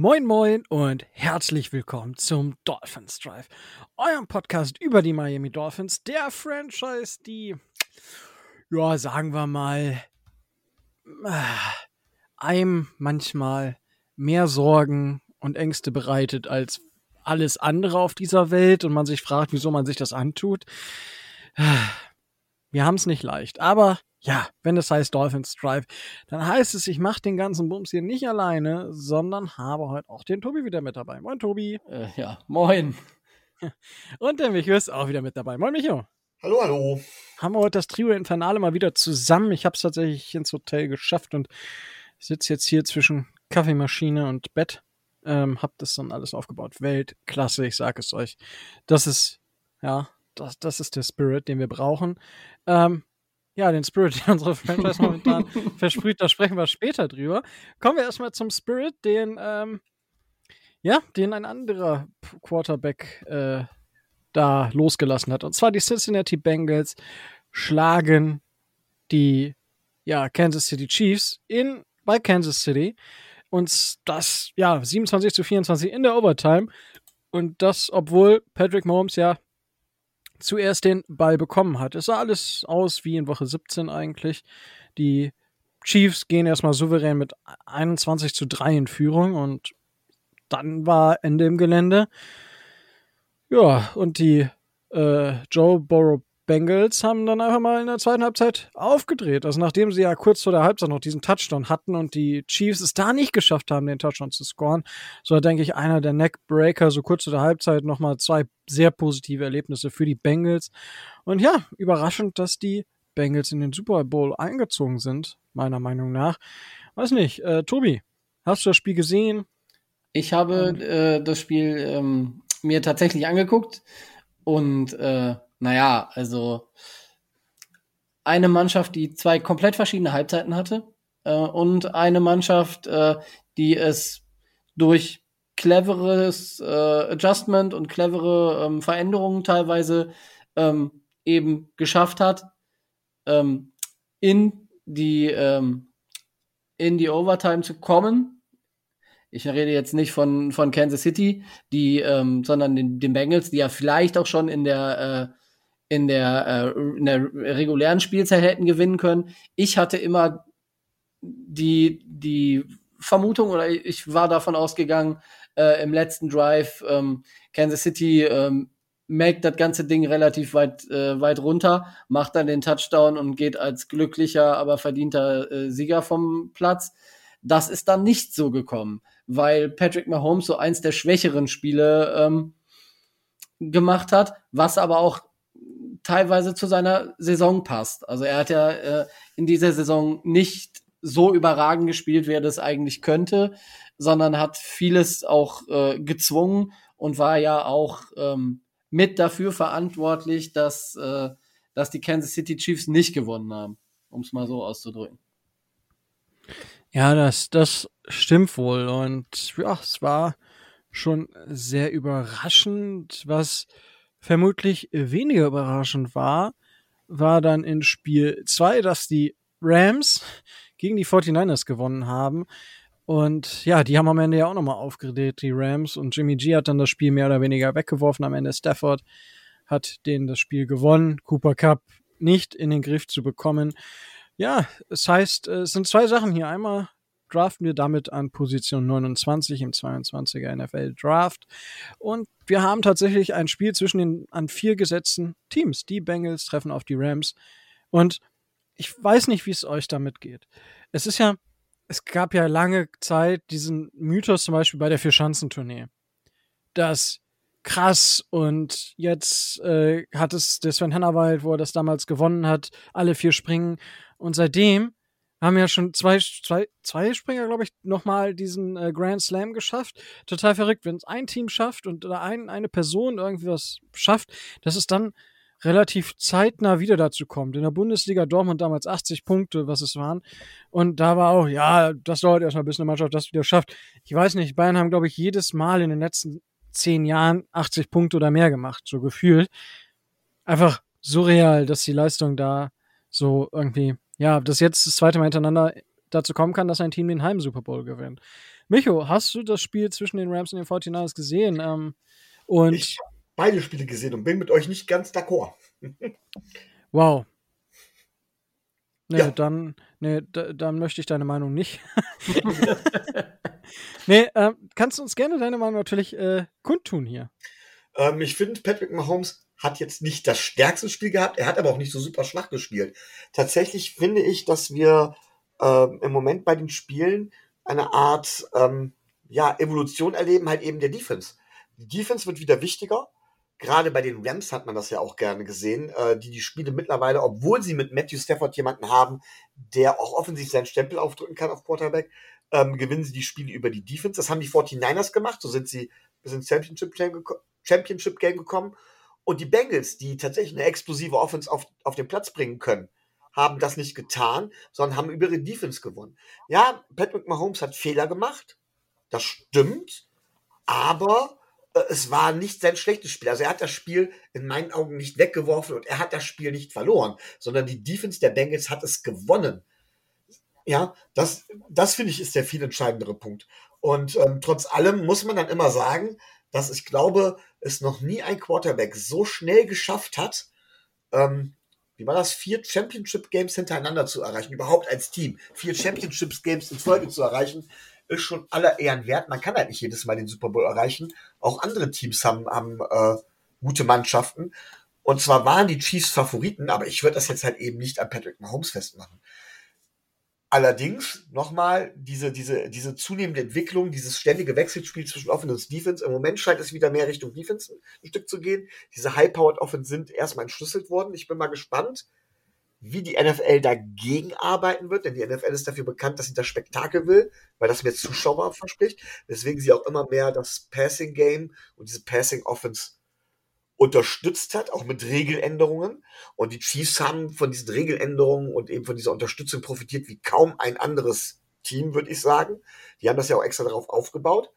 Moin Moin und herzlich willkommen zum Dolphins Drive, eurem Podcast über die Miami Dolphins, der Franchise, die, ja, sagen wir mal, einem manchmal mehr Sorgen und Ängste bereitet als alles andere auf dieser Welt und man sich fragt, wieso man sich das antut. Wir haben es nicht leicht, aber ja, wenn es heißt Dolphins Drive, dann heißt es, ich mache den ganzen Bums hier nicht alleine, sondern habe heute auch den Tobi wieder mit dabei. Moin, Tobi. Äh, ja, moin. Und der Micho ist auch wieder mit dabei. Moin, Micho. Hallo, hallo. Haben wir heute das Trio Infernale mal wieder zusammen. Ich habe es tatsächlich ins Hotel geschafft und sitze jetzt hier zwischen Kaffeemaschine und Bett. Ähm, hab das dann alles aufgebaut. Weltklasse, ich sage es euch. Das ist, ja, das, das ist der Spirit, den wir brauchen. Ähm, ja, den Spirit, den unsere Franchise momentan versprüht, da sprechen wir später drüber. Kommen wir erstmal zum Spirit, den, ähm, ja, den ein anderer Quarterback äh, da losgelassen hat. Und zwar die Cincinnati Bengals schlagen die ja, Kansas City Chiefs in bei Kansas City. Und das, ja, 27 zu 24 in der Overtime. Und das, obwohl Patrick Mahomes ja zuerst den Ball bekommen hat. Es sah alles aus wie in Woche 17 eigentlich. Die Chiefs gehen erstmal souverän mit 21 zu 3 in Führung und dann war Ende im Gelände. Ja, und die äh, Joe Burrow Bengals haben dann einfach mal in der zweiten Halbzeit aufgedreht. Also nachdem sie ja kurz vor der Halbzeit noch diesen Touchdown hatten und die Chiefs es da nicht geschafft haben, den Touchdown zu scoren, so denke ich einer der Neckbreaker, so kurz vor der Halbzeit nochmal zwei sehr positive Erlebnisse für die Bengals. Und ja, überraschend, dass die Bengals in den Super Bowl eingezogen sind, meiner Meinung nach. Weiß nicht, äh, Tobi, hast du das Spiel gesehen? Ich habe äh, das Spiel ähm, mir tatsächlich angeguckt und äh, naja, also eine Mannschaft, die zwei komplett verschiedene Halbzeiten hatte äh, und eine Mannschaft, äh, die es durch cleveres äh, Adjustment und clevere ähm, Veränderungen teilweise ähm, eben geschafft hat, ähm, in die ähm, in die Overtime zu kommen. Ich rede jetzt nicht von, von Kansas City, die, ähm, sondern den, den Bengals, die ja vielleicht auch schon in der, äh, in, der, äh, in der regulären Spielzeit hätten gewinnen können. Ich hatte immer die, die Vermutung oder ich war davon ausgegangen, äh, im letzten Drive ähm, Kansas City ähm, melkt das ganze Ding relativ weit, äh, weit runter, macht dann den Touchdown und geht als glücklicher, aber verdienter äh, Sieger vom Platz. Das ist dann nicht so gekommen weil Patrick Mahomes so eins der schwächeren Spiele ähm, gemacht hat, was aber auch teilweise zu seiner Saison passt. Also er hat ja äh, in dieser Saison nicht so überragend gespielt, wie er das eigentlich könnte, sondern hat vieles auch äh, gezwungen und war ja auch ähm, mit dafür verantwortlich, dass, äh, dass die Kansas City Chiefs nicht gewonnen haben, um es mal so auszudrücken. Ja, das, das stimmt wohl. Und ja, es war schon sehr überraschend. Was vermutlich weniger überraschend war, war dann in Spiel 2, dass die Rams gegen die 49ers gewonnen haben. Und ja, die haben am Ende ja auch nochmal aufgedreht, die Rams. Und Jimmy G hat dann das Spiel mehr oder weniger weggeworfen. Am Ende Stafford hat denen das Spiel gewonnen. Cooper Cup nicht in den Griff zu bekommen. Ja, es heißt, es sind zwei Sachen hier. Einmal draften wir damit an Position 29 im 22er NFL Draft. Und wir haben tatsächlich ein Spiel zwischen den an vier gesetzten Teams. Die Bengals treffen auf die Rams. Und ich weiß nicht, wie es euch damit geht. Es ist ja, es gab ja lange Zeit diesen Mythos zum Beispiel bei der Vierschanzentournee, dass krass und jetzt äh, hat es der Sven Hannawald, wo er das damals gewonnen hat, alle vier Springen und seitdem haben ja schon zwei, zwei, zwei Springer, glaube ich, nochmal diesen äh, Grand Slam geschafft. Total verrückt, wenn es ein Team schafft und ein, eine Person irgendwie was schafft, dass es dann relativ zeitnah wieder dazu kommt. In der Bundesliga Dortmund damals 80 Punkte, was es waren. Und da war auch, ja, das dauert erstmal, bis eine Mannschaft das wieder schafft. Ich weiß nicht, Bayern haben, glaube ich, jedes Mal in den letzten zehn Jahren 80 Punkte oder mehr gemacht, so gefühlt. Einfach surreal, dass die Leistung da so irgendwie, ja, dass jetzt das zweite Mal hintereinander dazu kommen kann, dass ein Team den Heim Super Bowl gewinnt. Micho, hast du das Spiel zwischen den Rams und den 49ers gesehen? Ähm, und ich habe beide Spiele gesehen und bin mit euch nicht ganz d'accord. wow. Nee, ja. dann, nee, dann möchte ich deine Meinung nicht. nee, äh, kannst du uns gerne deine Meinung natürlich äh, kundtun hier. Ähm, ich finde, Patrick Mahomes hat jetzt nicht das stärkste Spiel gehabt, er hat aber auch nicht so super schwach gespielt. Tatsächlich finde ich, dass wir ähm, im Moment bei den Spielen eine Art ähm, ja, Evolution erleben, halt eben der Defense. Die Defense wird wieder wichtiger. Gerade bei den Rams hat man das ja auch gerne gesehen, äh, die die Spiele mittlerweile, obwohl sie mit Matthew Stafford jemanden haben, der auch offensiv seinen Stempel aufdrücken kann auf Quarterback, ähm, gewinnen sie die Spiele über die Defense. Das haben die 49ers gemacht, so sind sie bis ins Championship Game, Championship Game gekommen. Und die Bengals, die tatsächlich eine explosive Offense auf, auf den Platz bringen können, haben das nicht getan, sondern haben über ihre Defense gewonnen. Ja, Patrick Mahomes hat Fehler gemacht, das stimmt, aber äh, es war nicht sein schlechtes Spiel. Also er hat das Spiel in meinen Augen nicht weggeworfen und er hat das Spiel nicht verloren, sondern die Defense der Bengals hat es gewonnen. Ja, das, das finde ich ist der viel entscheidendere Punkt. Und ähm, trotz allem muss man dann immer sagen, dass ich glaube, es noch nie ein Quarterback so schnell geschafft hat, ähm, wie war das, vier Championship Games hintereinander zu erreichen, überhaupt als Team, vier Championship Games in Folge zu erreichen, ist schon aller Ehren wert. Man kann halt nicht jedes Mal den Super Bowl erreichen. Auch andere Teams haben, haben äh, gute Mannschaften. Und zwar waren die Chiefs Favoriten, aber ich würde das jetzt halt eben nicht an Patrick Mahomes festmachen. Allerdings nochmal diese, diese, diese zunehmende Entwicklung, dieses ständige Wechselspiel zwischen Offense und Defense. Im Moment scheint es wieder mehr Richtung Defense ein Stück zu gehen. Diese High-Powered Offense sind erstmal entschlüsselt worden. Ich bin mal gespannt, wie die NFL dagegen arbeiten wird, denn die NFL ist dafür bekannt, dass sie das Spektakel will, weil das mehr Zuschauer verspricht, weswegen sie auch immer mehr das Passing Game und diese Passing Offense unterstützt hat, auch mit Regeländerungen. Und die Chiefs haben von diesen Regeländerungen und eben von dieser Unterstützung profitiert wie kaum ein anderes Team, würde ich sagen. Die haben das ja auch extra darauf aufgebaut.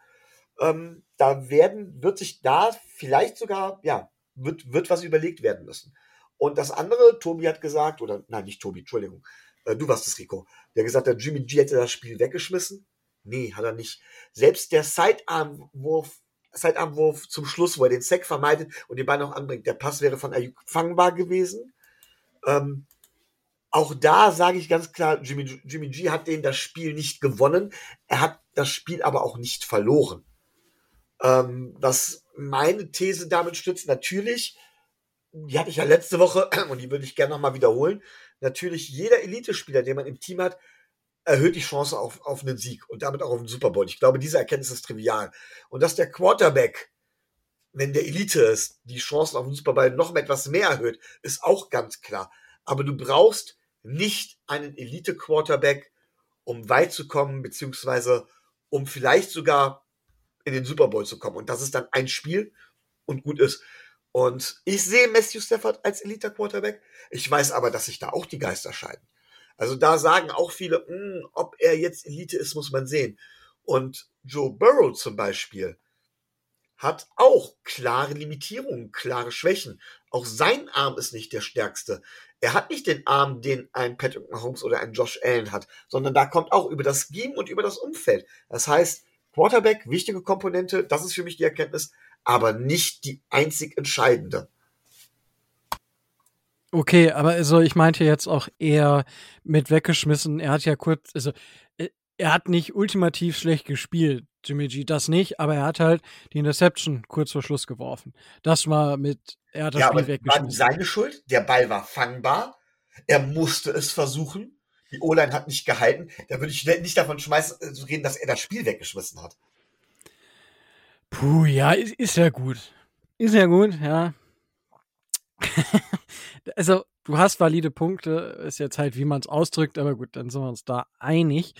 Ähm, da werden, wird sich da vielleicht sogar, ja, wird, wird was überlegt werden müssen. Und das andere, Tobi hat gesagt, oder nein, nicht Tobi, Entschuldigung, äh, du warst es, Rico, der gesagt hat, Jimmy G hätte das Spiel weggeschmissen. Nee, hat er nicht. Selbst der Sidearm-Wurf Zeitarmwurf zum Schluss, wo er den Sack vermeidet und den Ball noch anbringt. Der Pass wäre von Ayuk fangbar gewesen. Ähm, auch da sage ich ganz klar, Jimmy, Jimmy G hat den das Spiel nicht gewonnen. Er hat das Spiel aber auch nicht verloren. Ähm, was meine These damit stützt, natürlich, die hatte ich ja letzte Woche und die würde ich gerne nochmal wiederholen. Natürlich, jeder Elite-Spieler, den man im Team hat, erhöht die Chance auf, auf einen Sieg und damit auch auf den Super Bowl. Ich glaube, diese Erkenntnis ist trivial. Und dass der Quarterback, wenn der Elite ist, die Chancen auf den Super Bowl noch etwas mehr erhöht, ist auch ganz klar. Aber du brauchst nicht einen Elite-Quarterback, um weit zu kommen, beziehungsweise um vielleicht sogar in den Super Bowl zu kommen. Und das ist dann ein Spiel und gut ist. Und ich sehe Matthew Stafford als Elite-Quarterback. Ich weiß aber, dass sich da auch die Geister scheiden. Also da sagen auch viele, mh, hm, ob er jetzt Elite ist, muss man sehen. Und Joe Burrow zum Beispiel hat auch klare Limitierungen, klare Schwächen. Auch sein Arm ist nicht der stärkste. Er hat nicht den Arm, den ein Patrick Mahomes oder ein Josh Allen hat, sondern da kommt auch über das Scheme und über das Umfeld. Das heißt, Quarterback, wichtige Komponente, das ist für mich die Erkenntnis, aber nicht die einzig entscheidende. Okay, aber also ich meinte jetzt auch eher mit weggeschmissen. Er hat ja kurz, also äh, er hat nicht ultimativ schlecht gespielt, Jimmy G, das nicht, aber er hat halt die Interception kurz vor Schluss geworfen. Das war mit, er hat das ja, Spiel weggeschmissen. War seine Schuld? Der Ball war fangbar. Er musste es versuchen. Die O-Line hat nicht gehalten. Da würde ich nicht davon schmeißen, äh, zu reden, dass er das Spiel weggeschmissen hat. Puh, ja, ist, ist ja gut. Ist ja gut, ja. also, du hast valide Punkte, ist jetzt halt, wie man es ausdrückt, aber gut, dann sind wir uns da einig.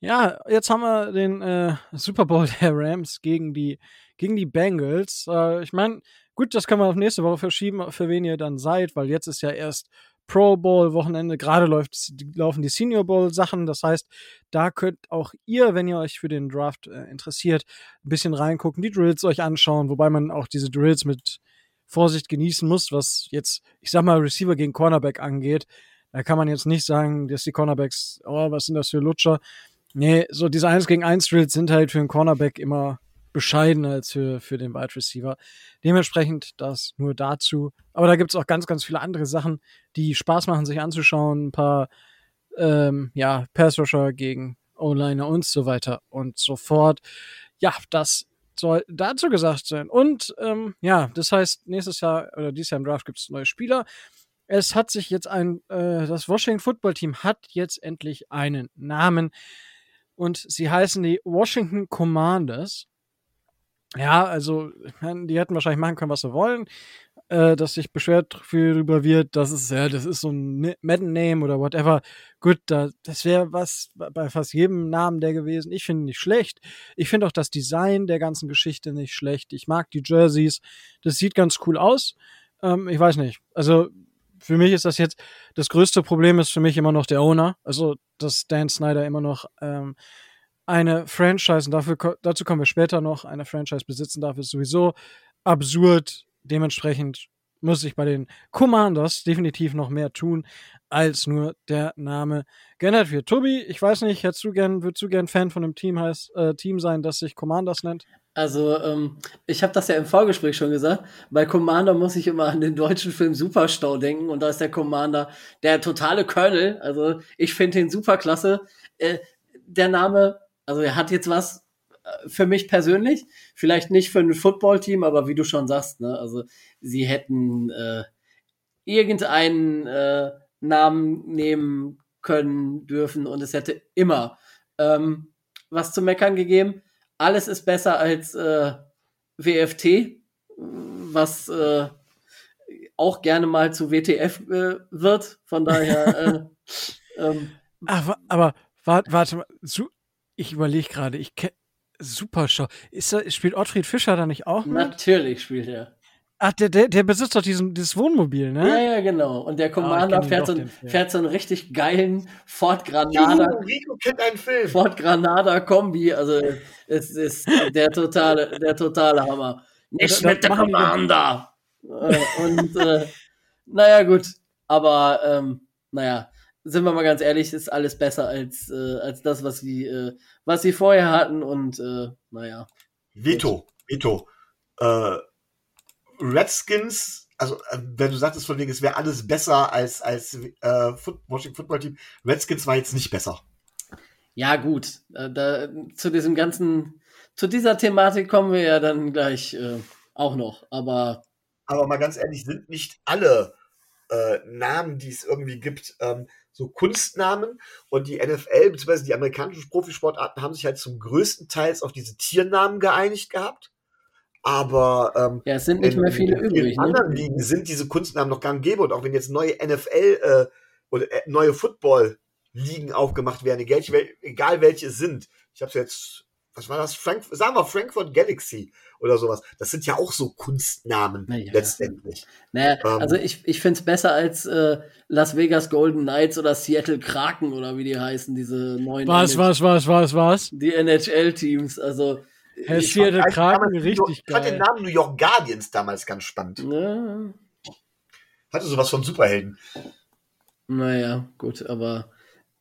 Ja, jetzt haben wir den äh, Super Bowl der Rams gegen die, gegen die Bengals. Äh, ich meine, gut, das können wir auf nächste Woche verschieben, für wen ihr dann seid, weil jetzt ist ja erst Pro Bowl Wochenende, gerade läuft, laufen die Senior Bowl Sachen. Das heißt, da könnt auch ihr, wenn ihr euch für den Draft äh, interessiert, ein bisschen reingucken, die Drills euch anschauen, wobei man auch diese Drills mit Vorsicht genießen muss, was jetzt, ich sag mal, Receiver gegen Cornerback angeht. Da kann man jetzt nicht sagen, dass die Cornerbacks, oh, was sind das für Lutscher. Nee, so diese 1 gegen 1 Drills sind halt für einen Cornerback immer bescheidener als für, für den Wide Receiver. Dementsprechend das nur dazu. Aber da gibt es auch ganz, ganz viele andere Sachen, die Spaß machen, sich anzuschauen. Ein paar, ähm, ja, Pass-Rusher gegen O-Liner und so weiter und so fort. Ja, das soll dazu gesagt sein. Und ähm, ja, das heißt, nächstes Jahr oder dieses Jahr im Draft gibt es neue Spieler. Es hat sich jetzt ein, äh, das Washington Football Team hat jetzt endlich einen Namen und sie heißen die Washington Commanders. Ja, also, die hätten wahrscheinlich machen können, was sie wollen. Äh, dass sich beschwert darüber wird, dass es, ja, das ist so ein Madden-Name oder whatever. Gut, da, das wäre was bei fast jedem Namen der gewesen. Ich finde nicht schlecht. Ich finde auch das Design der ganzen Geschichte nicht schlecht. Ich mag die Jerseys. Das sieht ganz cool aus. Ähm, ich weiß nicht. Also, für mich ist das jetzt, das größte Problem ist für mich immer noch der Owner. Also, dass Dan Snyder immer noch ähm, eine Franchise, und dafür, dazu kommen wir später noch, eine Franchise besitzen darf, ist sowieso absurd. Dementsprechend muss ich bei den Commanders definitiv noch mehr tun, als nur der Name geändert wird. Tobi, ich weiß nicht, hättest du gern, würdest du gern Fan von einem Team, heißt, äh, Team sein, das sich Commanders nennt? Also, ähm, ich habe das ja im Vorgespräch schon gesagt. Bei Commander muss ich immer an den deutschen Film Superstau denken und da ist der Commander der totale Colonel. Also, ich finde den super klasse. Äh, der Name also er hat jetzt was für mich persönlich, vielleicht nicht für ein Footballteam, aber wie du schon sagst, ne, also sie hätten äh, irgendeinen äh, Namen nehmen können dürfen und es hätte immer ähm, was zu meckern gegeben. Alles ist besser als äh, WFT, was äh, auch gerne mal zu WTF äh, wird. Von daher. äh, ähm, aber, aber warte, warte mal, ich überlege gerade, ich kenne Supershow. Ist da, spielt Ottfried Fischer da nicht auch mit? Natürlich spielt er. Ach, der, der, der besitzt doch diesen, dieses Wohnmobil, ne? Ja, ja, genau. Und der ah, Commander oh, fährt, so, fährt so einen richtig geilen Ford Granada. Rico kennt einen Film. Ford Granada Kombi. Also, es ist der totale, der totale Hammer. Nicht mit dem Commander! Äh, und, äh, naja, gut. Aber, ähm, naja sind wir mal ganz ehrlich, ist alles besser als, äh, als das, was sie, äh, was sie vorher hatten und äh, naja. Veto, Veto. Äh, Redskins, also äh, wenn du sagtest von wegen, es wäre alles besser als, als äh, Washington Football Team, Redskins war jetzt nicht besser. Ja, gut. Äh, da, zu diesem ganzen, zu dieser Thematik kommen wir ja dann gleich äh, auch noch, aber. Aber mal ganz ehrlich, sind nicht alle äh, Namen, die es irgendwie gibt, ähm, so Kunstnamen und die NFL bzw. die amerikanischen Profisportarten haben sich halt zum größten Teils auf diese Tiernamen geeinigt gehabt. Aber ähm, ja, es sind nicht in, mehr viele in, übrig. In ne? anderen Ligen sind diese Kunstnamen noch gang gäbe und auch wenn jetzt neue NFL äh, oder äh, neue Football-Ligen aufgemacht werden, egal, egal welche es sind. Ich habe es jetzt was war das? Frank, sagen wir Frankfurt Galaxy oder sowas. Das sind ja auch so Kunstnamen naja. letztendlich. Naja, ähm, also ich, ich finde es besser als äh, Las Vegas Golden Knights oder Seattle Kraken oder wie die heißen, diese neuen. Was, NHL was, was, was, was? Die NHL-Teams. Also. Herr Seattle Kraken, richtig geil. Ich fand den Namen New York Guardians damals ganz spannend. Ja. Hatte sowas von Superhelden. Naja, gut, aber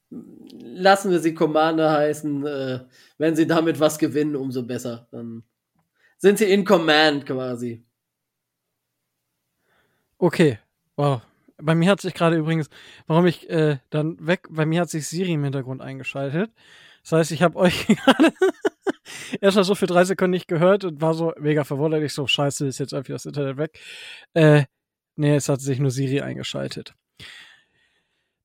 lassen wir sie Commander heißen. Äh, wenn sie damit was gewinnen, umso besser. Dann sind sie in Command quasi. Okay. Wow. Bei mir hat sich gerade übrigens, warum ich äh, dann weg, bei mir hat sich Siri im Hintergrund eingeschaltet. Das heißt, ich habe euch gerade erstmal so für drei Sekunden nicht gehört und war so mega verwundert. Ich so, scheiße, ist jetzt einfach das Internet weg. Äh, nee, es hat sich nur Siri eingeschaltet.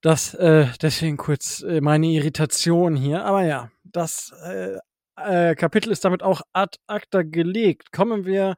Das, äh, deswegen kurz äh, meine Irritation hier. Aber ja, das äh, äh, Kapitel ist damit auch ad acta gelegt. Kommen wir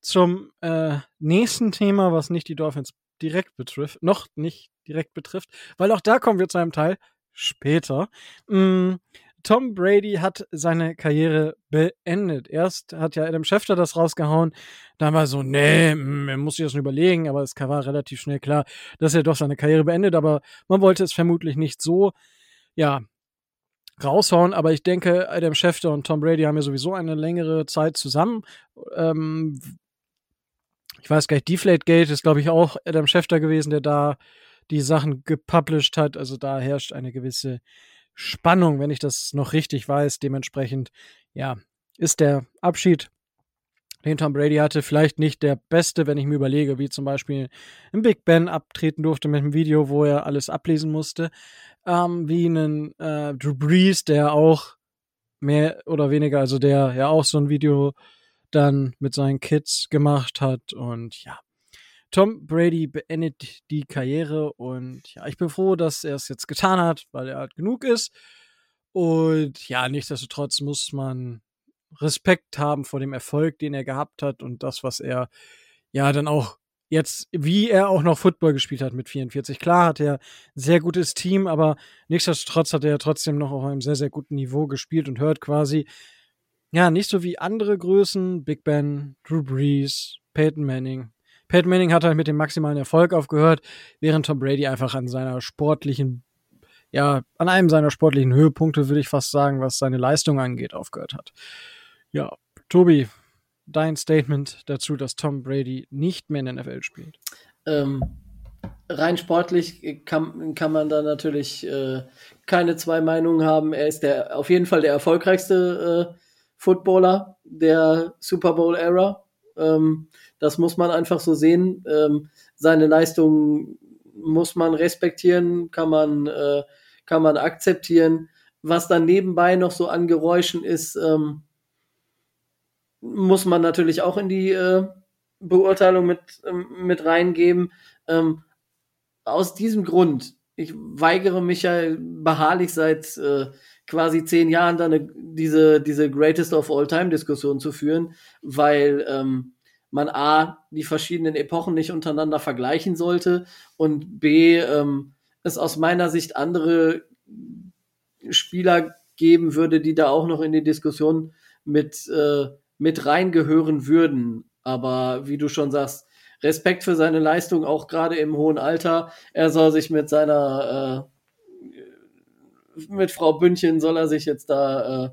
zum äh, nächsten Thema, was nicht die Dolphins direkt betrifft, noch nicht direkt betrifft, weil auch da kommen wir zu einem Teil später. Mm, Tom Brady hat seine Karriere beendet. Erst hat ja Adam Schefter das rausgehauen. Dann war so, nee, mm, er muss sich das schon überlegen, aber es war relativ schnell klar, dass er doch seine Karriere beendet. Aber man wollte es vermutlich nicht so, ja, raushauen. Aber ich denke, Adam Schefter und Tom Brady haben ja sowieso eine längere Zeit zusammen. Ähm, ich weiß gar nicht, Deflate Gate ist, glaube ich, auch Adam Schefter gewesen, der da die Sachen gepublished hat. Also da herrscht eine gewisse Spannung, wenn ich das noch richtig weiß. Dementsprechend, ja, ist der Abschied, den Tom Brady hatte, vielleicht nicht der beste, wenn ich mir überlege, wie zum Beispiel ein Big Ben abtreten durfte mit einem Video, wo er alles ablesen musste, ähm, wie einen äh, Drew Brees, der auch mehr oder weniger, also der ja auch so ein Video dann mit seinen Kids gemacht hat und ja. Tom Brady beendet die Karriere und ja, ich bin froh, dass er es jetzt getan hat, weil er halt genug ist. Und ja, nichtsdestotrotz muss man Respekt haben vor dem Erfolg, den er gehabt hat und das, was er ja dann auch jetzt, wie er auch noch Football gespielt hat mit 44. Klar hat er ein sehr gutes Team, aber nichtsdestotrotz hat er trotzdem noch auf einem sehr, sehr guten Niveau gespielt und hört quasi, ja, nicht so wie andere Größen, Big Ben, Drew Brees, Peyton Manning. Peyton Manning hat halt mit dem maximalen Erfolg aufgehört, während Tom Brady einfach an seiner sportlichen, ja, an einem seiner sportlichen Höhepunkte, würde ich fast sagen, was seine Leistung angeht, aufgehört hat. Ja, Tobi, dein Statement dazu, dass Tom Brady nicht mehr in der NFL spielt? Ähm, rein sportlich kann, kann man da natürlich äh, keine zwei Meinungen haben. Er ist der auf jeden Fall der erfolgreichste äh, Footballer der Super Bowl Era. Ähm, das muss man einfach so sehen. Ähm, seine Leistung muss man respektieren, kann man, äh, kann man akzeptieren. Was dann nebenbei noch so an Geräuschen ist, ähm, muss man natürlich auch in die äh, Beurteilung mit, ähm, mit reingeben. Ähm, aus diesem Grund, ich weigere mich ja beharrlich seit äh, quasi zehn Jahren dann eine, diese, diese Greatest of All Time Diskussion zu führen, weil ähm, man A, die verschiedenen Epochen nicht untereinander vergleichen sollte und B, ähm, es aus meiner Sicht andere Spieler geben würde, die da auch noch in die Diskussion mit äh, mit reingehören würden. Aber wie du schon sagst, Respekt für seine Leistung, auch gerade im hohen Alter. Er soll sich mit seiner, äh, mit Frau Bündchen soll er sich jetzt da äh,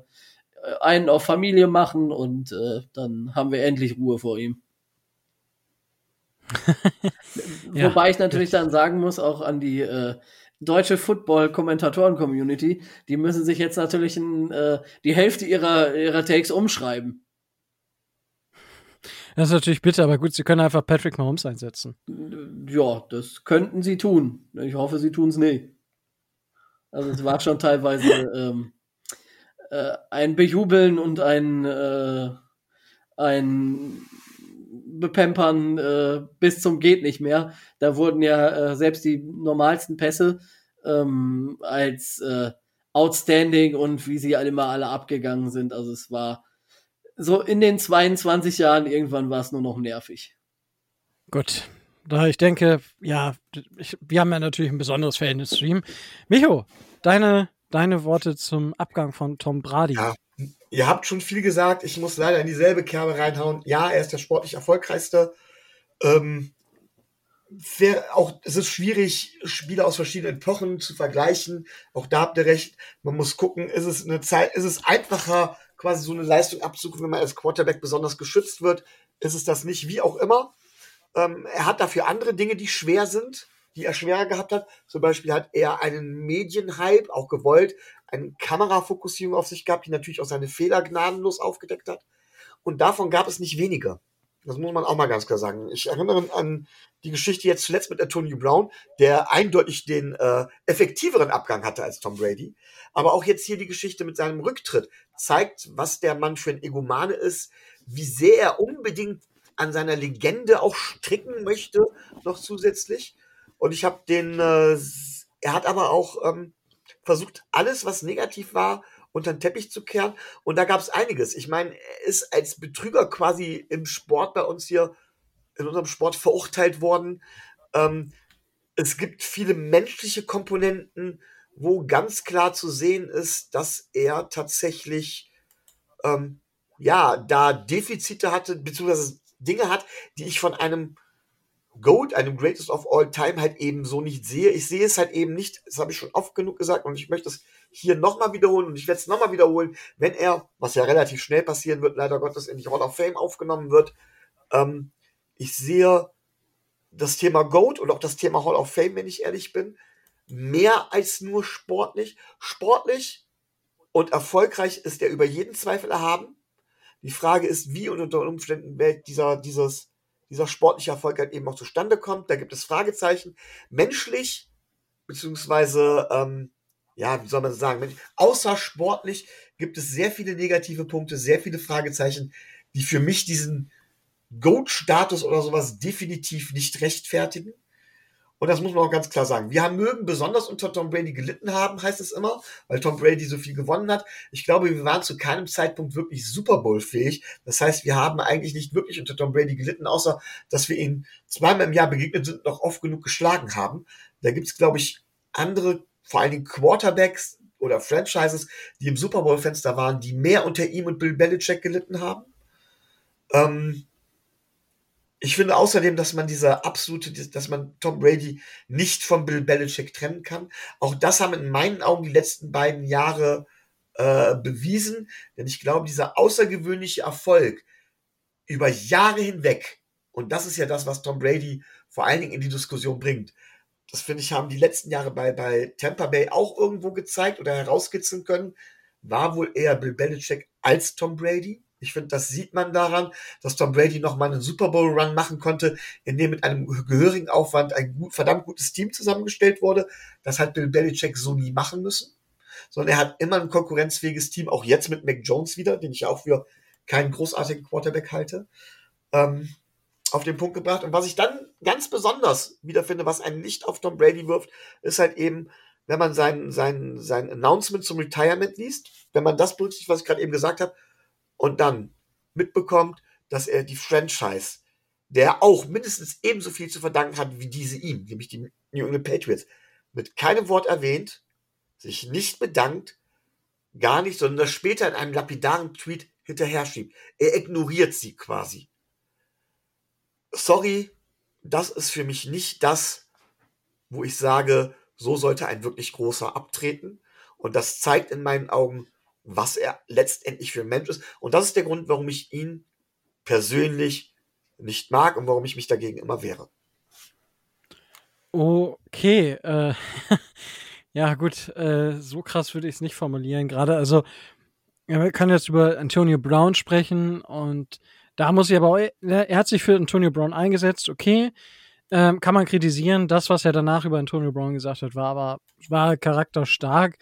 einen auf Familie machen und äh, dann haben wir endlich Ruhe vor ihm. ja. Wobei ich natürlich dann sagen muss, auch an die äh, deutsche Football-Kommentatoren-Community, die müssen sich jetzt natürlich in, äh, die Hälfte ihrer, ihrer Takes umschreiben. Das ist natürlich bitter, aber gut, sie können einfach Patrick Mahomes einsetzen. Ja, das könnten sie tun. Ich hoffe, sie tun es nicht. Also es war schon teilweise ähm, äh, ein Bejubeln und ein, äh, ein Bepempern äh, bis zum geht nicht mehr. Da wurden ja äh, selbst die normalsten Pässe ähm, als äh, outstanding und wie sie alle mal alle abgegangen sind. Also es war so in den 22 Jahren irgendwann war es nur noch nervig. Gut. Da ich denke, ja, ich, wir haben ja natürlich ein besonderes Verhältnis zu ihm. Micho, deine, deine Worte zum Abgang von Tom Brady. Ja, ihr habt schon viel gesagt. Ich muss leider in dieselbe Kerbe reinhauen. Ja, er ist der sportlich erfolgreichste. Ähm, wär, auch es ist schwierig, Spieler aus verschiedenen Epochen zu vergleichen. Auch da habt ihr recht. Man muss gucken, ist es eine Zeit, ist es einfacher, quasi so eine Leistung abzurufen, wenn man als Quarterback besonders geschützt wird, ist es das nicht, wie auch immer. Ähm, er hat dafür andere Dinge, die schwer sind, die er schwerer gehabt hat. Zum Beispiel hat er einen Medienhype, auch gewollt, eine Kamerafokussierung auf sich gehabt, die natürlich auch seine Fehler gnadenlos aufgedeckt hat. Und davon gab es nicht weniger. Das muss man auch mal ganz klar sagen. Ich erinnere an die Geschichte jetzt zuletzt mit Antonio Brown, der eindeutig den äh, effektiveren Abgang hatte als Tom Brady. Aber auch jetzt hier die Geschichte mit seinem Rücktritt zeigt, was der Mann für ein Egomane ist, wie sehr er unbedingt an seiner Legende auch stricken möchte, noch zusätzlich. Und ich habe den, äh, er hat aber auch ähm, versucht, alles, was negativ war, unter den Teppich zu kehren. Und da gab es einiges. Ich meine, er ist als Betrüger quasi im Sport bei uns hier, in unserem Sport verurteilt worden. Ähm, es gibt viele menschliche Komponenten, wo ganz klar zu sehen ist, dass er tatsächlich ähm, ja da Defizite hatte, beziehungsweise Dinge hat, die ich von einem Goat, einem Greatest of All Time, halt eben so nicht sehe. Ich sehe es halt eben nicht, das habe ich schon oft genug gesagt und ich möchte es hier nochmal wiederholen und ich werde es nochmal wiederholen, wenn er, was ja relativ schnell passieren wird, leider Gottes in die Hall of Fame aufgenommen wird. Ähm, ich sehe das Thema Goat und auch das Thema Hall of Fame, wenn ich ehrlich bin, mehr als nur sportlich. Sportlich und erfolgreich ist er über jeden Zweifel erhaben. Die Frage ist, wie und unter Umständen dieser, dieses, dieser sportliche Erfolg halt eben auch zustande kommt. Da gibt es Fragezeichen. Menschlich, beziehungsweise, ähm, ja, wie soll man sagen, außersportlich gibt es sehr viele negative Punkte, sehr viele Fragezeichen, die für mich diesen Goat-Status oder sowas definitiv nicht rechtfertigen. Und das muss man auch ganz klar sagen. Wir haben mögen besonders unter Tom Brady gelitten haben, heißt es immer, weil Tom Brady so viel gewonnen hat. Ich glaube, wir waren zu keinem Zeitpunkt wirklich Super Bowl fähig. Das heißt, wir haben eigentlich nicht wirklich unter Tom Brady gelitten, außer dass wir ihn zweimal im Jahr begegnet sind und noch oft genug geschlagen haben. Da gibt es, glaube ich, andere, vor allen Dingen Quarterbacks oder Franchises, die im Super Bowl-Fenster waren, die mehr unter ihm und Bill Belichick gelitten haben. Ähm, ich finde außerdem, dass man dieser absolute, dass man Tom Brady nicht von Bill Belichick trennen kann. Auch das haben in meinen Augen die letzten beiden Jahre äh, bewiesen, denn ich glaube, dieser außergewöhnliche Erfolg über Jahre hinweg, und das ist ja das, was Tom Brady vor allen Dingen in die Diskussion bringt, das finde ich, haben die letzten Jahre bei, bei Tampa Bay auch irgendwo gezeigt oder herauskitzeln können, war wohl eher Bill Belichick als Tom Brady. Ich finde, das sieht man daran, dass Tom Brady noch mal einen Super Bowl Run machen konnte, in dem mit einem gehörigen Aufwand ein gut, verdammt gutes Team zusammengestellt wurde. Das hat Bill Belichick so nie machen müssen. Sondern er hat immer ein konkurrenzfähiges Team, auch jetzt mit Mac Jones wieder, den ich auch für keinen großartigen Quarterback halte, ähm, auf den Punkt gebracht. Und was ich dann ganz besonders wieder finde, was ein Licht auf Tom Brady wirft, ist halt eben, wenn man sein, sein, sein Announcement zum Retirement liest, wenn man das berücksichtigt, was ich gerade eben gesagt habe, und dann mitbekommt, dass er die Franchise, der auch mindestens ebenso viel zu verdanken hat wie diese ihm, nämlich die New England Patriots, mit keinem Wort erwähnt, sich nicht bedankt, gar nicht, sondern das später in einem lapidaren Tweet hinterher schiebt. Er ignoriert sie quasi. Sorry, das ist für mich nicht das, wo ich sage, so sollte ein wirklich großer abtreten. Und das zeigt in meinen Augen, was er letztendlich für ein Mensch ist. Und das ist der Grund, warum ich ihn persönlich nicht mag und warum ich mich dagegen immer wehre. Okay, äh, ja gut, äh, so krass würde ich es nicht formulieren. Gerade, also wir können jetzt über Antonio Brown sprechen und da muss ich aber, auch, er hat sich für Antonio Brown eingesetzt, okay, ähm, kann man kritisieren. Das, was er danach über Antonio Brown gesagt hat, war aber war charakterstark.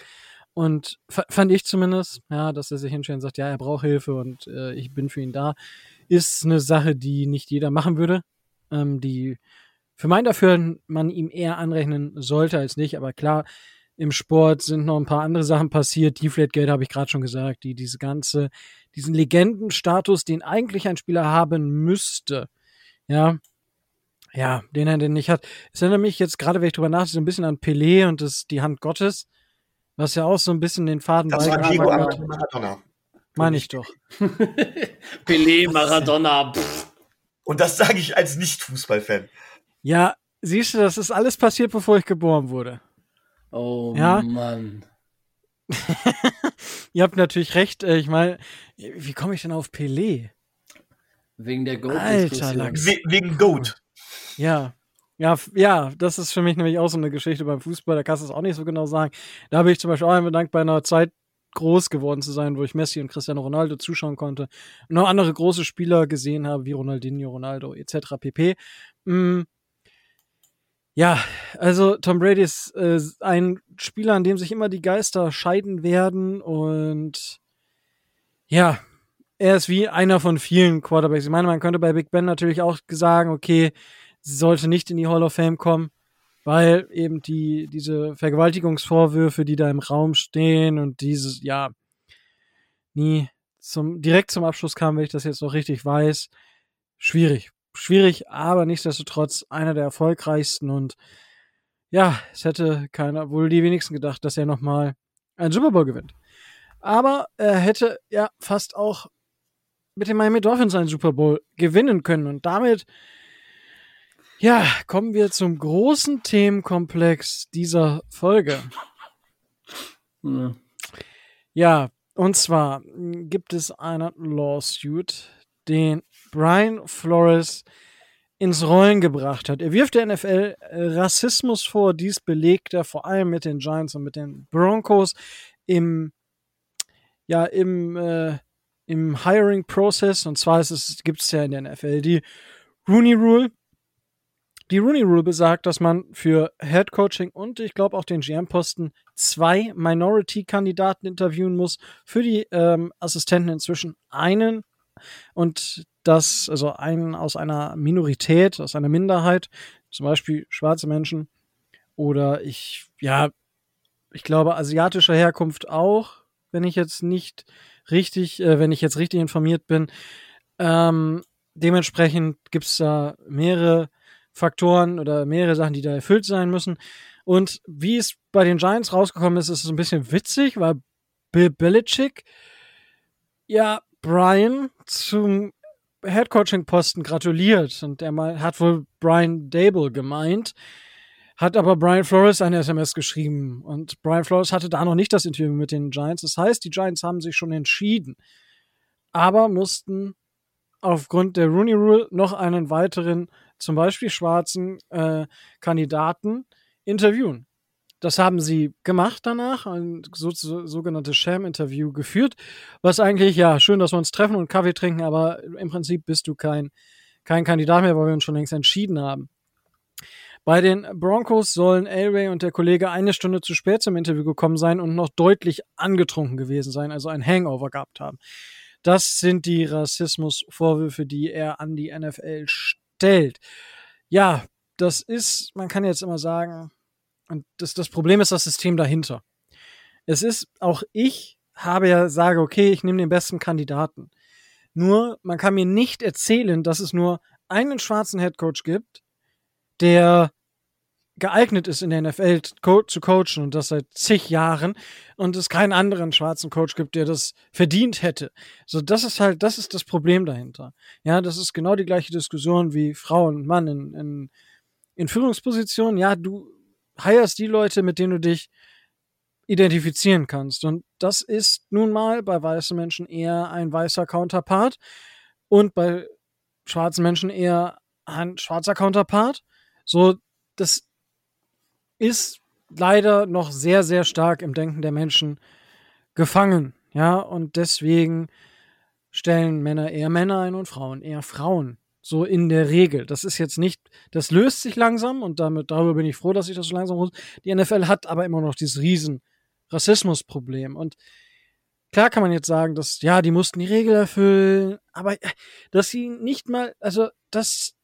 Und fand ich zumindest, ja, dass er sich hinstellt und sagt, ja, er braucht Hilfe und äh, ich bin für ihn da, ist eine Sache, die nicht jeder machen würde. Ähm, die für mein Dafür man ihm eher anrechnen sollte als nicht. Aber klar, im Sport sind noch ein paar andere Sachen passiert. Deflategate habe ich gerade schon gesagt, die diese ganze, diesen Legendenstatus, den eigentlich ein Spieler haben müsste, ja, ja, den er denn nicht hat. Es erinnert mich jetzt gerade, wenn ich drüber nachdenke, so ein bisschen an Pelé und das, die Hand Gottes. Was ja auch so ein bisschen den Faden Das war Diego Maradona. Meine ich doch. Pelé, Maradona. Und das sage ich als Nicht-Fußballfan. Ja, siehst du, das ist alles passiert, bevor ich geboren wurde. Oh ja? Mann. Ihr habt natürlich recht. Äh, ich meine, wie komme ich denn auf Pelé? Wegen der Goat. Alter Lachs. wegen Goat. Ja, ja, ja, das ist für mich nämlich auch so eine Geschichte beim Fußball, da kannst du es auch nicht so genau sagen. Da habe ich zum Beispiel auch einmal Dank bei einer Zeit groß geworden zu sein, wo ich Messi und Cristiano Ronaldo zuschauen konnte und noch andere große Spieler gesehen habe, wie Ronaldinho, Ronaldo etc. pp. Ja, also Tom Brady ist äh, ein Spieler, an dem sich immer die Geister scheiden werden und ja, er ist wie einer von vielen Quarterbacks. Ich meine, man könnte bei Big Ben natürlich auch sagen, okay, sie sollte nicht in die Hall of Fame kommen, weil eben die, diese Vergewaltigungsvorwürfe, die da im Raum stehen und dieses, ja, nie zum, direkt zum Abschluss kam, wenn ich das jetzt noch richtig weiß, schwierig. Schwierig, aber nichtsdestotrotz einer der erfolgreichsten und ja, es hätte keiner, wohl die wenigsten gedacht, dass er nochmal einen Super Bowl gewinnt. Aber er hätte ja fast auch mit den Miami Dolphins einen Super Bowl gewinnen können und damit ja, kommen wir zum großen Themenkomplex dieser Folge. Ja, ja und zwar gibt es einen Lawsuit, den Brian Flores ins Rollen gebracht hat. Er wirft der NFL Rassismus vor, dies belegt er vor allem mit den Giants und mit den Broncos im ja im äh, im Hiring Process und zwar gibt es ja in der NFL die Rooney Rule. Die Rooney Rule besagt, dass man für Head Coaching und ich glaube auch den GM-Posten zwei Minority-Kandidaten interviewen muss. Für die ähm, Assistenten inzwischen einen und das, also einen aus einer Minorität, aus einer Minderheit, zum Beispiel schwarze Menschen oder ich, ja, ich glaube asiatischer Herkunft auch, wenn ich jetzt nicht richtig, äh, wenn ich jetzt richtig informiert bin. Ähm, dementsprechend gibt es da mehrere Faktoren oder mehrere Sachen, die da erfüllt sein müssen. Und wie es bei den Giants rausgekommen ist, ist es ein bisschen witzig, weil Bill Belichick ja Brian zum Headcoaching-Posten gratuliert und er hat wohl Brian Dable gemeint, hat aber Brian Flores eine SMS geschrieben und Brian Flores hatte da noch nicht das Interview mit den Giants. Das heißt, die Giants haben sich schon entschieden, aber mussten aufgrund der Rooney Rule noch einen weiteren, zum Beispiel schwarzen äh, Kandidaten interviewen. Das haben sie gemacht danach, ein so, so, sogenanntes Sham-Interview geführt, was eigentlich, ja, schön, dass wir uns treffen und Kaffee trinken, aber im Prinzip bist du kein, kein Kandidat mehr, weil wir uns schon längst entschieden haben. Bei den Broncos sollen Elway und der Kollege eine Stunde zu spät zum Interview gekommen sein und noch deutlich angetrunken gewesen sein, also ein Hangover gehabt haben. Das sind die Rassismusvorwürfe, die er an die NFL stellt. Ja, das ist, man kann jetzt immer sagen, und das, das Problem ist das System dahinter. Es ist, auch ich habe ja, sage, okay, ich nehme den besten Kandidaten. Nur, man kann mir nicht erzählen, dass es nur einen schwarzen Headcoach gibt, der geeignet ist, in der NFL zu coachen und das seit zig Jahren und es keinen anderen schwarzen Coach gibt, der das verdient hätte. So, das ist halt, das ist das Problem dahinter. Ja, das ist genau die gleiche Diskussion wie Frau und Mann in, in, in Führungspositionen. Ja, du hirest die Leute, mit denen du dich identifizieren kannst. Und das ist nun mal bei weißen Menschen eher ein weißer Counterpart und bei schwarzen Menschen eher ein schwarzer Counterpart. So, das ist leider noch sehr, sehr stark im Denken der Menschen gefangen. Ja, und deswegen stellen Männer eher Männer ein und Frauen eher Frauen. So in der Regel. Das ist jetzt nicht, das löst sich langsam und damit, darüber bin ich froh, dass ich das so langsam muss. Die NFL hat aber immer noch dieses riesen Rassismusproblem. Und klar kann man jetzt sagen, dass, ja, die mussten die Regel erfüllen, aber äh, dass sie nicht mal, also, dass,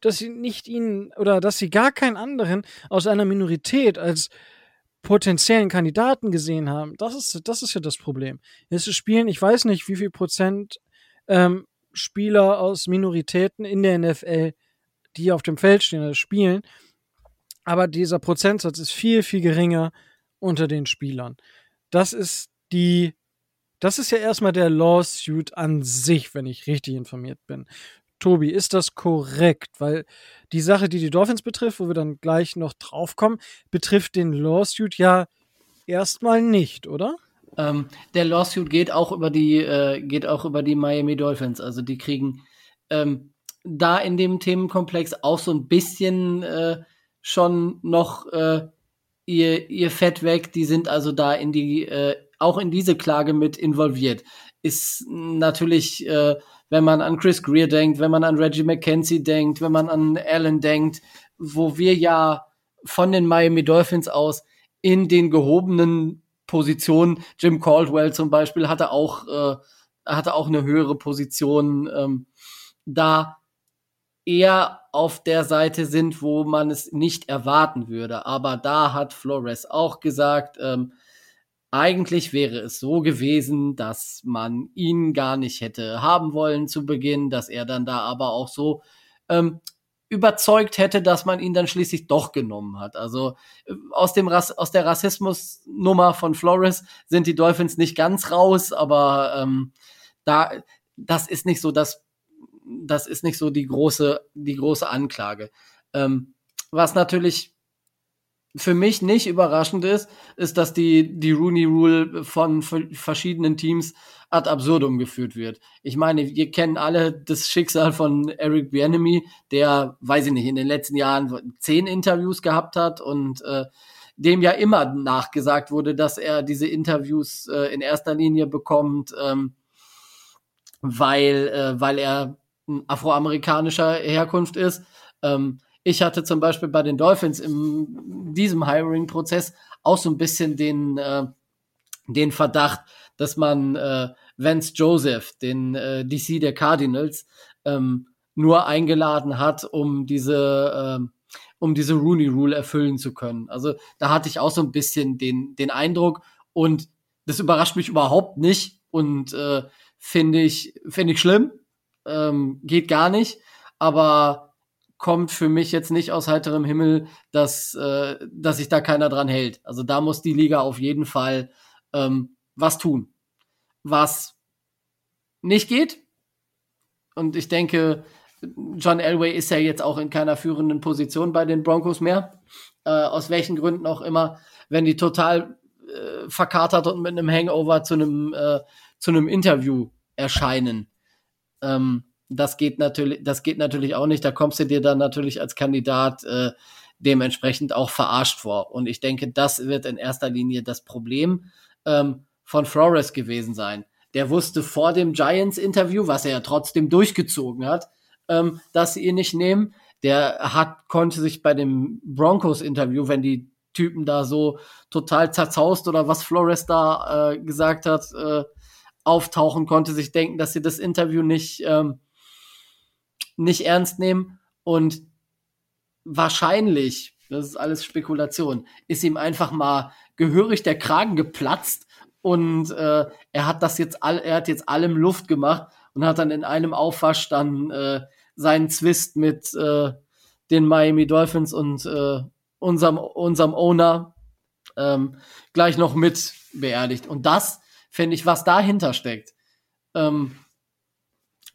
dass sie nicht ihnen, oder dass sie gar keinen anderen aus einer Minorität als potenziellen Kandidaten gesehen haben, das ist, das ist ja das Problem. Jetzt spielen, ich weiß nicht, wie viel Prozent ähm, Spieler aus Minoritäten in der NFL, die auf dem Feld stehen, also spielen. Aber dieser Prozentsatz ist viel, viel geringer unter den Spielern. Das ist die, das ist ja erstmal der Lawsuit an sich, wenn ich richtig informiert bin. Tobi, ist das korrekt? Weil die Sache, die die Dolphins betrifft, wo wir dann gleich noch draufkommen, betrifft den Lawsuit ja erstmal nicht, oder? Ähm, der Lawsuit geht auch über die, äh, geht auch über die Miami Dolphins. Also die kriegen ähm, da in dem Themenkomplex auch so ein bisschen äh, schon noch äh, ihr, ihr Fett weg. Die sind also da in die, äh, auch in diese Klage mit involviert. Ist natürlich, äh, wenn man an Chris Greer denkt, wenn man an Reggie McKenzie denkt, wenn man an Allen denkt, wo wir ja von den Miami Dolphins aus in den gehobenen Position. Jim Caldwell zum Beispiel hatte auch, äh, hatte auch eine höhere Position, ähm, da eher auf der Seite sind, wo man es nicht erwarten würde. Aber da hat Flores auch gesagt, ähm, eigentlich wäre es so gewesen, dass man ihn gar nicht hätte haben wollen zu Beginn, dass er dann da aber auch so ähm, überzeugt hätte, dass man ihn dann schließlich doch genommen hat. Also äh, aus dem Rass aus der Rassismusnummer von Flores sind die Dolphins nicht ganz raus, aber ähm, da das ist nicht so das das ist nicht so die große die große Anklage. Ähm, was natürlich für mich nicht überraschend ist, ist, dass die, die Rooney Rule von verschiedenen Teams ad absurdum geführt wird. Ich meine, wir kennen alle das Schicksal von Eric Bienemy, der, weiß ich nicht, in den letzten Jahren zehn Interviews gehabt hat und äh, dem ja immer nachgesagt wurde, dass er diese Interviews äh, in erster Linie bekommt, ähm, weil, äh, weil er afroamerikanischer Herkunft ist. Ähm, ich hatte zum Beispiel bei den Dolphins in diesem Hiring-Prozess auch so ein bisschen den, äh, den Verdacht, dass man äh, Vance Joseph, den äh, DC der Cardinals, ähm, nur eingeladen hat, um diese, äh, um diese Rooney Rule erfüllen zu können. Also da hatte ich auch so ein bisschen den, den Eindruck und das überrascht mich überhaupt nicht und äh, finde ich, finde ich schlimm. Ähm, geht gar nicht. Aber kommt für mich jetzt nicht aus heiterem Himmel, dass, äh, dass sich da keiner dran hält. Also da muss die Liga auf jeden Fall ähm, was tun. Was nicht geht. Und ich denke, John Elway ist ja jetzt auch in keiner führenden Position bei den Broncos mehr. Äh, aus welchen Gründen auch immer. Wenn die total äh, verkatert und mit einem Hangover zu einem, äh, zu einem Interview erscheinen. Ähm, das geht natürlich, das geht natürlich auch nicht. Da kommst du dir dann natürlich als Kandidat äh, dementsprechend auch verarscht vor. Und ich denke, das wird in erster Linie das Problem ähm, von Flores gewesen sein. Der wusste vor dem Giants-Interview, was er ja trotzdem durchgezogen hat, ähm, dass sie ihn nicht nehmen. Der hat, konnte sich bei dem Broncos-Interview, wenn die Typen da so total zerzaust oder was Flores da äh, gesagt hat, äh, auftauchen, konnte sich denken, dass sie das Interview nicht ähm, nicht ernst nehmen und wahrscheinlich, das ist alles Spekulation, ist ihm einfach mal gehörig der Kragen geplatzt und äh, er hat das jetzt all, er hat jetzt allem Luft gemacht und hat dann in einem Aufwasch dann äh, seinen Zwist mit äh, den Miami Dolphins und äh, unserem unserem Owner ähm, gleich noch mit beerdigt und das finde ich, was dahinter steckt. Ähm,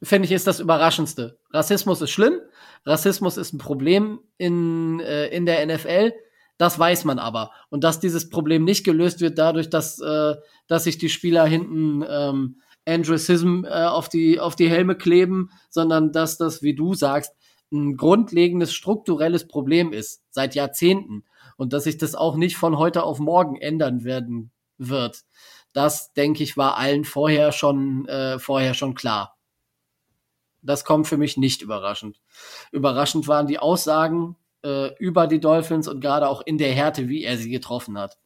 finde ich, ist das Überraschendste. Rassismus ist schlimm, Rassismus ist ein Problem in, äh, in der NFL, das weiß man aber. Und dass dieses Problem nicht gelöst wird dadurch, dass, äh, dass sich die Spieler hinten ähm, Andrewism äh, auf, die, auf die Helme kleben, sondern dass das, wie du sagst, ein grundlegendes strukturelles Problem ist, seit Jahrzehnten. Und dass sich das auch nicht von heute auf morgen ändern werden wird. Das, denke ich, war allen vorher schon, äh, vorher schon klar. Das kommt für mich nicht überraschend. Überraschend waren die Aussagen äh, über die Dolphins und gerade auch in der Härte, wie er sie getroffen hat.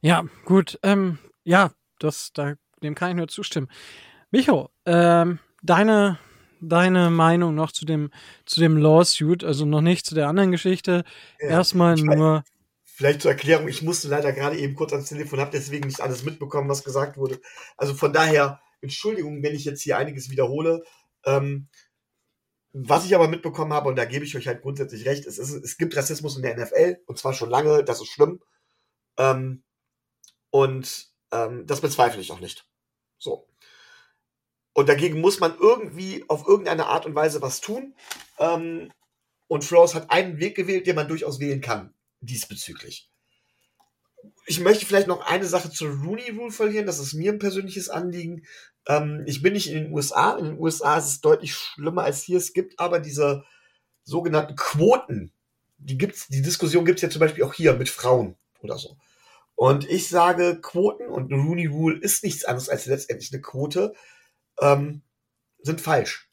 Ja, gut. Ähm, ja, das, da, dem kann ich nur zustimmen. Micho, ähm, deine, deine Meinung noch zu dem, zu dem Lawsuit, also noch nicht zu der anderen Geschichte. Ja, Erstmal nur. Vielleicht zur Erklärung, ich musste leider gerade eben kurz ans Telefon, habe deswegen nicht alles mitbekommen, was gesagt wurde. Also von daher, Entschuldigung, wenn ich jetzt hier einiges wiederhole. Ähm, was ich aber mitbekommen habe, und da gebe ich euch halt grundsätzlich recht, es, ist, es gibt Rassismus in der NFL, und zwar schon lange, das ist schlimm. Ähm, und ähm, das bezweifle ich auch nicht. So. Und dagegen muss man irgendwie auf irgendeine Art und Weise was tun. Ähm, und Flores hat einen Weg gewählt, den man durchaus wählen kann diesbezüglich. Ich möchte vielleicht noch eine Sache zur Rooney Rule verlieren. Das ist mir ein persönliches Anliegen. Ähm, ich bin nicht in den USA. In den USA ist es deutlich schlimmer als hier. Es gibt aber diese sogenannten Quoten. Die gibt's, die Diskussion gibt es ja zum Beispiel auch hier mit Frauen oder so. Und ich sage, Quoten und Rooney Rule ist nichts anderes als letztendlich eine Quote, ähm, sind falsch.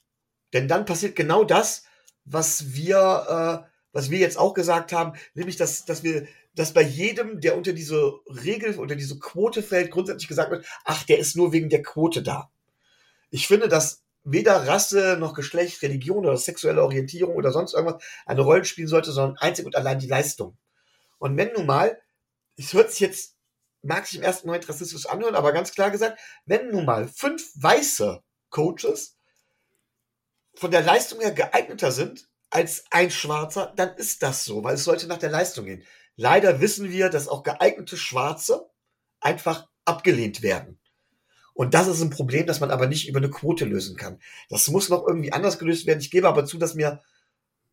Denn dann passiert genau das, was wir äh, was wir jetzt auch gesagt haben, nämlich, dass, dass wir, dass bei jedem, der unter diese Regel, unter diese Quote fällt, grundsätzlich gesagt wird, ach, der ist nur wegen der Quote da. Ich finde, dass weder Rasse noch Geschlecht, Religion oder sexuelle Orientierung oder sonst irgendwas eine Rolle spielen sollte, sondern einzig und allein die Leistung. Und wenn nun mal, es hört sich jetzt, mag sich im ersten Moment rassistisch anhören, aber ganz klar gesagt, wenn nun mal fünf weiße Coaches von der Leistung her geeigneter sind als ein Schwarzer, dann ist das so, weil es sollte nach der Leistung gehen. Leider wissen wir, dass auch geeignete Schwarze einfach abgelehnt werden. Und das ist ein Problem, das man aber nicht über eine Quote lösen kann. Das muss noch irgendwie anders gelöst werden. Ich gebe aber zu, dass mir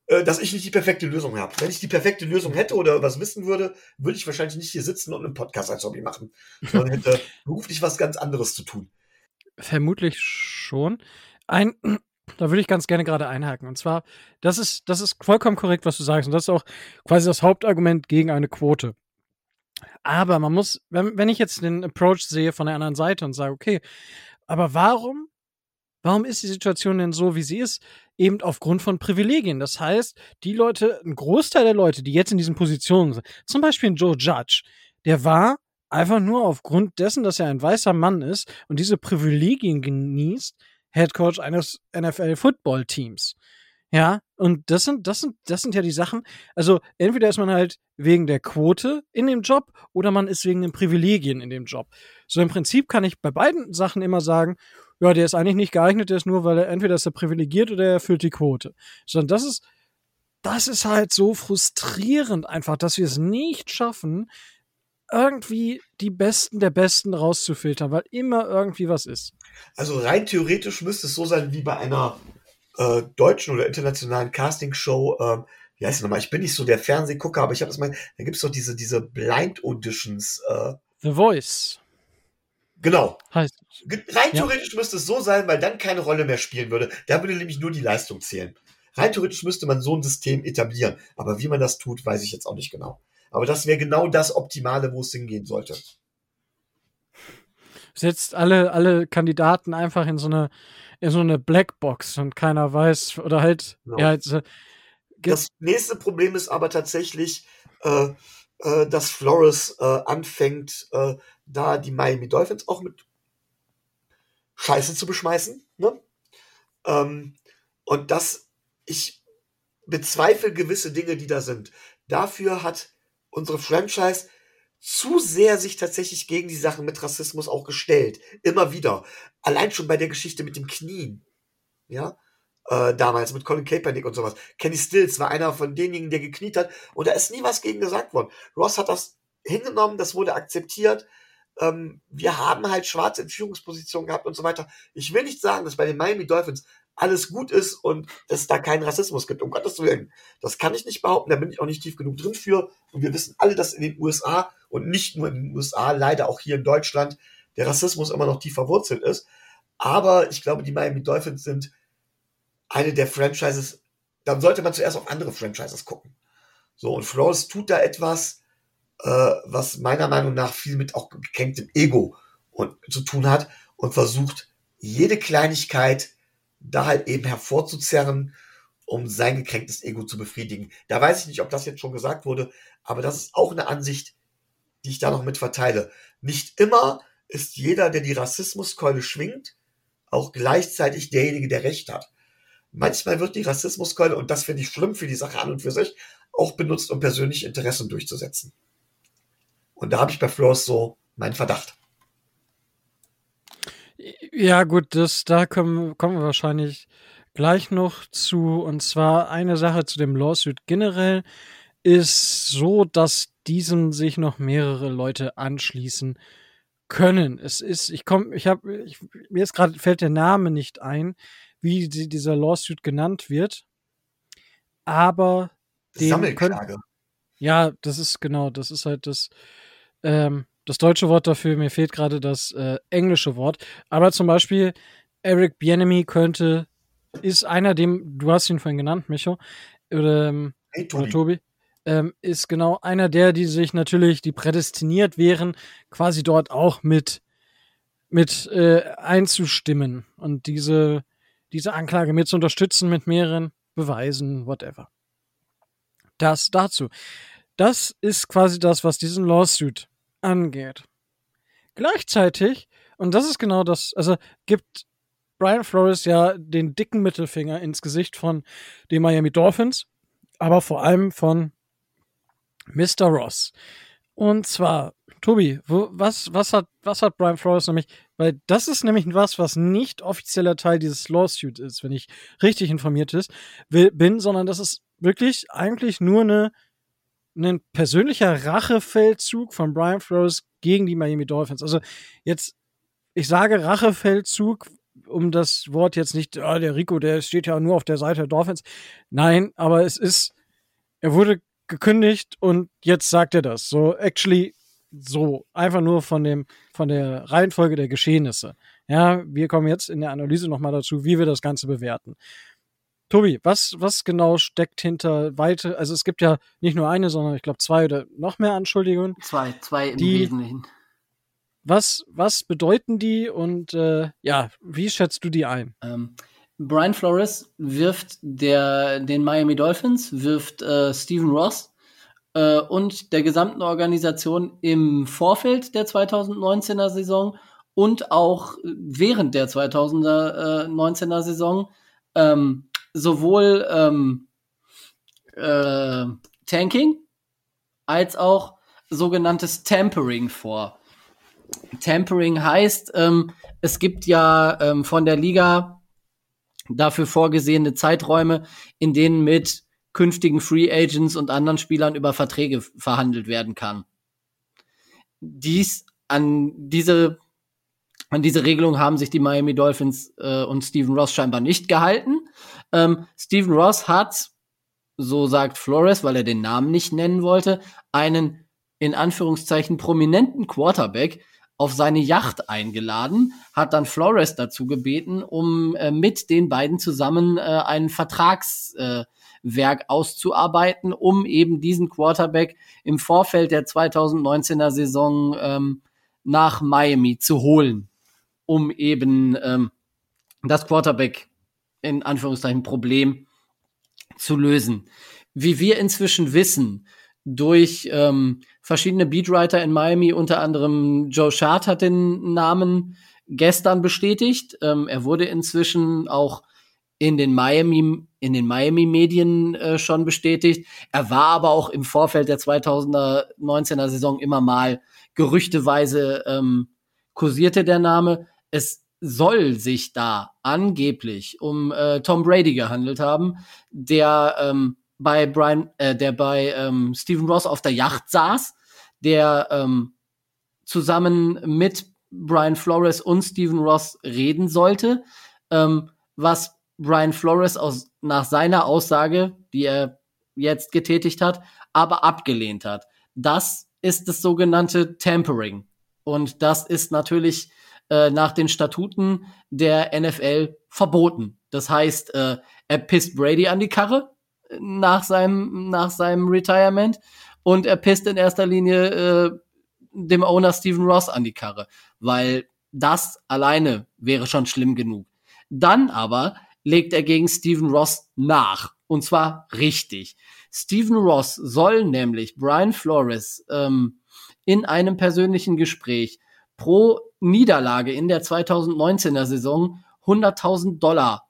äh, dass ich nicht die perfekte Lösung habe. Wenn ich die perfekte Lösung hätte oder was wissen würde, würde ich wahrscheinlich nicht hier sitzen und einen Podcast als Hobby machen, sondern hätte beruflich was ganz anderes zu tun. Vermutlich schon. Ein, da würde ich ganz gerne gerade einhaken. Und zwar, das ist, das ist vollkommen korrekt, was du sagst. Und das ist auch quasi das Hauptargument gegen eine Quote. Aber man muss, wenn, wenn ich jetzt den Approach sehe von der anderen Seite und sage, okay, aber warum, warum ist die Situation denn so, wie sie ist? Eben aufgrund von Privilegien. Das heißt, die Leute, ein Großteil der Leute, die jetzt in diesen Positionen sind, zum Beispiel Joe Judge, der war einfach nur aufgrund dessen, dass er ein weißer Mann ist und diese Privilegien genießt, Head Coach eines NFL-Football-Teams. Ja, und das sind, das sind, das sind ja die Sachen. Also, entweder ist man halt wegen der Quote in dem Job oder man ist wegen den Privilegien in dem Job. So im Prinzip kann ich bei beiden Sachen immer sagen, ja, der ist eigentlich nicht geeignet, der ist nur, weil er entweder ist er privilegiert oder er erfüllt die Quote. Sondern das ist, das ist halt so frustrierend einfach, dass wir es nicht schaffen, irgendwie die Besten der Besten rauszufiltern, weil immer irgendwie was ist. Also rein theoretisch müsste es so sein wie bei einer äh, deutschen oder internationalen Castingshow, ähm, wie heißt es nochmal? Ich bin nicht so der Fernsehgucker, aber ich habe das mal, da gibt es doch diese, diese Blind Auditions. Äh, The Voice. Genau. Heißt. Rein ja. theoretisch müsste es so sein, weil dann keine Rolle mehr spielen würde. Da würde nämlich nur die Leistung zählen. Rein theoretisch müsste man so ein System etablieren. Aber wie man das tut, weiß ich jetzt auch nicht genau. Aber das wäre genau das Optimale, wo es hingehen sollte. Setzt alle, alle Kandidaten einfach in so eine in so eine Blackbox und keiner weiß oder halt, genau. ja, halt, äh, das nächste Problem ist aber tatsächlich, äh, äh, dass Flores äh, anfängt, äh, da die Miami Dolphins auch mit Scheiße zu beschmeißen. Ne? Ähm, und das, ich bezweifle gewisse Dinge, die da sind. Dafür hat unsere Franchise zu sehr sich tatsächlich gegen die Sachen mit Rassismus auch gestellt. Immer wieder. Allein schon bei der Geschichte mit dem Knien. Ja. Äh, damals mit Colin Kaepernick und sowas. Kenny Stills war einer von denjenigen, der gekniet hat. Und da ist nie was gegen gesagt worden. Ross hat das hingenommen, das wurde akzeptiert. Ähm, wir haben halt Schwarze in Führungspositionen gehabt und so weiter. Ich will nicht sagen, dass bei den Miami Dolphins alles gut ist und es da keinen Rassismus gibt, um Gottes Willen. Das kann ich nicht behaupten, da bin ich auch nicht tief genug drin für. Und wir wissen alle, dass in den USA und nicht nur in den USA, leider auch hier in Deutschland, der Rassismus immer noch tief verwurzelt ist. Aber ich glaube, die Miami Dolphins sind eine der Franchises, dann sollte man zuerst auf andere Franchises gucken. So, und Flores tut da etwas, äh, was meiner Meinung nach viel mit auch gekränktem Ego und, zu tun hat und versucht, jede Kleinigkeit da halt eben hervorzuzerren, um sein gekränktes Ego zu befriedigen. Da weiß ich nicht, ob das jetzt schon gesagt wurde, aber das ist auch eine Ansicht, die ich da noch mit verteile. Nicht immer ist jeder, der die Rassismuskeule schwingt, auch gleichzeitig derjenige, der Recht hat. Manchmal wird die Rassismuskeule, und das finde ich schlimm für die Sache an und für sich, auch benutzt, um persönliche Interessen durchzusetzen. Und da habe ich bei Flores so meinen Verdacht. Ja, gut, das, da kommen, kommen wir wahrscheinlich gleich noch zu. Und zwar eine Sache zu dem Lawsuit generell ist so, dass diesem sich noch mehrere Leute anschließen können. Es ist, ich komme, ich habe, mir ist gerade fällt der Name nicht ein, wie die, dieser Lawsuit genannt wird. Aber Sammelklage. Können, ja, das ist genau, das ist halt das. Ähm, das deutsche Wort dafür, mir fehlt gerade das äh, englische Wort. Aber zum Beispiel Eric Bienemy könnte, ist einer, dem, du hast ihn vorhin genannt, Micho, oder, ähm, hey, Tobi. Oder Tobi ähm, ist genau einer der, die sich natürlich, die prädestiniert wären, quasi dort auch mit, mit äh, einzustimmen und diese, diese Anklage mit zu unterstützen mit mehreren Beweisen, whatever. Das dazu. Das ist quasi das, was diesen Lawsuit angeht. Gleichzeitig, und das ist genau das, also gibt Brian Flores ja den dicken Mittelfinger ins Gesicht von den Miami Dolphins, aber vor allem von Mr. Ross. Und zwar, Tobi, wo, was, was, hat, was hat Brian Flores nämlich? Weil das ist nämlich was, was nicht offizieller Teil dieses Lawsuit ist, wenn ich richtig informiert ist, bin, sondern das ist wirklich eigentlich nur eine ein persönlicher Rachefeldzug von Brian Flores gegen die Miami Dolphins. Also jetzt, ich sage Rachefeldzug, um das Wort jetzt nicht, ah, der Rico, der steht ja nur auf der Seite der Dolphins. Nein, aber es ist, er wurde gekündigt und jetzt sagt er das. So, actually, so, einfach nur von dem, von der Reihenfolge der Geschehnisse. Ja, wir kommen jetzt in der Analyse nochmal dazu, wie wir das Ganze bewerten. Tobi, was, was genau steckt hinter weite, also es gibt ja nicht nur eine, sondern ich glaube zwei oder noch mehr Anschuldigungen. Zwei, zwei im die, Wesentlichen. Was, was bedeuten die und äh, ja, wie schätzt du die ein? Ähm, Brian Flores wirft der, den Miami Dolphins, wirft äh, Stephen Ross äh, und der gesamten Organisation im Vorfeld der 2019er Saison und auch während der 2019er Saison ähm, sowohl ähm, äh, Tanking als auch sogenanntes Tampering vor. Tampering heißt, ähm, es gibt ja ähm, von der Liga dafür vorgesehene Zeiträume, in denen mit künftigen Free Agents und anderen Spielern über Verträge verhandelt werden kann. Dies an diese an diese Regelung haben sich die Miami Dolphins äh, und Stephen Ross scheinbar nicht gehalten. Ähm, Stephen Ross hat, so sagt Flores, weil er den Namen nicht nennen wollte, einen in Anführungszeichen prominenten Quarterback auf seine Yacht eingeladen, hat dann Flores dazu gebeten, um äh, mit den beiden zusammen äh, ein Vertragswerk äh, auszuarbeiten, um eben diesen Quarterback im Vorfeld der 2019er Saison ähm, nach Miami zu holen, um eben ähm, das Quarterback in Anführungszeichen Problem zu lösen. Wie wir inzwischen wissen, durch ähm, verschiedene Beatwriter in Miami, unter anderem Joe Schad hat den Namen gestern bestätigt. Ähm, er wurde inzwischen auch in den Miami in den Miami Medien äh, schon bestätigt. Er war aber auch im Vorfeld der 2019er Saison immer mal gerüchteweise ähm, kursierte der Name. Es soll sich da angeblich um äh, Tom Brady gehandelt haben, der ähm, bei Brian, äh, der bei ähm, Stephen Ross auf der Yacht saß, der ähm, zusammen mit Brian Flores und Stephen Ross reden sollte, ähm, was Brian Flores aus, nach seiner Aussage, die er jetzt getätigt hat, aber abgelehnt hat. Das ist das sogenannte Tampering. Und das ist natürlich äh, nach den Statuten der NFL verboten. Das heißt, äh, er pisst Brady an die Karre äh, nach seinem, nach seinem Retirement und er pisst in erster Linie äh, dem Owner Stephen Ross an die Karre, weil das alleine wäre schon schlimm genug. Dann aber legt er gegen Stephen Ross nach. Und zwar richtig. Stephen Ross soll nämlich Brian Flores ähm, in einem persönlichen Gespräch pro Niederlage in der 2019er Saison 100.000 Dollar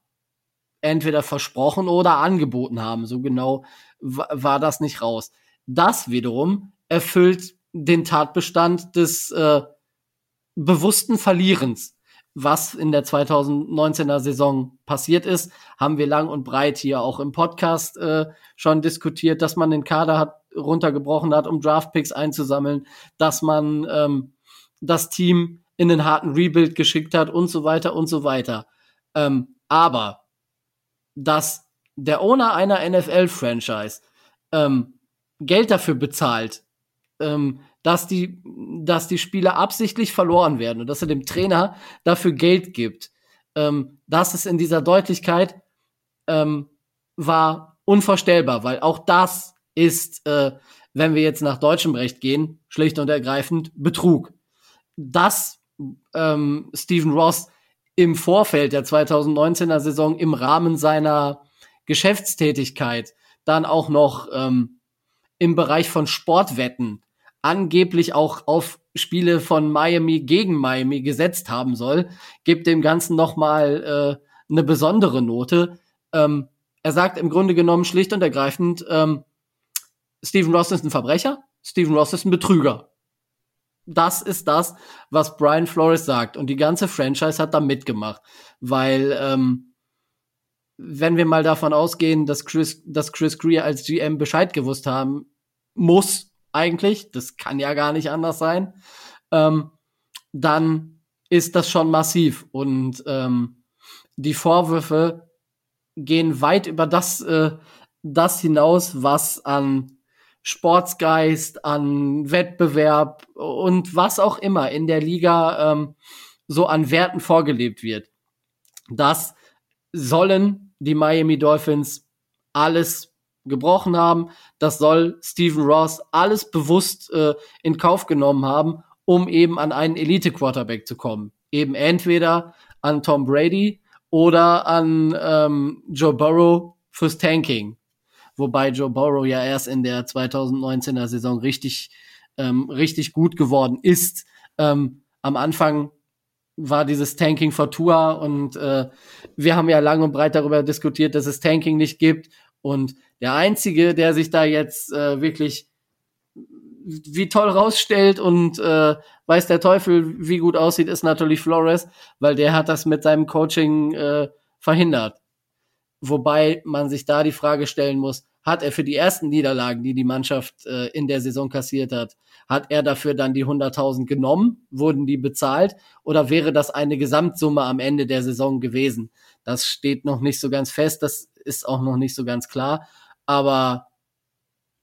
entweder versprochen oder angeboten haben. So genau war das nicht raus. Das wiederum erfüllt den Tatbestand des äh, bewussten Verlierens. Was in der 2019er Saison passiert ist, haben wir lang und breit hier auch im Podcast äh, schon diskutiert, dass man den Kader hat runtergebrochen hat, um Draftpicks einzusammeln, dass man ähm, das Team in einen harten Rebuild geschickt hat und so weiter und so weiter. Ähm, aber dass der Owner einer NFL-Franchise ähm, Geld dafür bezahlt, ähm, dass die, dass die Spieler absichtlich verloren werden und dass er dem Trainer dafür Geld gibt, ähm, das ist in dieser Deutlichkeit ähm, war unvorstellbar, weil auch das ist, äh, wenn wir jetzt nach deutschem Recht gehen, schlicht und ergreifend Betrug. Das ähm, Stephen Ross im Vorfeld der 2019er Saison im Rahmen seiner Geschäftstätigkeit dann auch noch ähm, im Bereich von Sportwetten angeblich auch auf Spiele von Miami gegen Miami gesetzt haben soll, gibt dem Ganzen nochmal äh, eine besondere Note. Ähm, er sagt im Grunde genommen schlicht und ergreifend, ähm, Stephen Ross ist ein Verbrecher, Stephen Ross ist ein Betrüger das ist das, was Brian Flores sagt. Und die ganze Franchise hat da mitgemacht. Weil, ähm, wenn wir mal davon ausgehen, dass Chris, dass Chris Greer als GM Bescheid gewusst haben muss, eigentlich, das kann ja gar nicht anders sein, ähm, dann ist das schon massiv. Und ähm, die Vorwürfe gehen weit über das, äh, das hinaus, was an Sportsgeist, an Wettbewerb und was auch immer in der Liga ähm, so an Werten vorgelebt wird. Das sollen die Miami Dolphins alles gebrochen haben. Das soll Stephen Ross alles bewusst äh, in Kauf genommen haben, um eben an einen Elite-Quarterback zu kommen. Eben entweder an Tom Brady oder an ähm, Joe Burrow fürs Tanking. Wobei Joe Burrow ja erst in der 2019er Saison richtig, ähm, richtig gut geworden ist. Ähm, am Anfang war dieses Tanking for Tour und äh, wir haben ja lang und breit darüber diskutiert, dass es Tanking nicht gibt. Und der Einzige, der sich da jetzt äh, wirklich wie toll rausstellt und äh, weiß der Teufel, wie gut aussieht, ist natürlich Flores, weil der hat das mit seinem Coaching äh, verhindert. Wobei man sich da die Frage stellen muss, hat er für die ersten Niederlagen, die die Mannschaft äh, in der Saison kassiert hat, hat er dafür dann die 100.000 genommen? Wurden die bezahlt? Oder wäre das eine Gesamtsumme am Ende der Saison gewesen? Das steht noch nicht so ganz fest. Das ist auch noch nicht so ganz klar. Aber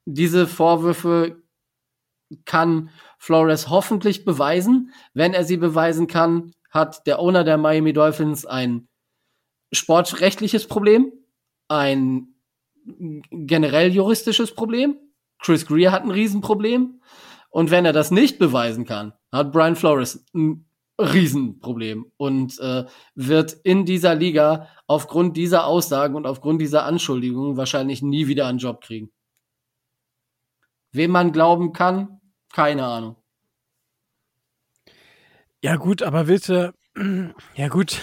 diese Vorwürfe kann Flores hoffentlich beweisen. Wenn er sie beweisen kann, hat der Owner der Miami Dolphins ein sportrechtliches Problem, ein generell juristisches Problem. Chris Greer hat ein Riesenproblem. Und wenn er das nicht beweisen kann, hat Brian Flores ein Riesenproblem und äh, wird in dieser Liga aufgrund dieser Aussagen und aufgrund dieser Anschuldigungen wahrscheinlich nie wieder einen Job kriegen. Wem man glauben kann, keine Ahnung. Ja gut, aber willst du, ja gut,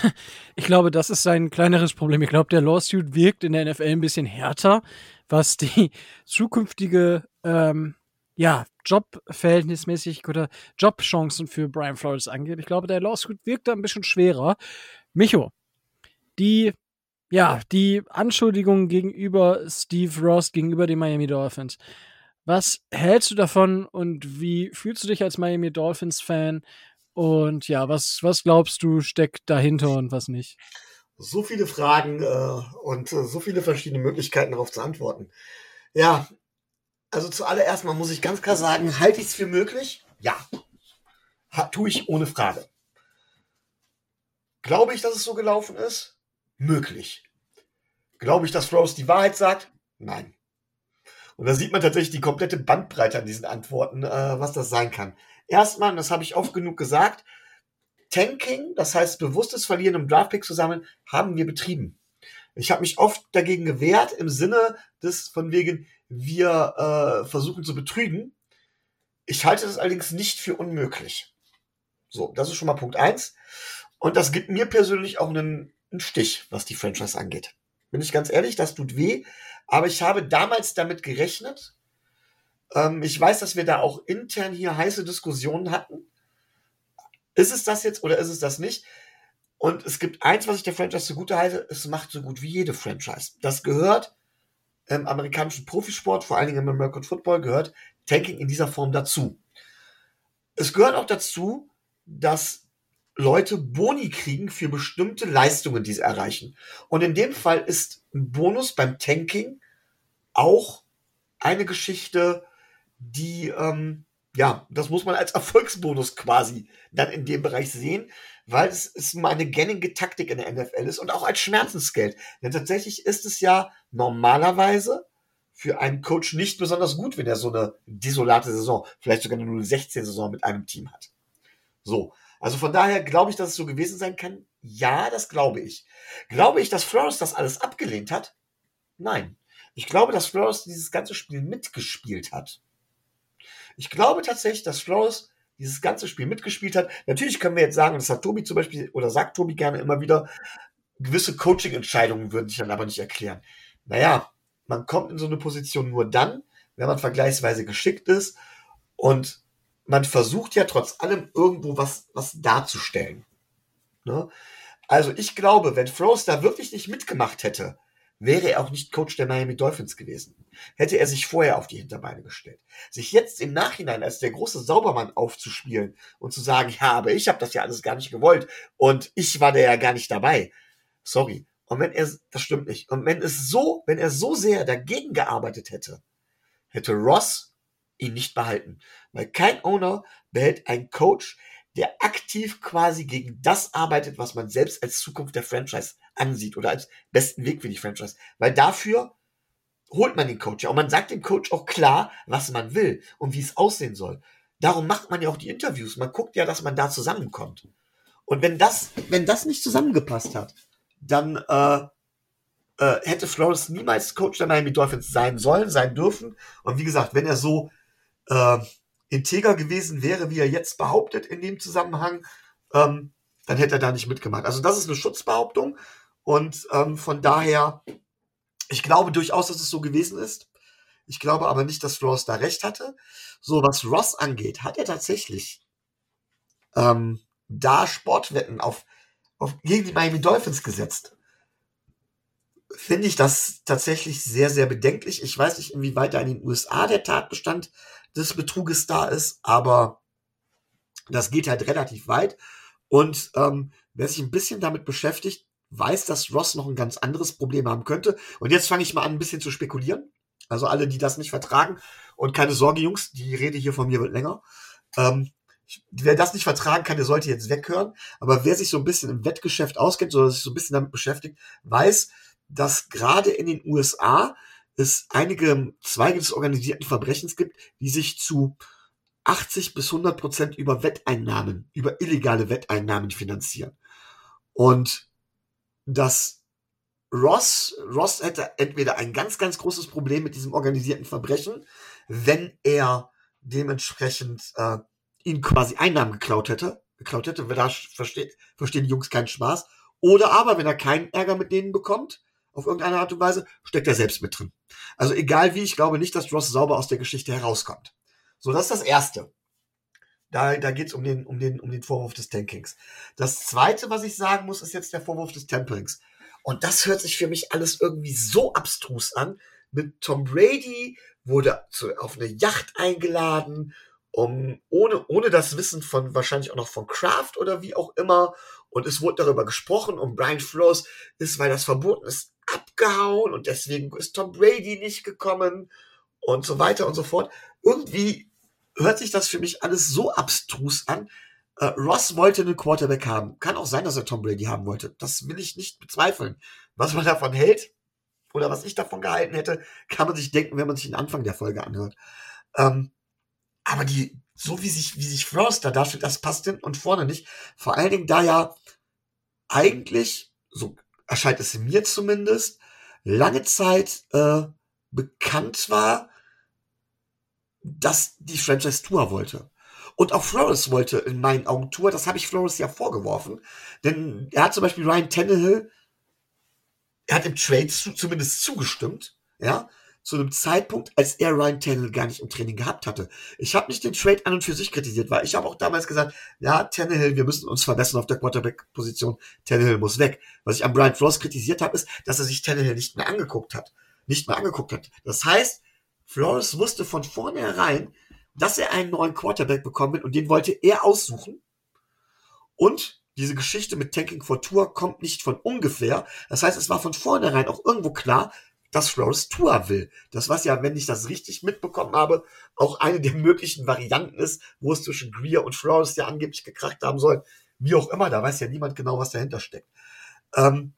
ich glaube, das ist sein kleineres Problem. Ich glaube, der Lawsuit wirkt in der NFL ein bisschen härter, was die zukünftige ähm, ja, Jobverhältnismäßig oder Jobchancen für Brian Flores angeht. Ich glaube, der Lawsuit wirkt da ein bisschen schwerer. Micho, die, ja, die Anschuldigungen gegenüber Steve Ross, gegenüber den Miami Dolphins. Was hältst du davon und wie fühlst du dich als Miami Dolphins Fan? Und ja, was, was glaubst du steckt dahinter und was nicht? So viele Fragen äh, und äh, so viele verschiedene Möglichkeiten darauf zu antworten. Ja, also zuallererst mal muss ich ganz klar sagen, halte ich es für möglich? Ja. Ha, tue ich ohne Frage. Glaube ich, dass es so gelaufen ist? Möglich. Glaube ich, dass Rose die Wahrheit sagt? Nein. Und da sieht man tatsächlich die komplette Bandbreite an diesen Antworten, äh, was das sein kann. Erstmal, das habe ich oft genug gesagt, Tanking, das heißt bewusstes Verlieren, um Draftpick zu sammeln, haben wir betrieben. Ich habe mich oft dagegen gewehrt im Sinne des von wegen, wir äh, versuchen zu betrügen. Ich halte das allerdings nicht für unmöglich. So, das ist schon mal Punkt eins. Und das gibt mir persönlich auch einen, einen Stich, was die Franchise angeht. Bin ich ganz ehrlich, das tut weh. Aber ich habe damals damit gerechnet. Ähm, ich weiß, dass wir da auch intern hier heiße Diskussionen hatten. Ist es das jetzt oder ist es das nicht? Und es gibt eins, was ich der Franchise zugute halte, es macht so gut wie jede Franchise. Das gehört im amerikanischen Profisport, vor allen Dingen im American Football, gehört Tanking in dieser Form dazu. Es gehört auch dazu, dass Leute Boni kriegen für bestimmte Leistungen, die sie erreichen. Und in dem Fall ist ein Bonus beim Tanking auch eine Geschichte, die, ähm, ja, das muss man als Erfolgsbonus quasi dann in dem Bereich sehen, weil es, es mal eine gängige Taktik in der NFL ist und auch als Schmerzensgeld. Denn tatsächlich ist es ja normalerweise für einen Coach nicht besonders gut, wenn er so eine desolate Saison, vielleicht sogar eine 0-16-Saison mit einem Team hat. So. Also von daher glaube ich, dass es so gewesen sein kann. Ja, das glaube ich. Glaube ich, dass Flores das alles abgelehnt hat? Nein. Ich glaube, dass Flores dieses ganze Spiel mitgespielt hat. Ich glaube tatsächlich, dass Flores dieses ganze Spiel mitgespielt hat. Natürlich können wir jetzt sagen, das hat Tobi zum Beispiel, oder sagt Tobi gerne immer wieder, gewisse Coaching-Entscheidungen würden sich dann aber nicht erklären. Naja, man kommt in so eine Position nur dann, wenn man vergleichsweise geschickt ist und man versucht ja trotz allem irgendwo was, was darzustellen. Ne? Also ich glaube, wenn Frost da wirklich nicht mitgemacht hätte, wäre er auch nicht Coach der Miami Dolphins gewesen. Hätte er sich vorher auf die Hinterbeine gestellt. Sich jetzt im Nachhinein als der große Saubermann aufzuspielen und zu sagen, ja, aber ich habe das ja alles gar nicht gewollt und ich war da ja gar nicht dabei. Sorry. Und wenn er, das stimmt nicht. Und wenn es so, wenn er so sehr dagegen gearbeitet hätte, hätte Ross ihn nicht behalten. Weil kein Owner behält einen Coach, der aktiv quasi gegen das arbeitet, was man selbst als Zukunft der Franchise ansieht oder als besten Weg für die Franchise. Weil dafür holt man den Coach ja. Und man sagt dem Coach auch klar, was man will und wie es aussehen soll. Darum macht man ja auch die Interviews. Man guckt ja, dass man da zusammenkommt. Und wenn das, wenn das nicht zusammengepasst hat, dann äh, äh, hätte Flores niemals Coach der Miami Dolphins sein sollen, sein dürfen. Und wie gesagt, wenn er so äh, integer gewesen wäre, wie er jetzt behauptet in dem Zusammenhang, ähm, dann hätte er da nicht mitgemacht. Also das ist eine Schutzbehauptung und ähm, von daher, ich glaube durchaus, dass es so gewesen ist. Ich glaube aber nicht, dass Ross da recht hatte. So, was Ross angeht, hat er tatsächlich ähm, da Sportwetten auf, auf gegen die Miami Dolphins gesetzt. Finde ich das tatsächlich sehr, sehr bedenklich. Ich weiß nicht, inwieweit da in den USA der Tatbestand des Betruges da ist, aber das geht halt relativ weit. Und ähm, wer sich ein bisschen damit beschäftigt, weiß, dass Ross noch ein ganz anderes Problem haben könnte. Und jetzt fange ich mal an, ein bisschen zu spekulieren. Also alle, die das nicht vertragen. Und keine Sorge, Jungs, die Rede hier von mir wird länger. Ähm, wer das nicht vertragen kann, der sollte jetzt weghören. Aber wer sich so ein bisschen im Wettgeschäft auskennt oder sich so ein bisschen damit beschäftigt, weiß, dass gerade in den USA es einige Zweige des organisierten Verbrechens gibt, die sich zu 80 bis 100 Prozent über Wetteinnahmen, über illegale Wetteinnahmen finanzieren. Und dass Ross, Ross hätte entweder ein ganz, ganz großes Problem mit diesem organisierten Verbrechen, wenn er dementsprechend äh, ihn quasi Einnahmen geklaut hätte, geklaut hätte, da versteht, verstehen die Jungs keinen Spaß. Oder aber, wenn er keinen Ärger mit denen bekommt, auf irgendeine Art und Weise, steckt er selbst mit drin. Also egal wie, ich glaube nicht, dass Ross sauber aus der Geschichte herauskommt. So, das ist das Erste. Da, da geht es um den, um, den, um den Vorwurf des Tankings. Das Zweite, was ich sagen muss, ist jetzt der Vorwurf des Temperings. Und das hört sich für mich alles irgendwie so abstrus an. Mit Tom Brady wurde zu, auf eine Yacht eingeladen, um, ohne, ohne das Wissen von wahrscheinlich auch noch von Kraft oder wie auch immer. Und es wurde darüber gesprochen und Brian Flores ist, weil das verboten ist, abgehauen und deswegen ist Tom Brady nicht gekommen und so weiter und so fort. Irgendwie hört sich das für mich alles so abstrus an. Äh, Ross wollte einen Quarterback haben. Kann auch sein, dass er Tom Brady haben wollte. Das will ich nicht bezweifeln. Was man davon hält oder was ich davon gehalten hätte, kann man sich denken, wenn man sich den Anfang der Folge anhört. Ähm, aber die, so wie sich, wie sich Frost da darstellt, das passt hinten und vorne nicht. Vor allen Dingen, da ja eigentlich, so erscheint es mir zumindest, lange Zeit äh, bekannt war, dass die Franchise Tour wollte. Und auch Flores wollte in meinen Augen Tour. Das habe ich Flores ja vorgeworfen. Denn er hat zum Beispiel Ryan Tannehill, er hat im Trade zu, zumindest zugestimmt, ja, zu einem Zeitpunkt, als er Ryan Tannehill gar nicht im Training gehabt hatte. Ich habe nicht den Trade an und für sich kritisiert, weil ich habe auch damals gesagt, ja, Tannehill, wir müssen uns verbessern auf der Quarterback-Position. Tannehill muss weg. Was ich an Brian Flores kritisiert habe, ist, dass er sich Tannehill nicht mehr angeguckt hat. Nicht mehr angeguckt hat. Das heißt, Flores wusste von vornherein, dass er einen neuen Quarterback bekommen wird und den wollte er aussuchen. Und diese Geschichte mit Tanking for Tour kommt nicht von ungefähr. Das heißt, es war von vornherein auch irgendwo klar, dass Flores Tour will. Das was ja, wenn ich das richtig mitbekommen habe, auch eine der möglichen Varianten ist, wo es zwischen Greer und Flores ja angeblich gekracht haben soll. Wie auch immer, da weiß ja niemand genau, was dahinter steckt. Ähm,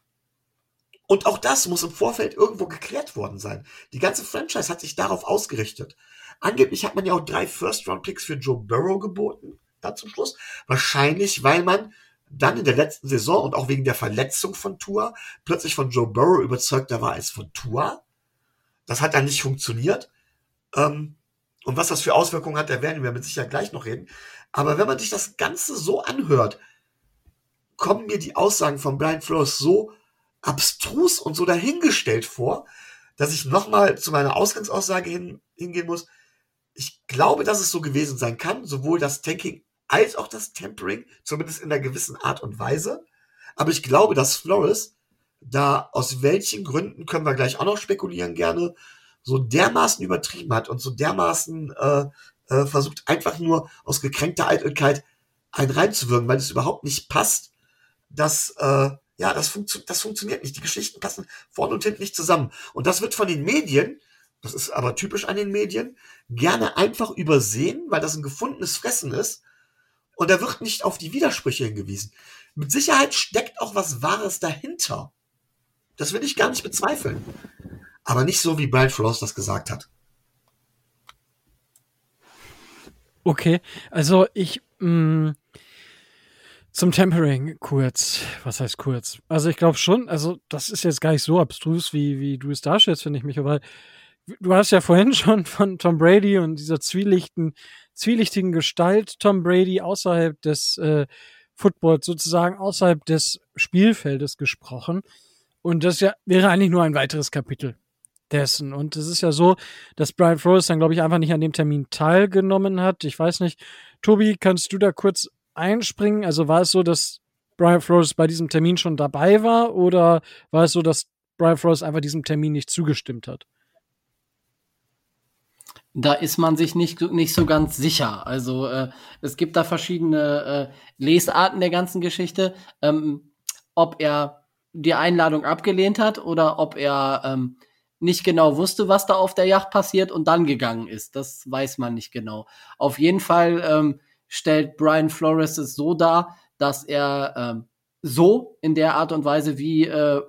und auch das muss im Vorfeld irgendwo geklärt worden sein. Die ganze Franchise hat sich darauf ausgerichtet. Angeblich hat man ja auch drei First-Round-Picks für Joe Burrow geboten, da zum Schluss. Wahrscheinlich, weil man dann in der letzten Saison und auch wegen der Verletzung von Tua plötzlich von Joe Burrow überzeugter war als von Tua. Das hat dann nicht funktioniert. Ähm, und was das für Auswirkungen hat, da werden wir mit Sicherheit gleich noch reden. Aber wenn man sich das Ganze so anhört, kommen mir die Aussagen von Brian Flores so abstrus und so dahingestellt vor, dass ich nochmal zu meiner Ausgangsaussage hin, hingehen muss. Ich glaube, dass es so gewesen sein kann, sowohl das Tanking als auch das Tempering, zumindest in einer gewissen Art und Weise. Aber ich glaube, dass Flores da aus welchen Gründen können wir gleich auch noch spekulieren gerne, so dermaßen übertrieben hat und so dermaßen äh, äh, versucht einfach nur aus gekränkter Eitelkeit einen reinzuwirken, weil es überhaupt nicht passt, dass äh, ja das, funktio das funktioniert nicht. Die Geschichten passen vorne und hinten nicht zusammen. Und das wird von den Medien, das ist aber typisch an den Medien, gerne einfach übersehen, weil das ein gefundenes Fressen ist. Und da wird nicht auf die Widersprüche hingewiesen. Mit Sicherheit steckt auch was Wahres dahinter. Das will ich gar nicht bezweifeln. Aber nicht so, wie Brian Frost das gesagt hat. Okay, also ich mh, mm, zum Tempering kurz. Was heißt kurz? Also ich glaube schon, also das ist jetzt gar nicht so abstrus, wie, wie du es darstellst, finde ich mich, aber du hast ja vorhin schon von Tom Brady und dieser zwielichten, zwielichtigen Gestalt Tom Brady außerhalb des äh, Footballs, sozusagen außerhalb des Spielfeldes gesprochen. Und das ja, wäre eigentlich nur ein weiteres Kapitel dessen. Und es ist ja so, dass Brian Flores dann, glaube ich, einfach nicht an dem Termin teilgenommen hat. Ich weiß nicht, Tobi, kannst du da kurz einspringen? Also war es so, dass Brian Flores bei diesem Termin schon dabei war oder war es so, dass Brian Flores einfach diesem Termin nicht zugestimmt hat? Da ist man sich nicht, nicht so ganz sicher. Also äh, es gibt da verschiedene äh, Lesarten der ganzen Geschichte. Ähm, ob er die Einladung abgelehnt hat oder ob er ähm, nicht genau wusste, was da auf der Yacht passiert und dann gegangen ist. Das weiß man nicht genau. Auf jeden Fall ähm, stellt Brian Flores es so dar, dass er ähm, so in der Art und Weise, wie äh,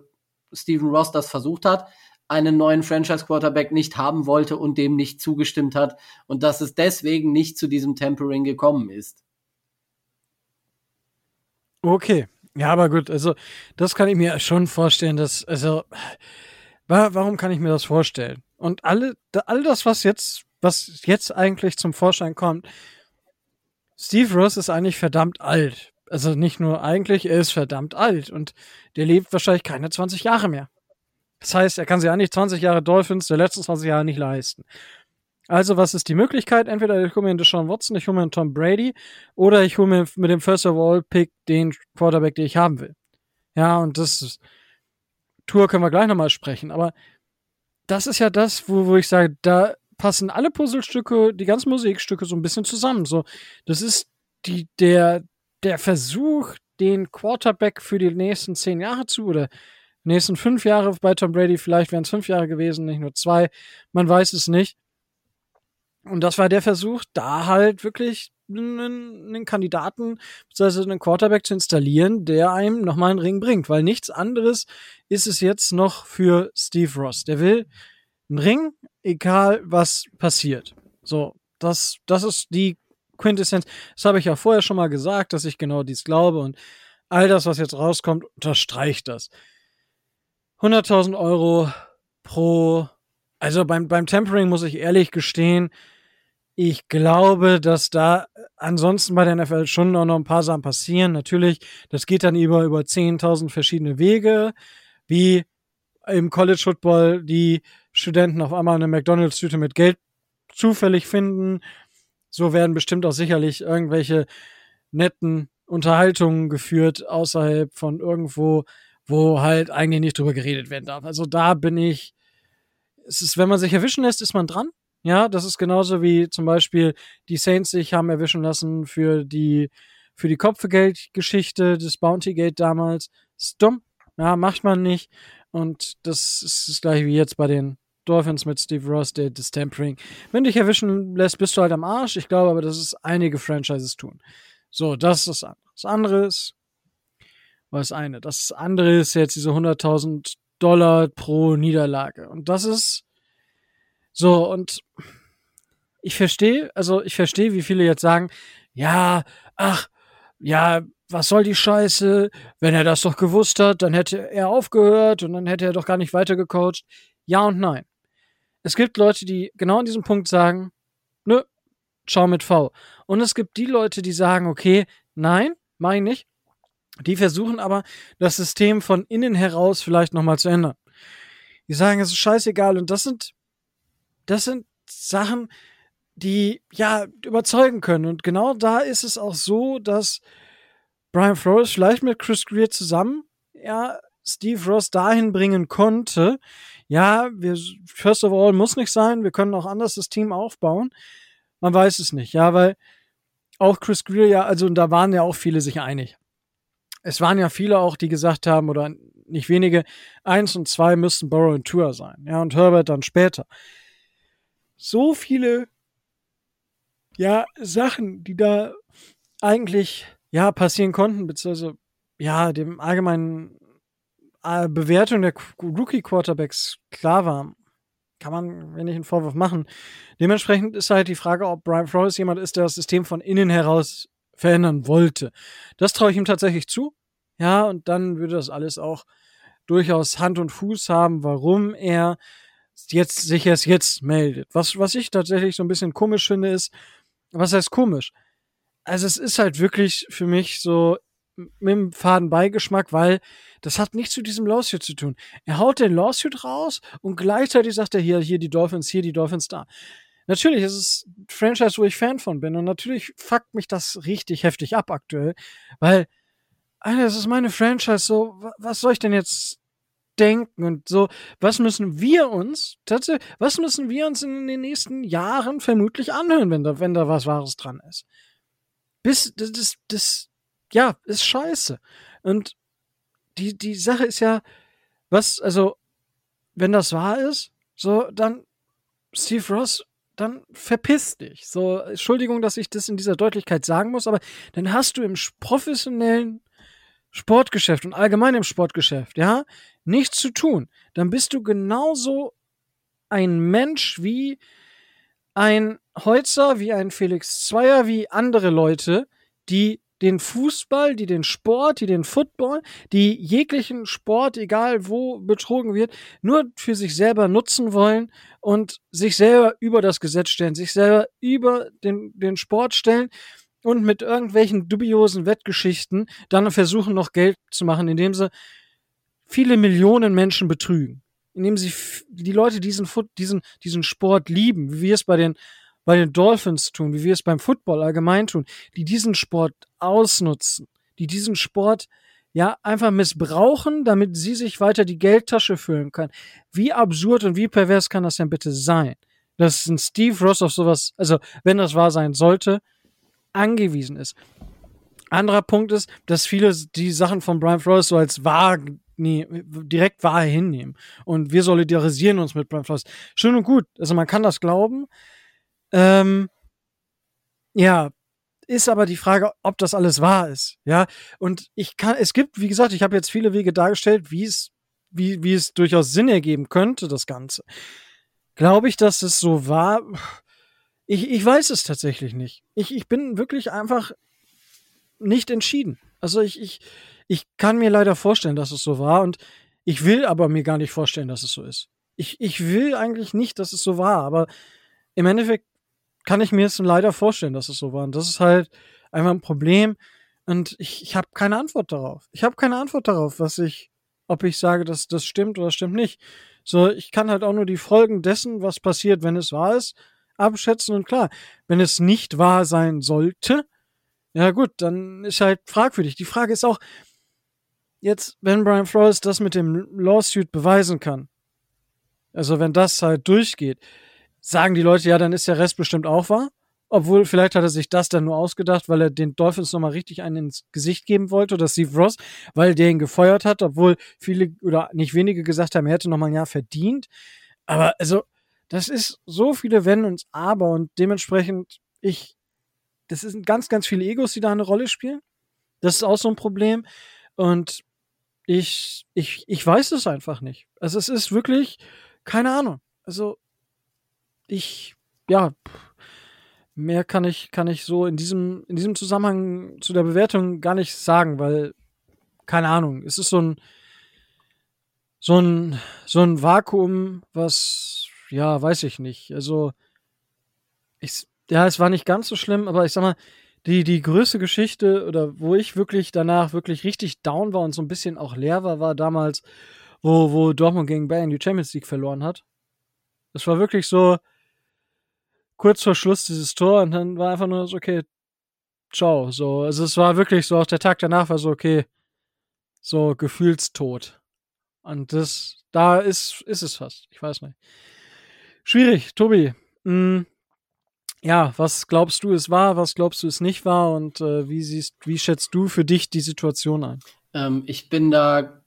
Stephen Ross das versucht hat, einen neuen Franchise Quarterback nicht haben wollte und dem nicht zugestimmt hat und dass es deswegen nicht zu diesem Tempering gekommen ist. Okay, ja, aber gut, also das kann ich mir schon vorstellen, dass, also, warum kann ich mir das vorstellen? Und alle, all das, was jetzt, was jetzt eigentlich zum Vorschein kommt, Steve Ross ist eigentlich verdammt alt. Also nicht nur eigentlich, er ist verdammt alt und der lebt wahrscheinlich keine 20 Jahre mehr. Das heißt, er kann sich eigentlich 20 Jahre Dolphins der letzten 20 Jahre nicht leisten. Also, was ist die Möglichkeit? Entweder ich hole mir einen Deshaun Watson, ich hole mir einen Tom Brady oder ich hole mir mit dem First of All Pick den Quarterback, den ich haben will. Ja, und das ist, Tour können wir gleich nochmal sprechen, aber das ist ja das, wo, wo ich sage, da passen alle Puzzlestücke, die ganzen Musikstücke so ein bisschen zusammen. So, das ist die, der, der Versuch, den Quarterback für die nächsten zehn Jahre zu oder nächsten fünf Jahre bei Tom Brady, vielleicht wären es fünf Jahre gewesen, nicht nur zwei, man weiß es nicht und das war der Versuch, da halt wirklich einen, einen Kandidaten, beziehungsweise einen Quarterback zu installieren, der einem nochmal einen Ring bringt. Weil nichts anderes ist es jetzt noch für Steve Ross. Der will einen Ring, egal was passiert. So, das, das ist die Quintessenz. Das habe ich ja vorher schon mal gesagt, dass ich genau dies glaube und all das, was jetzt rauskommt, unterstreicht das. 100.000 Euro pro also beim, beim Tempering muss ich ehrlich gestehen, ich glaube, dass da ansonsten bei der NFL schon noch ein paar Sachen passieren. Natürlich, das geht dann über, über 10.000 verschiedene Wege, wie im College Football die Studenten auf einmal eine McDonalds-Tüte mit Geld zufällig finden. So werden bestimmt auch sicherlich irgendwelche netten Unterhaltungen geführt außerhalb von irgendwo, wo halt eigentlich nicht drüber geredet werden darf. Also da bin ich es ist, wenn man sich erwischen lässt, ist man dran. Ja, das ist genauso wie zum Beispiel die Saints sich haben erwischen lassen für die, für die Kopfgeldgeschichte des Bountygate damals. Ist dumm. Ja, macht man nicht. Und das ist das gleiche wie jetzt bei den Dolphins mit Steve Ross, der das Tempering. Wenn dich erwischen lässt, bist du halt am Arsch. Ich glaube aber, dass es einige Franchises tun. So, das ist das andere. Das andere ist, was das eine. Das andere ist jetzt diese 100.000 Dollar pro Niederlage. Und das ist so, und ich verstehe, also ich verstehe, wie viele jetzt sagen, ja, ach, ja, was soll die Scheiße? Wenn er das doch gewusst hat, dann hätte er aufgehört und dann hätte er doch gar nicht weitergecoacht. Ja und nein. Es gibt Leute, die genau an diesem Punkt sagen, nö, schau mit V. Und es gibt die Leute, die sagen, okay, nein, mach ich nicht. Die versuchen aber, das System von innen heraus vielleicht nochmal zu ändern. Die sagen, es ist scheißegal. Und das sind, das sind Sachen, die, ja, überzeugen können. Und genau da ist es auch so, dass Brian Flores vielleicht mit Chris Greer zusammen, ja, Steve Ross dahin bringen konnte, ja, wir, first of all, muss nicht sein, wir können auch anders das Team aufbauen. Man weiß es nicht, ja, weil auch Chris Greer, ja, also da waren ja auch viele sich einig. Es waren ja viele auch, die gesagt haben, oder nicht wenige, eins und zwei müssten Burrow und Tour sein, ja, und Herbert dann später. So viele, ja, Sachen, die da eigentlich, ja, passieren konnten, beziehungsweise, ja, dem allgemeinen äh, Bewertung der Rookie-Quarterbacks klar war, kann man, wenn ich einen Vorwurf machen. Dementsprechend ist halt die Frage, ob Brian Flores jemand ist, der das System von innen heraus verändern wollte. Das traue ich ihm tatsächlich zu. Ja, und dann würde das alles auch durchaus Hand und Fuß haben, warum er jetzt sich erst jetzt meldet. Was, was ich tatsächlich so ein bisschen komisch finde, ist, was heißt komisch? Also es ist halt wirklich für mich so mit dem faden Beigeschmack, weil das hat nichts zu diesem Lawsuit zu tun. Er haut den Lawsuit raus und gleichzeitig sagt er hier, hier die Dolphins, hier die Dolphins da. Natürlich ist es ein Franchise, wo ich Fan von bin und natürlich fuckt mich das richtig heftig ab aktuell, weil, Alter, das ist meine Franchise, so, was soll ich denn jetzt denken und so, was müssen wir uns, tatsächlich, was müssen wir uns in den nächsten Jahren vermutlich anhören, wenn da, wenn da was Wahres dran ist? Bis, das, das, das ja, ist scheiße. Und die, die Sache ist ja, was, also, wenn das wahr ist, so, dann, Steve Ross, dann verpiss dich. So, Entschuldigung, dass ich das in dieser Deutlichkeit sagen muss, aber dann hast du im professionellen Sportgeschäft und allgemein im Sportgeschäft, ja, nichts zu tun. Dann bist du genauso ein Mensch wie ein Holzer, wie ein Felix Zweier, wie andere Leute, die den Fußball, die den Sport, die den Football, die jeglichen Sport, egal wo betrogen wird, nur für sich selber nutzen wollen und sich selber über das Gesetz stellen, sich selber über den, den Sport stellen und mit irgendwelchen dubiosen Wettgeschichten dann versuchen noch Geld zu machen, indem sie viele Millionen Menschen betrügen. Indem sie die Leute diesen, diesen, diesen Sport lieben, wie wir es bei den bei den Dolphins tun, wie wir es beim Football allgemein tun, die diesen Sport ausnutzen, die diesen Sport ja einfach missbrauchen, damit sie sich weiter die Geldtasche füllen können. Wie absurd und wie pervers kann das denn bitte sein? Dass ein Steve Ross auf sowas, also wenn das wahr sein sollte, angewiesen ist. Anderer Punkt ist, dass viele die Sachen von Brian Flores so als wahr, nee, direkt wahr hinnehmen. Und wir solidarisieren uns mit Brian Flores. Schön und gut. Also man kann das glauben, ähm, ja, ist aber die Frage, ob das alles wahr ist. Ja, und ich kann, es gibt, wie gesagt, ich habe jetzt viele Wege dargestellt, wie es, wie, wie es durchaus Sinn ergeben könnte, das Ganze. Glaube ich, dass es so war? Ich, ich weiß es tatsächlich nicht. Ich, ich bin wirklich einfach nicht entschieden. Also ich, ich, ich kann mir leider vorstellen, dass es so war und ich will aber mir gar nicht vorstellen, dass es so ist. Ich, ich will eigentlich nicht, dass es so war, aber im Endeffekt kann ich mir es leider vorstellen, dass es so war. Und das ist halt einfach ein Problem. Und ich, ich habe keine Antwort darauf. Ich habe keine Antwort darauf, was ich, ob ich sage, dass das stimmt oder stimmt nicht. So, ich kann halt auch nur die Folgen dessen, was passiert, wenn es wahr ist, abschätzen. Und klar, wenn es nicht wahr sein sollte, ja gut, dann ist halt fragwürdig. Die Frage ist auch, jetzt, wenn Brian Flores das mit dem Lawsuit beweisen kann, also wenn das halt durchgeht, sagen die Leute, ja, dann ist der Rest bestimmt auch wahr. Obwohl, vielleicht hat er sich das dann nur ausgedacht, weil er den Dolphins nochmal richtig einen ins Gesicht geben wollte, oder Steve Ross, weil der ihn gefeuert hat, obwohl viele oder nicht wenige gesagt haben, er hätte nochmal ein Jahr verdient. Aber also, das ist so viele Wenn und Aber und dementsprechend, ich, das sind ganz, ganz viele Egos, die da eine Rolle spielen. Das ist auch so ein Problem. Und ich, ich, ich weiß es einfach nicht. Also es ist wirklich, keine Ahnung. Also ich, ja, mehr kann ich, kann ich so in diesem, in diesem Zusammenhang zu der Bewertung gar nicht sagen, weil, keine Ahnung, es ist so ein, so ein, so ein Vakuum, was, ja, weiß ich nicht. Also, ich, ja, es war nicht ganz so schlimm, aber ich sag mal, die, die größte Geschichte oder wo ich wirklich danach wirklich richtig down war und so ein bisschen auch leer war, war damals, wo, wo Dortmund gegen Bayern die Champions League verloren hat. Das war wirklich so, kurz vor Schluss dieses Tor und dann war einfach nur so, okay, ciao. So, also es war wirklich so, auch der Tag danach war so, okay, so gefühlstot. Und das, da ist, ist es fast. Ich weiß nicht. Schwierig, Tobi. Mh, hm, ja, was glaubst du, es war, was glaubst du, es nicht war und äh, wie siehst, wie schätzt du für dich die Situation ein? Ähm, ich bin da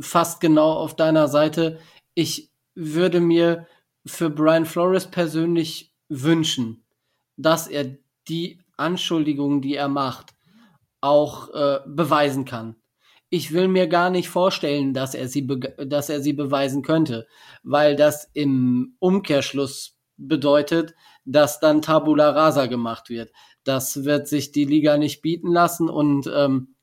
fast genau auf deiner Seite. Ich würde mir für Brian Flores persönlich wünschen, dass er die Anschuldigungen, die er macht, auch äh, beweisen kann. Ich will mir gar nicht vorstellen, dass er sie, dass er sie beweisen könnte, weil das im Umkehrschluss bedeutet, dass dann Tabula Rasa gemacht wird. Das wird sich die Liga nicht bieten lassen und ähm,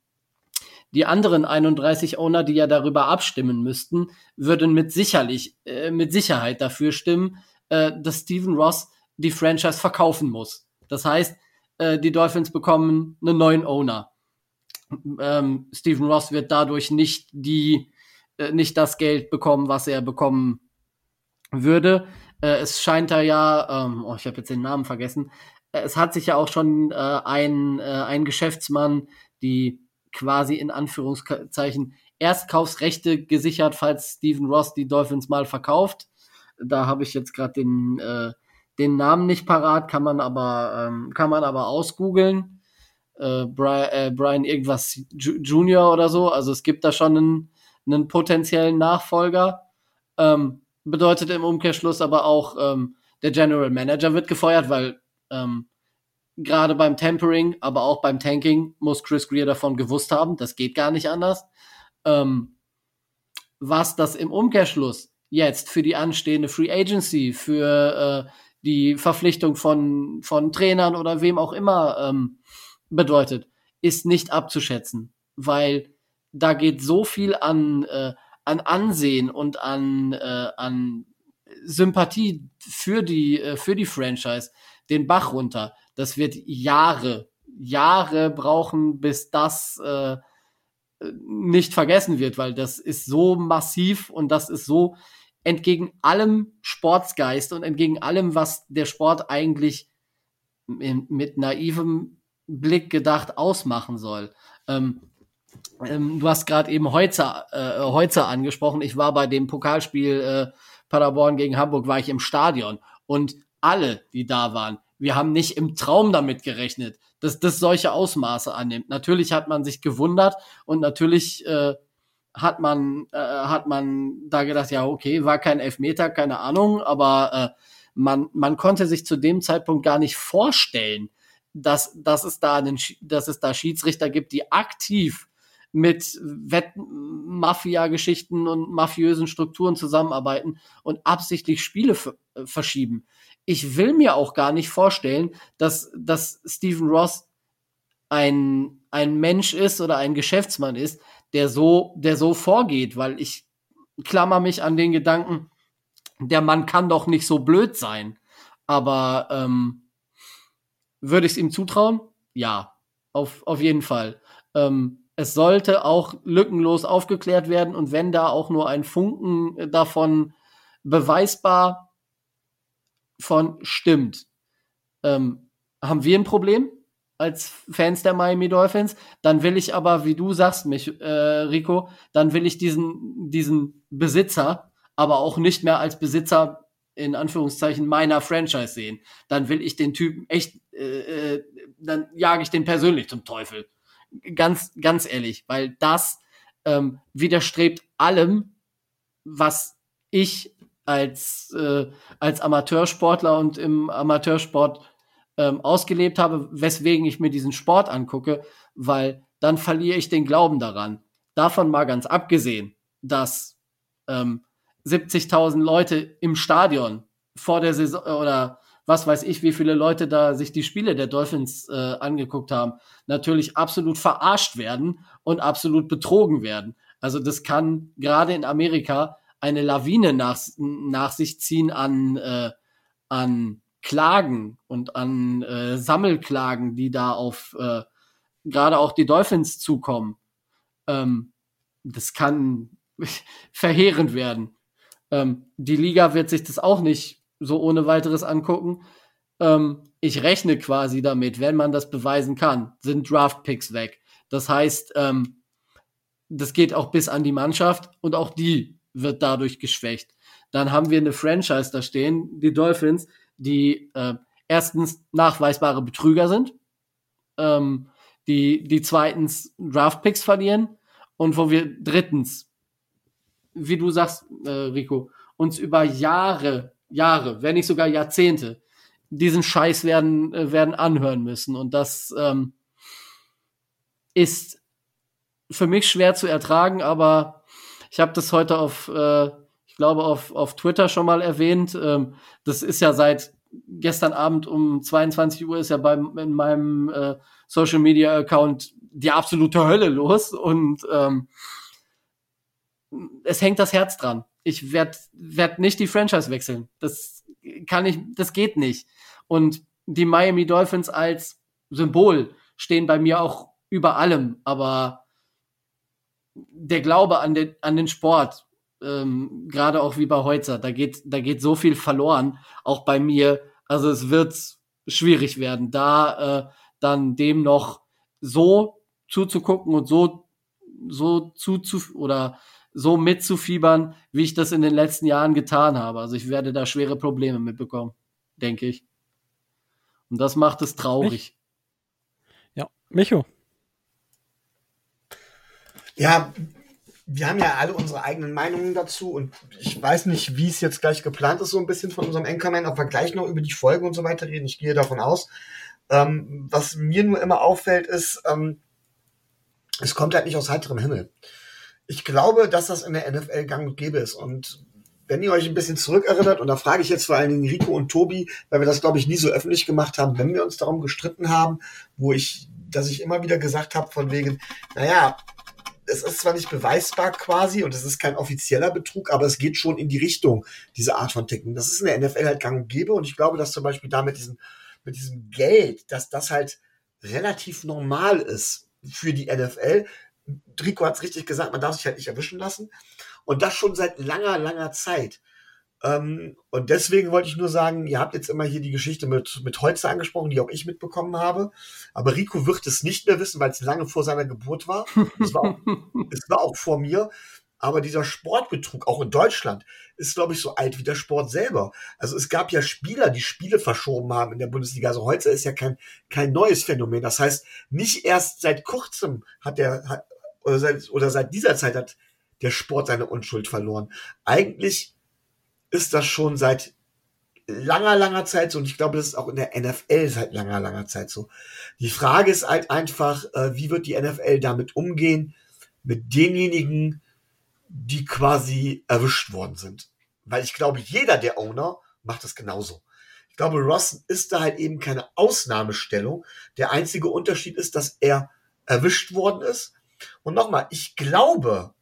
die anderen 31 Owner, die ja darüber abstimmen müssten, würden mit sicherlich, äh, mit Sicherheit dafür stimmen, äh, dass Steven Ross die Franchise verkaufen muss. Das heißt, äh, die Dolphins bekommen einen neuen Owner. Ähm, Stephen Ross wird dadurch nicht die, äh, nicht das Geld bekommen, was er bekommen würde. Äh, es scheint da ja, ähm, oh, ich habe jetzt den Namen vergessen. Äh, es hat sich ja auch schon äh, ein, äh, ein Geschäftsmann die quasi in Anführungszeichen Erstkaufsrechte gesichert, falls Stephen Ross die Dolphins mal verkauft. Da habe ich jetzt gerade den, äh, den Namen nicht parat, kann man aber, ähm, kann man aber ausgoogeln. Äh, Brian, äh, Brian irgendwas Junior oder so. Also es gibt da schon einen, einen potenziellen Nachfolger. Ähm, bedeutet im Umkehrschluss aber auch, ähm, der General Manager wird gefeuert, weil ähm, gerade beim Tempering, aber auch beim Tanking muss Chris Greer davon gewusst haben. Das geht gar nicht anders. Ähm, was das im Umkehrschluss jetzt für die anstehende Free Agency, für äh, die Verpflichtung von, von Trainern oder wem auch immer ähm, bedeutet, ist nicht abzuschätzen, weil da geht so viel an, äh, an Ansehen und an, äh, an Sympathie für die, äh, für die Franchise den Bach runter. Das wird Jahre, Jahre brauchen, bis das äh, nicht vergessen wird, weil das ist so massiv und das ist so entgegen allem Sportsgeist und entgegen allem, was der Sport eigentlich mit naivem Blick gedacht ausmachen soll. Ähm, ähm, du hast gerade eben Heutzer, äh, Heutzer angesprochen. Ich war bei dem Pokalspiel äh, Paderborn gegen Hamburg, war ich im Stadion und alle, die da waren, wir haben nicht im Traum damit gerechnet, dass das solche Ausmaße annimmt. Natürlich hat man sich gewundert und natürlich äh, hat man äh, hat man da gedacht, ja okay, war kein Elfmeter, keine Ahnung, aber äh, man man konnte sich zu dem Zeitpunkt gar nicht vorstellen, dass dass es da einen dass es da Schiedsrichter gibt, die aktiv mit Wettmafia-Geschichten und mafiösen Strukturen zusammenarbeiten und absichtlich Spiele äh, verschieben. Ich will mir auch gar nicht vorstellen, dass, dass Stephen Ross ein, ein Mensch ist oder ein Geschäftsmann ist, der so, der so vorgeht, weil ich klammer mich an den Gedanken, der Mann kann doch nicht so blöd sein. Aber ähm, würde ich es ihm zutrauen? Ja, auf, auf jeden Fall. Ähm, es sollte auch lückenlos aufgeklärt werden und wenn da auch nur ein Funken davon beweisbar von stimmt, ähm, haben wir ein Problem als Fans der Miami Dolphins. Dann will ich aber, wie du sagst, mich, äh, Rico, dann will ich diesen, diesen Besitzer aber auch nicht mehr als Besitzer in Anführungszeichen meiner Franchise sehen. Dann will ich den Typen echt, äh, äh, dann jage ich den persönlich zum Teufel. Ganz, ganz ehrlich, weil das ähm, widerstrebt allem, was ich als, äh, als Amateursportler und im Amateursport ähm, ausgelebt habe, weswegen ich mir diesen Sport angucke, weil dann verliere ich den Glauben daran. Davon mal ganz abgesehen, dass ähm, 70.000 Leute im Stadion vor der Saison oder was weiß ich, wie viele Leute da sich die Spiele der Dolphins äh, angeguckt haben, natürlich absolut verarscht werden und absolut betrogen werden. Also das kann gerade in Amerika eine Lawine nach, nach sich ziehen an, äh, an Klagen und an äh, Sammelklagen, die da auf äh, gerade auch die Dolphins zukommen. Ähm, das kann verheerend werden. Ähm, die Liga wird sich das auch nicht so ohne weiteres angucken. Ähm, ich rechne quasi damit, wenn man das beweisen kann, sind Draft-Picks weg. Das heißt, ähm, das geht auch bis an die Mannschaft und auch die wird dadurch geschwächt. Dann haben wir eine Franchise da stehen, die Dolphins, die äh, erstens nachweisbare Betrüger sind, ähm, die, die zweitens Draftpicks verlieren und wo wir drittens, wie du sagst, äh, Rico, uns über Jahre, Jahre, wenn nicht sogar Jahrzehnte, diesen Scheiß werden, äh, werden anhören müssen. Und das ähm, ist für mich schwer zu ertragen, aber ich habe das heute auf, äh, glaube, auf, auf Twitter schon mal erwähnt. Ähm, das ist ja seit gestern Abend um 22 Uhr ist ja beim, in meinem äh, Social Media Account die absolute Hölle los und ähm, es hängt das Herz dran. Ich werde werd nicht die Franchise wechseln. Das kann ich, das geht nicht. Und die Miami Dolphins als Symbol stehen bei mir auch über allem, aber der Glaube an den, an den Sport, ähm, gerade auch wie bei Heutzer, da geht, da geht so viel verloren, auch bei mir. Also es wird schwierig werden, da äh, dann dem noch so zuzugucken und so, so zuzu oder so mitzufiebern, wie ich das in den letzten Jahren getan habe. Also ich werde da schwere Probleme mitbekommen, denke ich. Und das macht es traurig. Mich? Ja, Micho. Ja, wir haben ja alle unsere eigenen Meinungen dazu und ich weiß nicht, wie es jetzt gleich geplant ist, so ein bisschen von unserem Anchorman, ob wir gleich noch über die Folge und so weiter reden. Ich gehe davon aus. Ähm, was mir nur immer auffällt, ist, ähm, es kommt halt nicht aus heiterem Himmel. Ich glaube, dass das in der NFL gang und gäbe ist und wenn ihr euch ein bisschen zurückerinnert, und da frage ich jetzt vor allen Dingen Rico und Tobi, weil wir das, glaube ich, nie so öffentlich gemacht haben, wenn wir uns darum gestritten haben, wo ich, dass ich immer wieder gesagt habe, von wegen, naja, es ist zwar nicht beweisbar quasi und es ist kein offizieller Betrug, aber es geht schon in die Richtung, diese Art von Ticken. Das ist in der NFL halt gang und gäbe und ich glaube, dass zum Beispiel da mit diesem, mit diesem Geld, dass das halt relativ normal ist für die NFL. Rico hat es richtig gesagt, man darf sich halt nicht erwischen lassen. Und das schon seit langer, langer Zeit. Ähm, und deswegen wollte ich nur sagen, ihr habt jetzt immer hier die Geschichte mit, mit Holzer angesprochen, die auch ich mitbekommen habe. Aber Rico wird es nicht mehr wissen, weil es lange vor seiner Geburt war. Es war, auch, es war auch vor mir. Aber dieser Sportbetrug, auch in Deutschland, ist, glaube ich, so alt wie der Sport selber. Also es gab ja Spieler, die Spiele verschoben haben in der Bundesliga. Also heute ist ja kein, kein neues Phänomen. Das heißt, nicht erst seit kurzem hat der, hat, oder, seit, oder seit dieser Zeit hat der Sport seine Unschuld verloren. Eigentlich ist das schon seit langer, langer Zeit so und ich glaube, das ist auch in der NFL seit langer, langer Zeit so. Die Frage ist halt einfach, äh, wie wird die NFL damit umgehen, mit denjenigen, die quasi erwischt worden sind. Weil ich glaube, jeder der Owner macht das genauso. Ich glaube, Ross ist da halt eben keine Ausnahmestellung. Der einzige Unterschied ist, dass er erwischt worden ist. Und nochmal, ich glaube,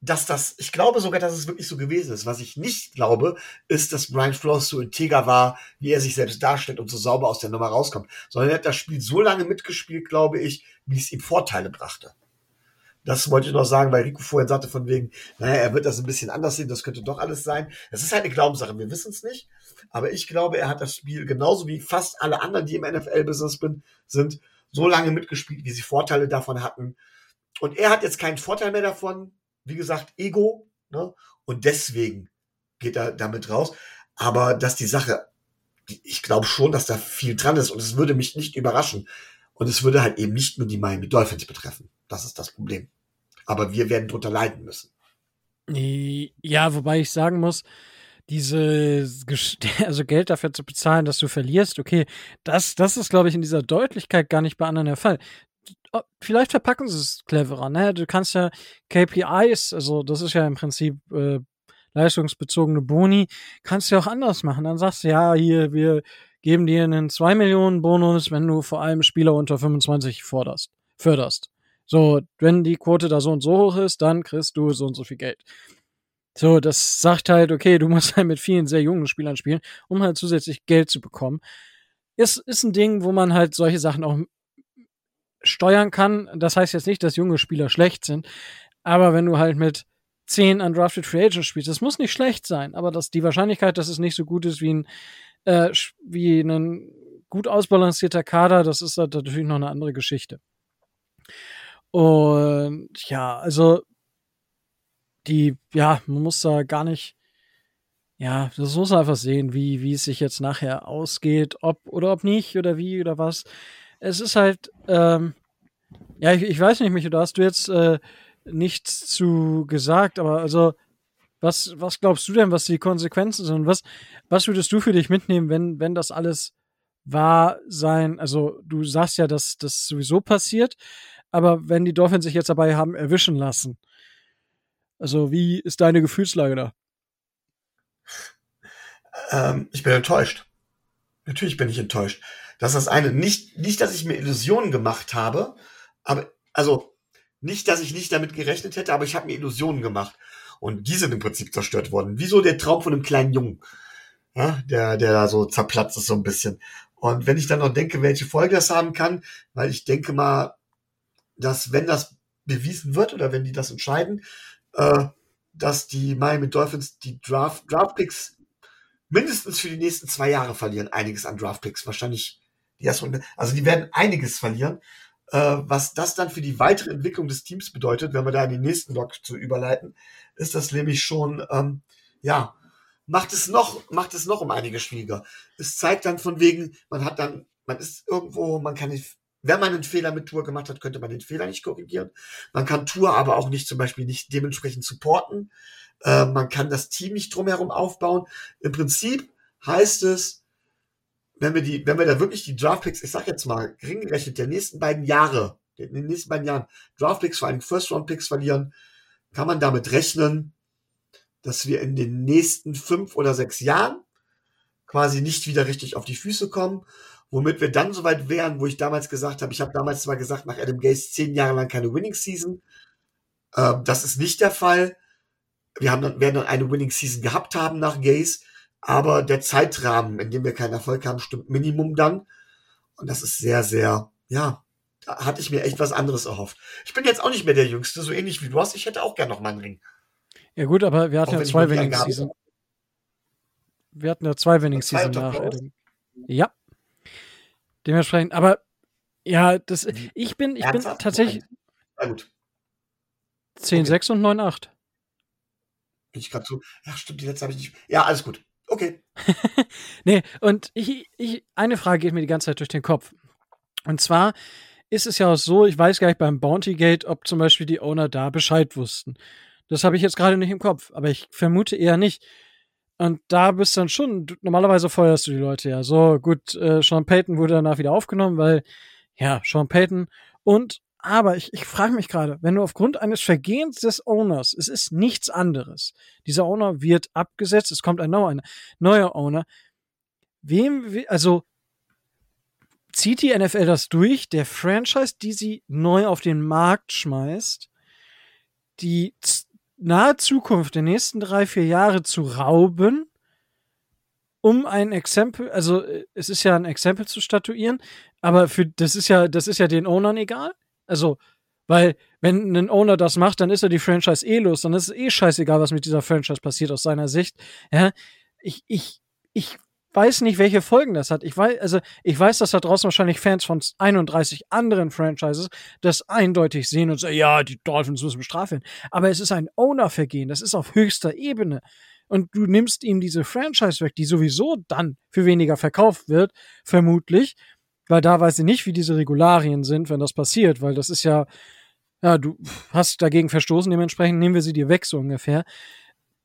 dass das, ich glaube sogar, dass es wirklich so gewesen ist. Was ich nicht glaube, ist, dass Brian Flores so integer war, wie er sich selbst darstellt und so sauber aus der Nummer rauskommt. Sondern er hat das Spiel so lange mitgespielt, glaube ich, wie es ihm Vorteile brachte. Das wollte ich noch sagen, weil Rico vorhin sagte von wegen, naja, er wird das ein bisschen anders sehen, das könnte doch alles sein. Das ist halt eine Glaubenssache, wir wissen es nicht. Aber ich glaube, er hat das Spiel genauso wie fast alle anderen, die im NFL-Business sind, so lange mitgespielt, wie sie Vorteile davon hatten. Und er hat jetzt keinen Vorteil mehr davon, wie gesagt, Ego, ne? Und deswegen geht er damit raus. Aber dass die Sache, ich glaube schon, dass da viel dran ist und es würde mich nicht überraschen. Und es würde halt eben nicht nur die Miami Dolphins betreffen. Das ist das Problem. Aber wir werden drunter leiden müssen. Ja, wobei ich sagen muss, diese, also Geld dafür zu bezahlen, dass du verlierst, okay, das, das ist, glaube ich, in dieser Deutlichkeit gar nicht bei anderen der Fall. Oh, vielleicht verpacken sie es cleverer, ne? Du kannst ja KPIs, also das ist ja im Prinzip äh, leistungsbezogene Boni, kannst du ja auch anders machen. Dann sagst du, ja, hier, wir geben dir einen 2 Millionen Bonus, wenn du vor allem Spieler unter 25 forderst, förderst. So, wenn die Quote da so und so hoch ist, dann kriegst du so und so viel Geld. So, das sagt halt, okay, du musst halt mit vielen sehr jungen Spielern spielen, um halt zusätzlich Geld zu bekommen. Ist, ist ein Ding, wo man halt solche Sachen auch steuern kann. Das heißt jetzt nicht, dass junge Spieler schlecht sind, aber wenn du halt mit zehn undrafted Free Agents spielst, das muss nicht schlecht sein, aber dass die Wahrscheinlichkeit, dass es nicht so gut ist wie ein, äh, wie ein gut ausbalancierter Kader, das ist halt natürlich noch eine andere Geschichte. Und ja, also die, ja, man muss da gar nicht, ja, das muss man einfach sehen, wie, wie es sich jetzt nachher ausgeht, ob oder ob nicht oder wie oder was. Es ist halt, ähm, ja, ich, ich weiß nicht, Micho, da hast du jetzt äh, nichts zu gesagt, aber also, was, was glaubst du denn, was die Konsequenzen sind? Was, was würdest du für dich mitnehmen, wenn, wenn das alles wahr sein, also du sagst ja, dass das sowieso passiert, aber wenn die Dolphins sich jetzt dabei haben erwischen lassen, also wie ist deine Gefühlslage da? Ähm, ich bin enttäuscht. Natürlich bin ich enttäuscht. Das ist das eine. Nicht, nicht, dass ich mir Illusionen gemacht habe, aber, also, nicht, dass ich nicht damit gerechnet hätte, aber ich habe mir Illusionen gemacht. Und die sind im Prinzip zerstört worden. Wieso der Traum von einem kleinen Jungen, ja, der, der da so zerplatzt ist so ein bisschen. Und wenn ich dann noch denke, welche Folge das haben kann, weil ich denke mal, dass wenn das bewiesen wird oder wenn die das entscheiden, äh, dass die Miami Dolphins die Draft, Draft Picks mindestens für die nächsten zwei Jahre verlieren. Einiges an Draft Picks. Wahrscheinlich die erste Also die werden einiges verlieren. Äh, was das dann für die weitere Entwicklung des Teams bedeutet, wenn wir da in den nächsten Block zu überleiten, ist das nämlich schon, ähm, ja, macht es noch, macht es noch um einige schwieriger. Es zeigt dann von wegen, man hat dann, man ist irgendwo, man kann nicht, wenn man einen Fehler mit Tour gemacht hat, könnte man den Fehler nicht korrigieren. Man kann Tour aber auch nicht zum Beispiel nicht dementsprechend supporten. Äh, man kann das Team nicht drumherum aufbauen. Im Prinzip heißt es, wenn wir die, wenn wir da wirklich die Draftpicks, ich sag jetzt mal, gering gerechnet, der nächsten beiden Jahre, in den nächsten beiden Jahren Draftpicks, vor allem First-Round-Picks verlieren, kann man damit rechnen, dass wir in den nächsten fünf oder sechs Jahren quasi nicht wieder richtig auf die Füße kommen, womit wir dann soweit wären, wo ich damals gesagt habe, ich habe damals zwar gesagt, nach Adam Gaze zehn Jahre lang keine Winning Season. Ähm, das ist nicht der Fall. Wir haben dann, werden dann eine Winning Season gehabt haben nach Gaze, aber der Zeitrahmen, in dem wir keinen Erfolg haben, stimmt Minimum dann. Und das ist sehr, sehr, ja, da hatte ich mir echt was anderes erhofft. Ich bin jetzt auch nicht mehr der Jüngste, so ähnlich wie du hast. Ich hätte auch gern noch mal einen Ring. Ja gut, aber wir hatten ja zwei Winning Season. Wir hatten ja zwei Winning Season nach Adam. Ja. Dementsprechend, aber ja, das ich bin ich bin tatsächlich Na gut. 10 okay. 6 und 9 8. Bin ich gerade so. Ja, stimmt, die letzte habe ich nicht. Ja, alles gut. Okay. nee, und ich, ich, eine Frage geht mir die ganze Zeit durch den Kopf. Und zwar ist es ja auch so, ich weiß gar nicht beim Bounty Gate, ob zum Beispiel die Owner da Bescheid wussten. Das habe ich jetzt gerade nicht im Kopf, aber ich vermute eher nicht. Und da bist dann schon, du, normalerweise feuerst du die Leute ja. So, gut, äh, Sean Payton wurde danach wieder aufgenommen, weil, ja, Sean Payton. Und, aber ich, ich frage mich gerade, wenn du aufgrund eines Vergehens des Owners, es ist nichts anderes, dieser Owner wird abgesetzt, es kommt ein neuer, ein neuer Owner, wem, also, zieht die NFL das durch, der Franchise, die sie neu auf den Markt schmeißt, die nahe Zukunft, der nächsten drei, vier Jahre zu rauben, um ein Exempel, also äh, es ist ja ein Exempel zu statuieren, aber für das ist ja, das ist ja den Ownern egal. Also, weil wenn ein Owner das macht, dann ist er die Franchise eh los, dann ist es eh scheißegal, was mit dieser Franchise passiert aus seiner Sicht. Ja, ich, ich, ich weiß nicht, welche Folgen das hat. Ich weiß, also ich weiß, dass da draußen wahrscheinlich Fans von 31 anderen Franchises das eindeutig sehen und sagen, ja, die Dolphins müssen bestraft werden. Aber es ist ein Owner-Vergehen, das ist auf höchster Ebene. Und du nimmst ihm diese Franchise weg, die sowieso dann für weniger verkauft wird, vermutlich, weil da weiß ich nicht, wie diese Regularien sind, wenn das passiert, weil das ist ja, ja, du hast dagegen verstoßen, dementsprechend nehmen wir sie dir weg, so ungefähr.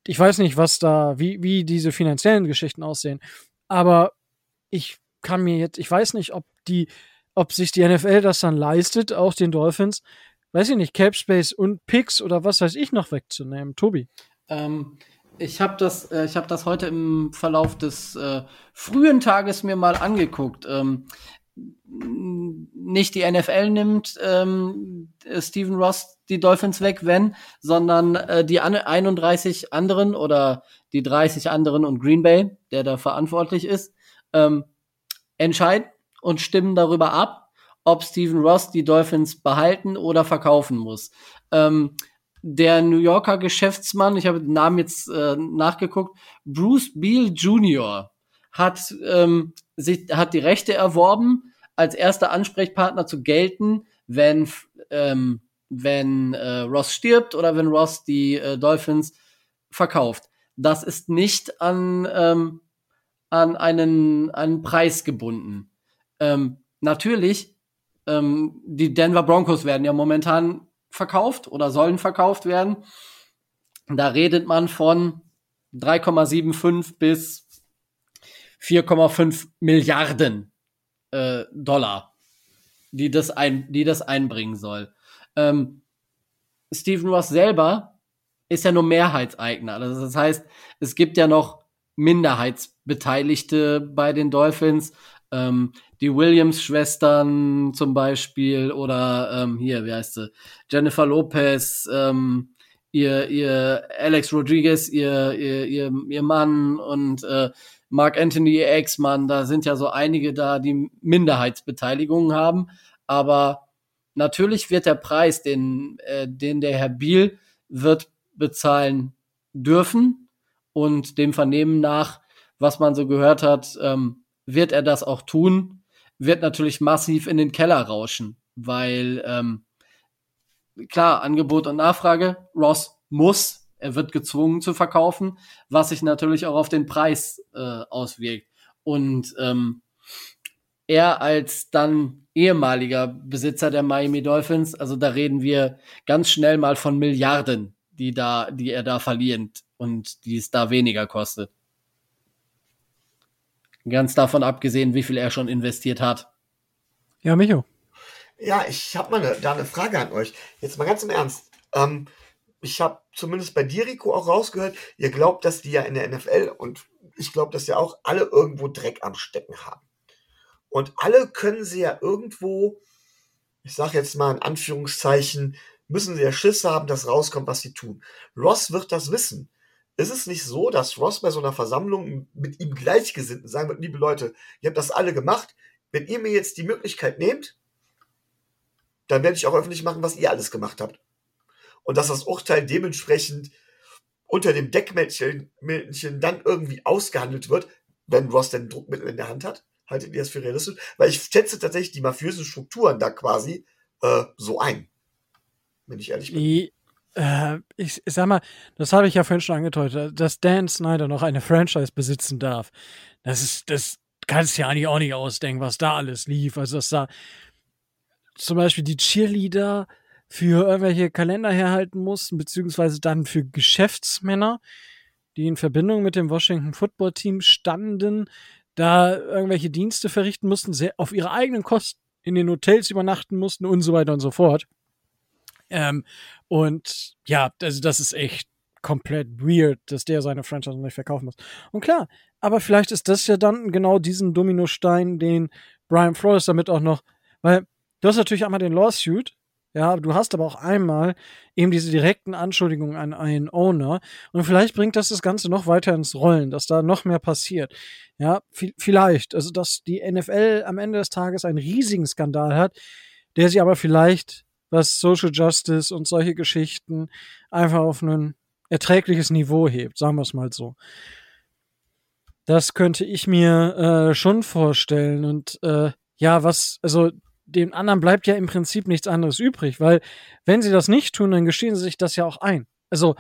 Ich weiß nicht, was da, wie, wie diese finanziellen Geschichten aussehen. Aber ich kann mir jetzt, ich weiß nicht, ob die, ob sich die NFL das dann leistet, auch den Dolphins, weiß ich nicht, Cap Space und Picks oder was weiß ich noch wegzunehmen. Tobi. Ähm, ich habe das, äh, ich habe das heute im Verlauf des äh, frühen Tages mir mal angeguckt. Ähm, nicht die NFL nimmt ähm, Steven Ross die Dolphins weg, wenn, sondern äh, die 31 anderen oder die 30 anderen und Green Bay, der da verantwortlich ist, ähm, entscheiden und stimmen darüber ab, ob Steven Ross die Dolphins behalten oder verkaufen muss. Ähm, der New Yorker Geschäftsmann, ich habe den Namen jetzt äh, nachgeguckt, Bruce Beal Jr. hat ähm, sich hat die Rechte erworben, als erster Ansprechpartner zu gelten, wenn ähm, wenn äh, Ross stirbt oder wenn Ross die äh, Dolphins verkauft. Das ist nicht an, ähm, an einen, einen Preis gebunden. Ähm, natürlich, ähm, die Denver Broncos werden ja momentan verkauft oder sollen verkauft werden. Da redet man von 3,75 bis 4,5 Milliarden äh, Dollar, die das, ein, die das einbringen soll. Ähm, Stephen Ross selber ist ja nur Mehrheitseigner. Also das heißt, es gibt ja noch Minderheitsbeteiligte bei den Dolphins. Ähm, die Williams-Schwestern zum Beispiel oder ähm, hier, wie heißt sie? Jennifer Lopez, ähm, ihr, ihr Alex Rodriguez, ihr, ihr, ihr, ihr Mann und äh, Mark Anthony, Ex-Mann, da sind ja so einige da, die Minderheitsbeteiligungen haben. Aber natürlich wird der Preis, den, äh, den der Herr Biel wird bezahlen dürfen und dem Vernehmen nach, was man so gehört hat, ähm, wird er das auch tun, wird natürlich massiv in den Keller rauschen, weil ähm, klar, Angebot und Nachfrage, Ross muss, er wird gezwungen zu verkaufen, was sich natürlich auch auf den Preis äh, auswirkt. Und ähm, er als dann ehemaliger Besitzer der Miami Dolphins, also da reden wir ganz schnell mal von Milliarden, die da, die er da verliert und die es da weniger kostet. Ganz davon abgesehen, wie viel er schon investiert hat. Ja, Micho. Ja, ich habe mal ne, da eine Frage an euch. Jetzt mal ganz im Ernst. Ähm, ich habe zumindest bei dir, Rico, auch rausgehört, ihr glaubt, dass die ja in der NFL und ich glaube, dass ja auch alle irgendwo Dreck am Stecken haben. Und alle können sie ja irgendwo, ich sage jetzt mal in Anführungszeichen, müssen sie ja Schiss haben, dass rauskommt, was sie tun. Ross wird das wissen. Ist es nicht so, dass Ross bei so einer Versammlung mit ihm Gleichgesinnten sagen wird, liebe Leute, ihr habt das alle gemacht, wenn ihr mir jetzt die Möglichkeit nehmt, dann werde ich auch öffentlich machen, was ihr alles gemacht habt. Und dass das Urteil dementsprechend unter dem Deckmännchen dann irgendwie ausgehandelt wird, wenn Ross denn Druckmittel in der Hand hat. Haltet ihr das für realistisch? Weil ich schätze tatsächlich die mafiösen Strukturen da quasi äh, so ein. Wenn ich ehrlich bin. Die, äh, ich, ich sag mal, das habe ich ja vorhin schon angedeutet, dass Dan Snyder noch eine Franchise besitzen darf. Das ist, das kannst du ja eigentlich auch nicht ausdenken, was da alles lief. Also, dass da zum Beispiel die Cheerleader für irgendwelche Kalender herhalten mussten, beziehungsweise dann für Geschäftsmänner, die in Verbindung mit dem Washington Football Team standen, da irgendwelche Dienste verrichten mussten, sehr auf ihre eigenen Kosten in den Hotels übernachten mussten und so weiter und so fort. Ähm, und ja, also das ist echt komplett weird, dass der seine Franchise nicht verkaufen muss. Und klar, aber vielleicht ist das ja dann genau diesen Dominostein, den Brian Flores damit auch noch, weil Du hast natürlich einmal den Lawsuit, ja, du hast aber auch einmal eben diese direkten Anschuldigungen an einen Owner. Und vielleicht bringt das das Ganze noch weiter ins Rollen, dass da noch mehr passiert. Ja, vielleicht. Also, dass die NFL am Ende des Tages einen riesigen Skandal hat, der sie aber vielleicht, was Social Justice und solche Geschichten einfach auf ein erträgliches Niveau hebt, sagen wir es mal so. Das könnte ich mir äh, schon vorstellen. Und äh, ja, was, also den anderen bleibt ja im Prinzip nichts anderes übrig, weil wenn sie das nicht tun, dann gestehen sie sich das ja auch ein. Also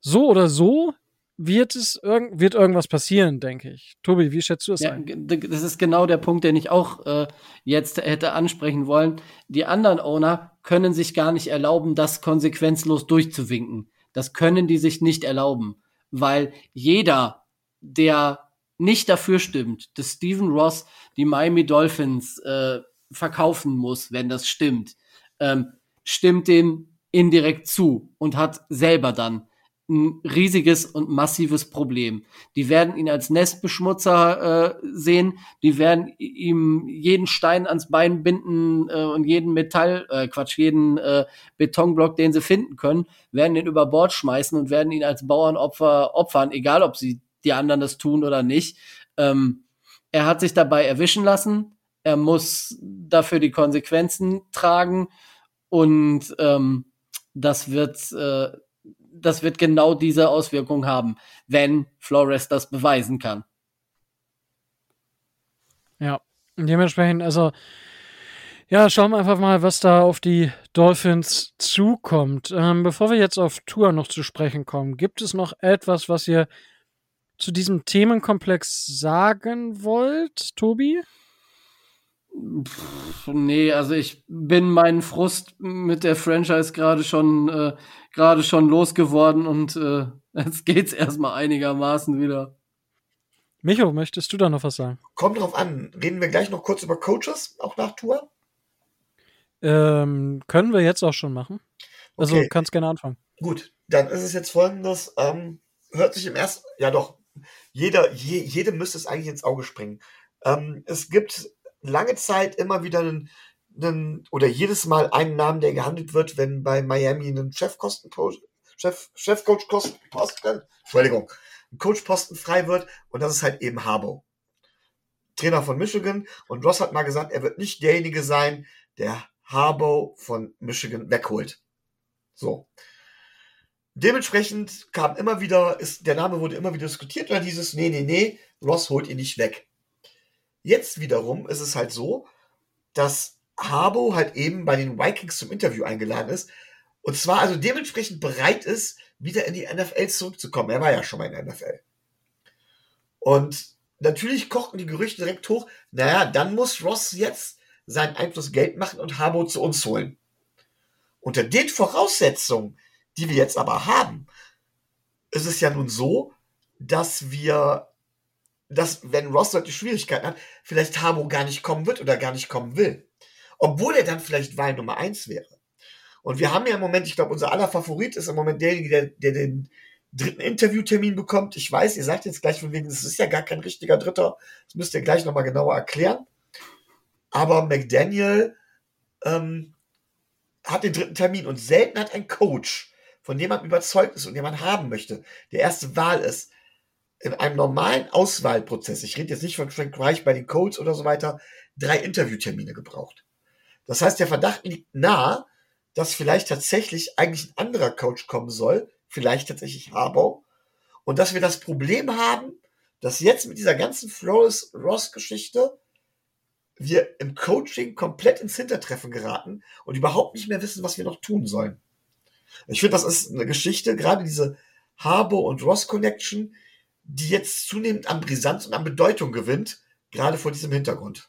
so oder so wird es irg wird irgendwas passieren, denke ich. Tobi, wie schätzt du das ja, ein? Das ist genau der Punkt, den ich auch äh, jetzt hätte ansprechen wollen. Die anderen Owner können sich gar nicht erlauben, das konsequenzlos durchzuwinken. Das können die sich nicht erlauben, weil jeder, der nicht dafür stimmt, dass Stephen Ross die Miami Dolphins äh, verkaufen muss, wenn das stimmt, ähm, stimmt dem indirekt zu und hat selber dann ein riesiges und massives Problem. Die werden ihn als Nestbeschmutzer äh, sehen, die werden ihm jeden Stein ans Bein binden äh, und jeden Metall, äh, Quatsch, jeden äh, Betonblock, den sie finden können, werden ihn über Bord schmeißen und werden ihn als Bauernopfer opfern, egal ob sie die anderen das tun oder nicht. Ähm, er hat sich dabei erwischen lassen, er muss dafür die Konsequenzen tragen und ähm, das wird äh, das wird genau diese Auswirkung haben, wenn Flores das beweisen kann. Ja, dementsprechend, also Ja, schauen wir einfach mal, was da auf die Dolphins zukommt. Ähm, bevor wir jetzt auf Tour noch zu sprechen kommen, gibt es noch etwas, was ihr zu diesem Themenkomplex sagen wollt, Tobi? Pff, nee, also ich bin meinen Frust mit der Franchise gerade schon äh, gerade schon losgeworden und äh, jetzt geht's erstmal einigermaßen wieder. Micho, möchtest du da noch was sagen? Kommt drauf an. Reden wir gleich noch kurz über Coaches, auch nach Tour? Ähm, können wir jetzt auch schon machen. Also okay. kannst gerne anfangen. Gut, dann ist es jetzt folgendes. Ähm, hört sich im ersten, ja doch, jeder, je, jedem müsste es eigentlich ins Auge springen. Ähm, es gibt lange Zeit immer wieder einen, einen, oder jedes Mal einen Namen, der gehandelt wird, wenn bei Miami ein Chefkostencoach, Chef, Chefcoach-Posten, Entschuldigung, ein Coachposten frei wird und das ist halt eben Harbo. Trainer von Michigan und Ross hat mal gesagt, er wird nicht derjenige sein, der Harbo von Michigan wegholt. So. Dementsprechend kam immer wieder, ist, der Name wurde immer wieder diskutiert, oder dieses, nee, nee, nee, Ross holt ihn nicht weg. Jetzt wiederum ist es halt so, dass Harbo halt eben bei den Vikings zum Interview eingeladen ist. Und zwar also dementsprechend bereit ist, wieder in die NFL zurückzukommen. Er war ja schon mal in der NFL. Und natürlich kochten die Gerüchte direkt hoch. Naja, dann muss Ross jetzt seinen Einfluss Geld machen und Harbo zu uns holen. Unter den Voraussetzungen, die wir jetzt aber haben, ist es ja nun so, dass wir, dass wenn Ross solche Schwierigkeiten hat, vielleicht Harbo gar nicht kommen wird oder gar nicht kommen will. Obwohl er dann vielleicht Wahl Nummer eins wäre. Und wir haben ja im Moment, ich glaube, unser aller Favorit ist im Moment derjenige, der, der den dritten Interviewtermin bekommt. Ich weiß, ihr sagt jetzt gleich von wegen, das ist ja gar kein richtiger Dritter. Das müsst ihr gleich nochmal genauer erklären. Aber McDaniel ähm, hat den dritten Termin und selten hat ein Coach, von dem man überzeugt ist und den man haben möchte, der erste Wahl ist, in einem normalen Auswahlprozess, ich rede jetzt nicht von Frank Reich bei den Colts oder so weiter, drei Interviewtermine gebraucht. Das heißt, der Verdacht liegt nahe, dass vielleicht tatsächlich eigentlich ein anderer Coach kommen soll, vielleicht tatsächlich Harbaugh, und dass wir das Problem haben, dass jetzt mit dieser ganzen Flores Ross Geschichte wir im Coaching komplett ins Hintertreffen geraten und überhaupt nicht mehr wissen, was wir noch tun sollen. Ich finde, das ist eine Geschichte, gerade diese Harbo und Ross Connection, die jetzt zunehmend an Brisanz und an Bedeutung gewinnt, gerade vor diesem Hintergrund.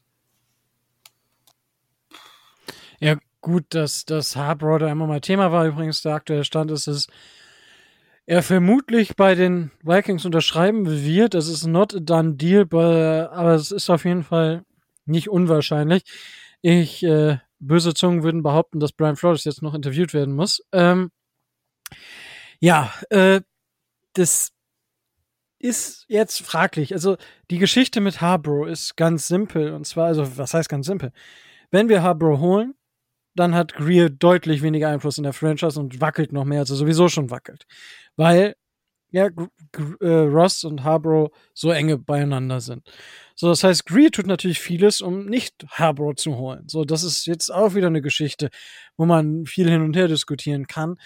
Ja, gut, dass das da immer mal Thema war. Übrigens, der aktuelle Stand ist, dass er vermutlich bei den Vikings unterschreiben wird. Das ist not a done deal, aber es ist auf jeden Fall nicht unwahrscheinlich. Ich, äh, böse Zungen würden behaupten, dass Brian Flores jetzt noch interviewt werden muss. Ähm, ja, äh, das ist jetzt fraglich. Also die Geschichte mit Harborough ist ganz simpel. Und zwar, also was heißt ganz simpel? Wenn wir Harborough holen, dann hat Greer deutlich weniger Einfluss in der Franchise und wackelt noch mehr, als er sowieso schon wackelt. Weil ja, äh, Ross und Harborough so enge beieinander sind. So, das heißt, Greer tut natürlich vieles, um nicht Harborough zu holen. So, das ist jetzt auch wieder eine Geschichte, wo man viel hin und her diskutieren kann.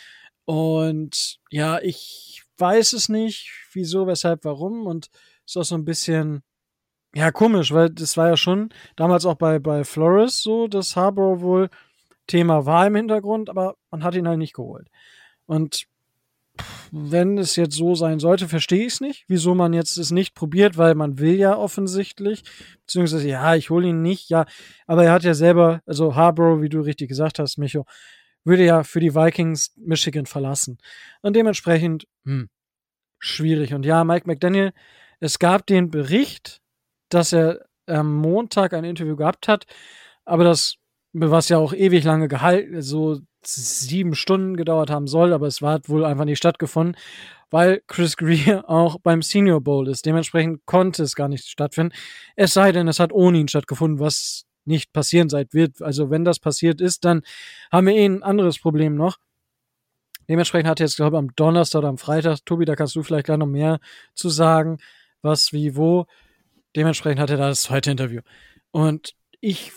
Und ja, ich weiß es nicht, wieso, weshalb, warum. Und ist auch so ein bisschen, ja, komisch, weil das war ja schon damals auch bei, bei Flores so, dass Harborough wohl Thema war im Hintergrund, aber man hat ihn halt nicht geholt. Und wenn es jetzt so sein sollte, verstehe ich es nicht, wieso man jetzt es nicht probiert, weil man will ja offensichtlich, beziehungsweise ja, ich hole ihn nicht, ja, aber er hat ja selber, also Harborough, wie du richtig gesagt hast, Micho, würde ja für die Vikings Michigan verlassen. Und dementsprechend, hm, schwierig. Und ja, Mike McDaniel, es gab den Bericht, dass er am Montag ein Interview gehabt hat, aber das, was ja auch ewig lange gehalten, so sieben Stunden gedauert haben soll, aber es hat wohl einfach nicht stattgefunden, weil Chris Greer auch beim Senior Bowl ist. Dementsprechend konnte es gar nicht stattfinden. Es sei denn, es hat ohne ihn stattgefunden, was nicht passieren seit wird. Also wenn das passiert ist, dann haben wir eh ein anderes Problem noch. Dementsprechend hat er jetzt, glaube ich, am Donnerstag oder am Freitag, Tobi, da kannst du vielleicht gleich noch mehr zu sagen, was, wie, wo. Dementsprechend hat er da das zweite Interview. Und ich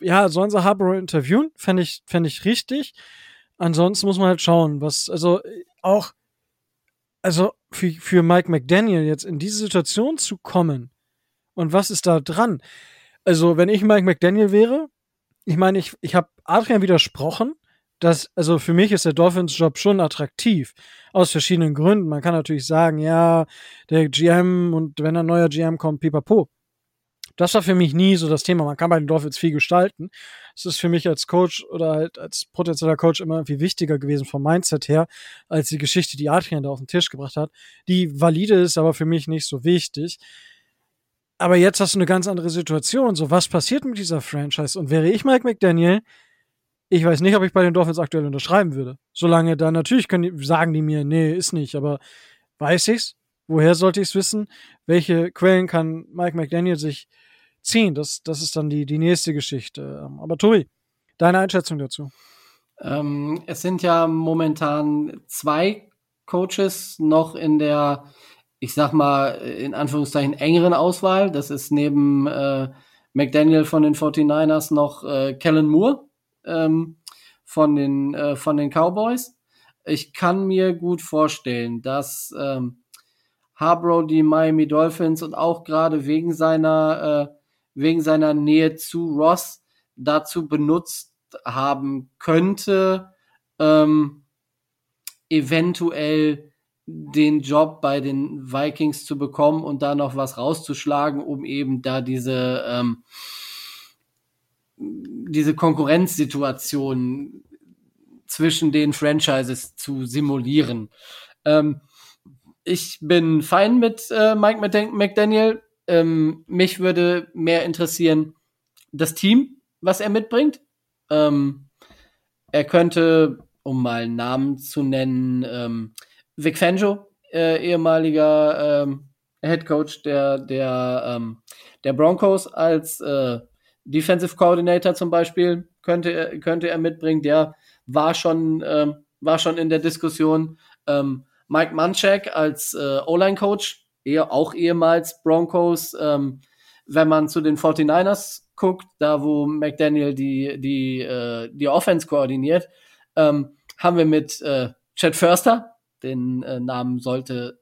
ja, sollen sie Harborough interviewen? Fände ich, fänd ich richtig. Ansonsten muss man halt schauen, was, also auch, also für, für Mike McDaniel jetzt in diese Situation zu kommen und was ist da dran? Also, wenn ich Mike McDaniel wäre, ich meine, ich, ich habe Adrian widersprochen, dass, also für mich ist der Dolphins-Job schon attraktiv. Aus verschiedenen Gründen. Man kann natürlich sagen, ja, der GM und wenn ein neuer GM kommt, pipapo. Das war für mich nie so das Thema. Man kann bei den Dolphins viel gestalten. Es ist für mich als Coach oder halt als potenzieller Coach immer irgendwie wichtiger gewesen vom Mindset her, als die Geschichte, die Adrian da auf den Tisch gebracht hat. Die valide ist aber für mich nicht so wichtig. Aber jetzt hast du eine ganz andere Situation. So, was passiert mit dieser Franchise? Und wäre ich Mike McDaniel, ich weiß nicht, ob ich bei den Dolphins aktuell unterschreiben würde. Solange dann natürlich können die, sagen die mir, nee, ist nicht, aber weiß ich's? Woher sollte ich's wissen? Welche Quellen kann Mike McDaniel sich ziehen? Das, das ist dann die, die nächste Geschichte. Aber Tobi, deine Einschätzung dazu? Ähm, es sind ja momentan zwei Coaches noch in der, ich sag mal, in Anführungszeichen engeren Auswahl. Das ist neben äh, McDaniel von den 49ers noch äh, Kellen Moore ähm, von, den, äh, von den Cowboys. Ich kann mir gut vorstellen, dass ähm, Harborough die Miami Dolphins und auch gerade wegen seiner, äh, wegen seiner Nähe zu Ross dazu benutzt haben könnte, ähm, eventuell den Job bei den Vikings zu bekommen und da noch was rauszuschlagen, um eben da diese ähm, diese Konkurrenzsituation zwischen den Franchises zu simulieren. Ähm, ich bin fein mit äh, Mike McDaniel. Ähm, mich würde mehr interessieren das Team, was er mitbringt. Ähm, er könnte, um mal einen Namen zu nennen, ähm, Vic Fangio, äh, ehemaliger ähm, Head Coach der, der, ähm, der Broncos, als äh, Defensive Coordinator zum Beispiel könnte er, könnte er mitbringen. Der war schon, ähm, war schon in der Diskussion. Ähm, Mike Munchak als äh, O-Line-Coach, eher, auch ehemals Broncos. Ähm, wenn man zu den 49ers guckt, da wo McDaniel die, die, äh, die Offense koordiniert, ähm, haben wir mit äh, Chad Förster, den äh, Namen sollte,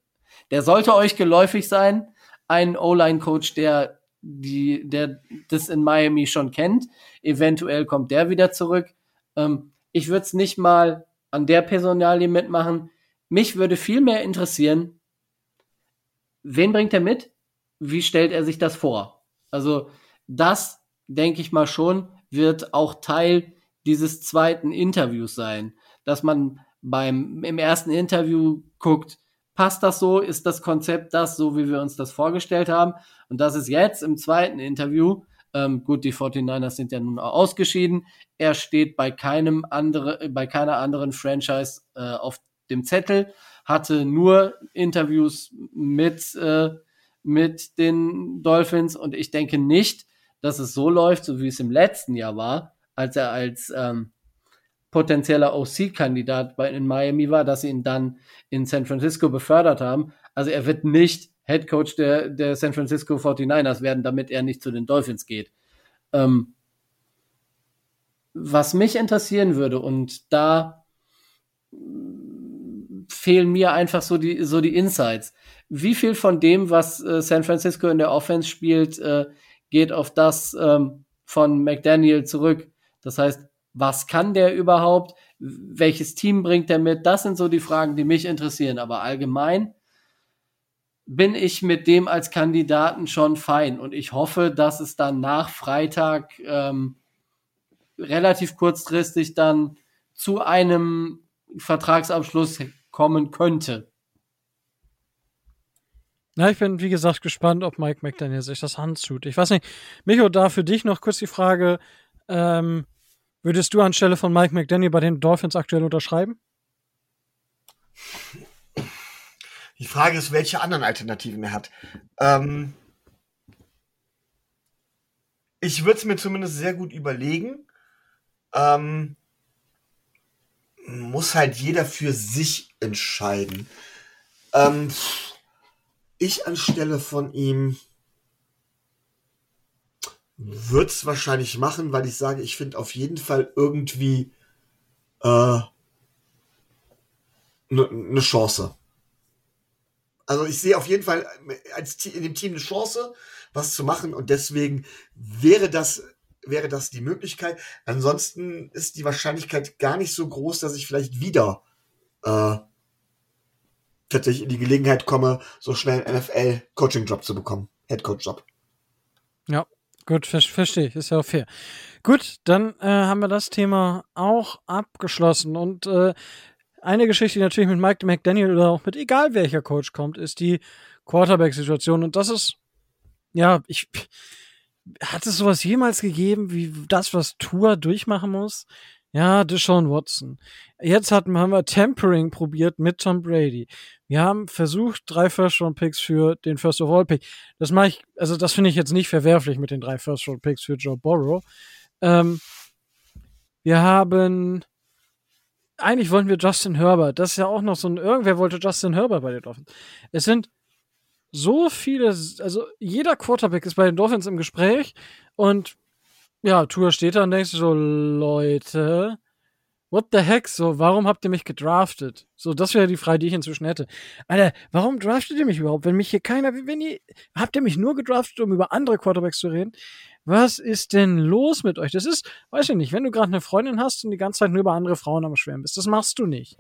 der sollte euch geläufig sein, ein O-Line-Coach, der die, der das in Miami schon kennt. Eventuell kommt der wieder zurück. Ähm, ich würde es nicht mal an der Personalie mitmachen. Mich würde viel mehr interessieren, wen bringt er mit? Wie stellt er sich das vor? Also das, denke ich mal schon, wird auch Teil dieses zweiten Interviews sein, dass man beim im ersten Interview guckt, passt das so? Ist das Konzept das so, wie wir uns das vorgestellt haben? Und das ist jetzt im zweiten Interview. Ähm, gut, die 49ers sind ja nun auch ausgeschieden. Er steht bei keinem andere, bei keiner anderen Franchise äh, auf dem Zettel, hatte nur Interviews mit, äh, mit den Dolphins und ich denke nicht, dass es so läuft, so wie es im letzten Jahr war, als er als ähm, potenzieller OC-Kandidat in Miami war, dass sie ihn dann in San Francisco befördert haben. Also er wird nicht Head Coach der, der San Francisco 49ers werden, damit er nicht zu den Dolphins geht. Ähm, was mich interessieren würde, und da fehlen mir einfach so die, so die Insights. Wie viel von dem, was äh, San Francisco in der Offense spielt, äh, geht auf das ähm, von McDaniel zurück? Das heißt, was kann der überhaupt? Welches Team bringt er mit? Das sind so die Fragen, die mich interessieren. Aber allgemein bin ich mit dem als Kandidaten schon fein. Und ich hoffe, dass es dann nach Freitag ähm, relativ kurzfristig dann zu einem Vertragsabschluss kommen könnte. Na, ich bin, wie gesagt, gespannt, ob Mike McDaniel sich das handtut. Ich weiß nicht, Micho, da für dich noch kurz die Frage, ähm, Würdest du anstelle von Mike McDaniel bei den Dolphins aktuell unterschreiben? Die Frage ist, welche anderen Alternativen er hat. Ähm ich würde es mir zumindest sehr gut überlegen. Ähm muss halt jeder für sich entscheiden. Ähm ich anstelle von ihm würde es wahrscheinlich machen, weil ich sage, ich finde auf jeden Fall irgendwie eine äh, ne, ne Chance. Also ich sehe auf jeden Fall als in dem Team eine Chance, was zu machen und deswegen wäre das wäre das die Möglichkeit. Ansonsten ist die Wahrscheinlichkeit gar nicht so groß, dass ich vielleicht wieder äh, tatsächlich in die Gelegenheit komme, so schnell einen NFL-Coaching-Job zu bekommen. Head-Coach-Job. Ja, gut, ver verstehe ich. Ist ja auch fair. Gut, dann äh, haben wir das Thema auch abgeschlossen. Und äh, eine Geschichte, die natürlich mit Mike McDaniel oder auch mit egal welcher Coach kommt, ist die Quarterback-Situation. Und das ist, ja, ich. Hat es sowas jemals gegeben, wie das, was Tour durchmachen muss? Ja, Deshaun Watson. Jetzt hatten, haben wir Tempering probiert mit Tom Brady. Wir haben versucht, drei First-Round-Picks für den First-of-All-Pick. Das mache ich, also das finde ich jetzt nicht verwerflich mit den drei First-Round-Picks für Joe Burrow. Ähm, wir haben, eigentlich wollten wir Justin Herbert. Das ist ja auch noch so ein, irgendwer wollte Justin Herbert bei den Dolphins. Es sind so viele, also jeder Quarterback ist bei den Dolphins im Gespräch und ja, Tour steht da und denkst so, Leute, what the heck, so, warum habt ihr mich gedraftet? So, das wäre die Frage, die ich inzwischen hätte. Alter, warum draftet ihr mich überhaupt, wenn mich hier keiner, wenn ihr, habt ihr mich nur gedraftet, um über andere Quarterbacks zu reden? Was ist denn los mit euch? Das ist, weiß ich nicht, wenn du gerade eine Freundin hast und die ganze Zeit nur über andere Frauen am Schwärmen bist, das machst du nicht.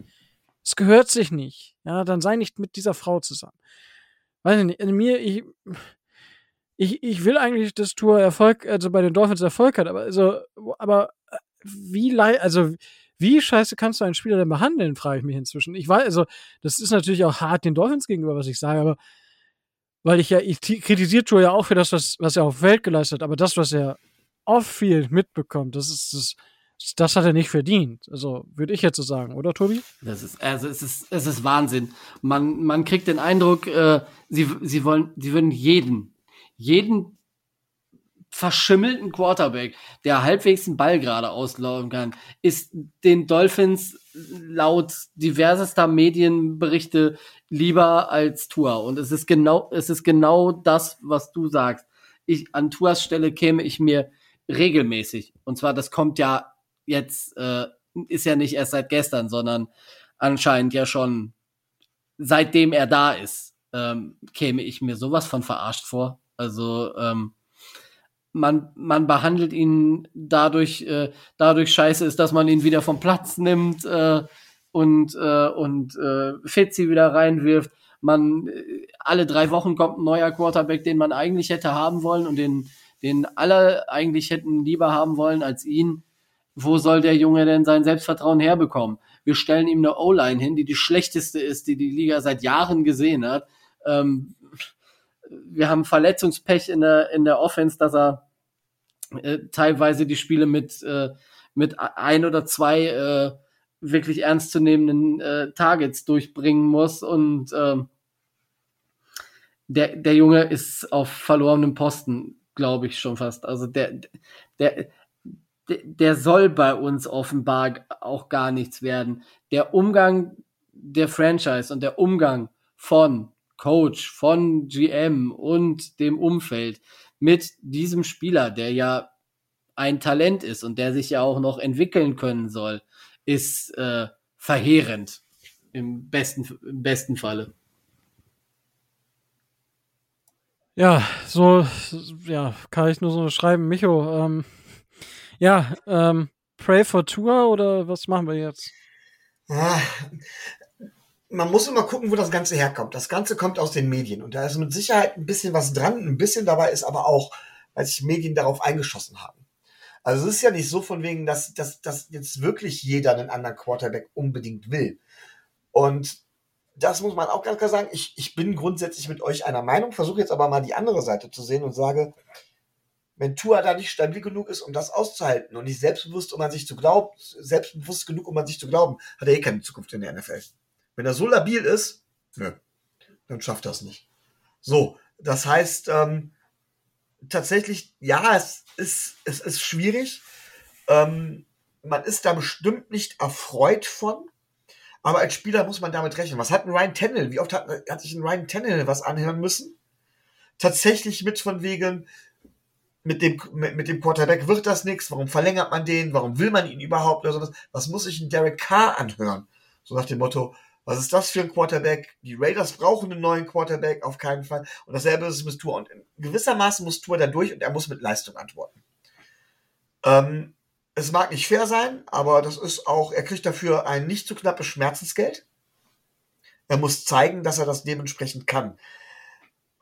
Es gehört sich nicht. Ja, dann sei nicht mit dieser Frau zusammen weiß ich nicht, in mir, ich, ich, ich will eigentlich, dass Tour Erfolg, also bei den Dolphins Erfolg hat, aber also, aber äh, wie also wie scheiße kannst du einen Spieler denn behandeln, frage ich mich inzwischen. Ich weiß, also, das ist natürlich auch hart den Dolphins gegenüber, was ich sage, aber weil ich ja, ich kritisiere Tour ja auch für das, was, was er auf Welt geleistet hat, aber das, was er off-field mitbekommt, das ist das, das hat er nicht verdient. Also würde ich jetzt so sagen, oder Tobi? Das ist also es ist es ist Wahnsinn. Man man kriegt den Eindruck, äh, sie sie wollen sie würden jeden jeden verschimmelten Quarterback, der halbwegs den Ball gerade auslaufen kann, ist den Dolphins laut diversester Medienberichte lieber als Tua. Und es ist genau, es ist genau das, was du sagst. Ich, an Tuas Stelle käme ich mir regelmäßig. Und zwar, das kommt ja jetzt äh, ist ja nicht erst seit gestern, sondern anscheinend ja schon seitdem er da ist, ähm, käme ich mir sowas von verarscht vor. Also ähm, man, man behandelt ihn dadurch, äh, dadurch scheiße ist, dass man ihn wieder vom Platz nimmt äh, und, äh, und äh, Fitzi wieder reinwirft. Man äh, alle drei Wochen kommt ein neuer Quarterback, den man eigentlich hätte haben wollen und den, den alle eigentlich hätten lieber haben wollen als ihn wo soll der Junge denn sein Selbstvertrauen herbekommen? Wir stellen ihm eine O-Line hin, die die schlechteste ist, die die Liga seit Jahren gesehen hat. Ähm, wir haben Verletzungspech in der, in der Offense, dass er äh, teilweise die Spiele mit, äh, mit ein oder zwei äh, wirklich ernstzunehmenden äh, Targets durchbringen muss und äh, der, der Junge ist auf verlorenem Posten, glaube ich schon fast. Also der, der, der soll bei uns offenbar auch gar nichts werden. Der Umgang der Franchise und der Umgang von Coach, von GM und dem Umfeld mit diesem Spieler, der ja ein Talent ist und der sich ja auch noch entwickeln können soll, ist äh, verheerend im besten, im besten Falle. Ja, so, ja, kann ich nur so schreiben. Micho, ähm, ja, ähm, Pray for Tour oder was machen wir jetzt? Ah, man muss immer gucken, wo das Ganze herkommt. Das Ganze kommt aus den Medien und da ist mit Sicherheit ein bisschen was dran. Ein bisschen dabei ist aber auch, weil sich Medien darauf eingeschossen haben. Also es ist ja nicht so von wegen, dass, dass, dass jetzt wirklich jeder einen anderen Quarterback unbedingt will. Und das muss man auch ganz klar sagen. Ich, ich bin grundsätzlich mit euch einer Meinung, versuche jetzt aber mal die andere Seite zu sehen und sage, wenn Tua da nicht stabil genug ist, um das auszuhalten und nicht selbstbewusst, um an sich zu glauben, selbstbewusst genug, um an sich zu glauben, hat er eh keine Zukunft in der NFL. Wenn er so labil ist, nö, dann schafft es nicht. So, das heißt, ähm, tatsächlich, ja, es ist, es ist schwierig. Ähm, man ist da bestimmt nicht erfreut von. Aber als Spieler muss man damit rechnen. Was hat ein Ryan Tannehill? Wie oft hat, hat sich ein Ryan Tannehill was anhören müssen? Tatsächlich mit von wegen, mit dem, mit, mit dem Quarterback wird das nichts, warum verlängert man den, warum will man ihn überhaupt oder sowas, was muss sich ein Derek Carr anhören? So nach dem Motto, was ist das für ein Quarterback? Die Raiders brauchen einen neuen Quarterback, auf keinen Fall. Und dasselbe ist es mit Tour. Und gewissermaßen muss Tour da durch und er muss mit Leistung antworten. Ähm, es mag nicht fair sein, aber das ist auch, er kriegt dafür ein nicht zu knappes Schmerzensgeld. Er muss zeigen, dass er das dementsprechend kann.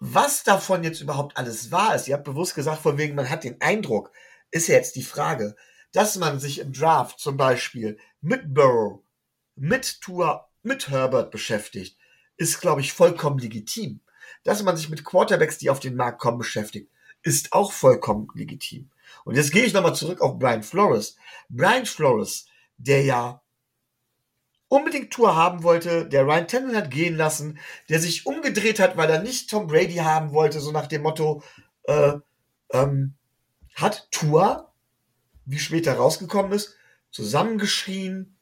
Was davon jetzt überhaupt alles wahr ist, ihr habt bewusst gesagt, von wegen, man hat den Eindruck, ist ja jetzt die Frage, dass man sich im Draft zum Beispiel mit Burrow, mit Tour, mit Herbert beschäftigt, ist, glaube ich, vollkommen legitim. Dass man sich mit Quarterbacks, die auf den Markt kommen, beschäftigt, ist auch vollkommen legitim. Und jetzt gehe ich nochmal zurück auf Brian Flores. Brian Flores, der ja unbedingt Tour haben wollte, der Ryan Tannehill hat gehen lassen, der sich umgedreht hat, weil er nicht Tom Brady haben wollte, so nach dem Motto, äh, ähm, hat Tour, wie später rausgekommen ist, zusammengeschrien,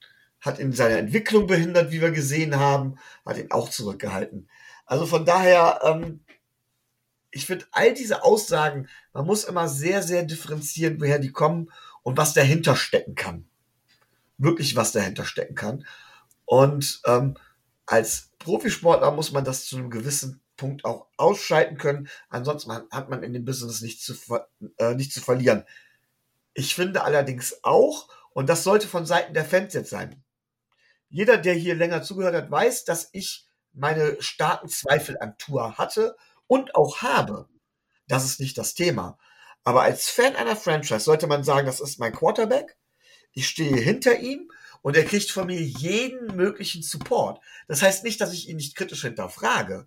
hat in seiner Entwicklung behindert, wie wir gesehen haben, hat ihn auch zurückgehalten. Also von daher, ähm, ich finde all diese Aussagen, man muss immer sehr, sehr differenzieren, woher die kommen und was dahinter stecken kann. Wirklich, was dahinter stecken kann. Und ähm, als Profisportler muss man das zu einem gewissen Punkt auch ausschalten können. Ansonsten hat man in dem Business nichts zu, äh, nicht zu verlieren. Ich finde allerdings auch, und das sollte von Seiten der Fans jetzt sein, jeder, der hier länger zugehört hat, weiß, dass ich meine starken Zweifel an Tour hatte und auch habe. Das ist nicht das Thema. Aber als Fan einer Franchise sollte man sagen, das ist mein Quarterback. Ich stehe hinter ihm und er kriegt von mir jeden möglichen Support. Das heißt nicht, dass ich ihn nicht kritisch hinterfrage,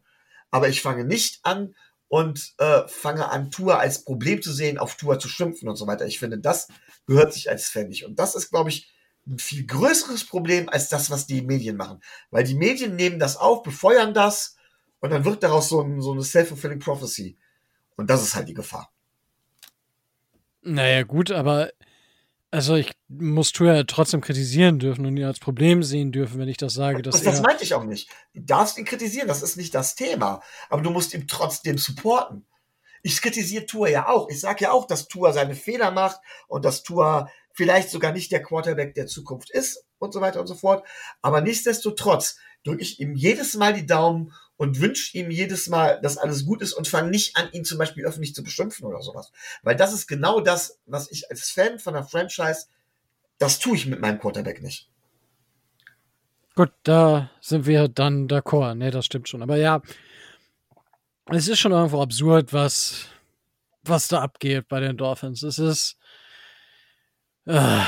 aber ich fange nicht an und äh, fange an, Tour als Problem zu sehen, auf Tour zu schimpfen und so weiter. Ich finde, das gehört sich als Fan nicht. Und das ist, glaube ich, ein viel größeres Problem als das, was die Medien machen. Weil die Medien nehmen das auf, befeuern das und dann wird daraus so, ein, so eine self-fulfilling prophecy. Und das ist halt die Gefahr. Naja, gut, aber also ich muss Tour ja trotzdem kritisieren dürfen und ihn als Problem sehen dürfen, wenn ich das sage. Dass das, das meinte ich auch nicht. Du darfst ihn kritisieren, das ist nicht das Thema. Aber du musst ihn trotzdem supporten. Ich kritisiere Tour ja auch. Ich sage ja auch, dass Tour seine Fehler macht und dass Tour vielleicht sogar nicht der Quarterback der Zukunft ist und so weiter und so fort. Aber nichtsdestotrotz drücke ich ihm jedes Mal die Daumen und wünsche ihm jedes Mal, dass alles gut ist und fange nicht an, ihn zum Beispiel öffentlich zu beschimpfen oder sowas. Weil das ist genau das, was ich als Fan von der Franchise, das tue ich mit meinem Quarterback nicht. Gut, da sind wir dann d'accord. Ne, das stimmt schon. Aber ja, es ist schon irgendwo absurd, was, was da abgeht bei den Dolphins. Es ist äh,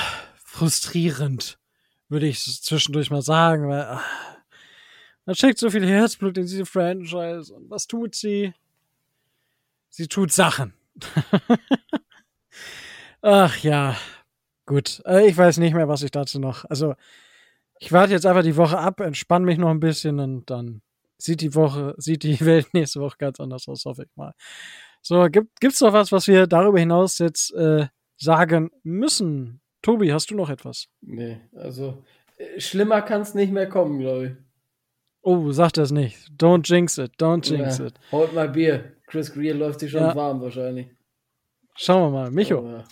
frustrierend, würde ich zwischendurch mal sagen, weil äh, man steckt so viel Herzblut in diese Franchise und was tut sie? Sie tut Sachen. Ach ja, gut. Äh, ich weiß nicht mehr, was ich dazu noch. Also, ich warte jetzt einfach die Woche ab, entspanne mich noch ein bisschen und dann sieht die Woche, sieht die Welt nächste Woche ganz anders aus, hoffe ich mal. So, gibt, gibt's noch was, was wir darüber hinaus jetzt äh, sagen müssen? Tobi, hast du noch etwas? Nee, also äh, schlimmer kann es nicht mehr kommen, glaube ich. Oh, sag das nicht. Don't jinx it, don't jinx ja, it. Holt mal Bier. Chris Greer läuft sich schon ja. warm wahrscheinlich. Schauen wir mal. Micho. Oh, ja.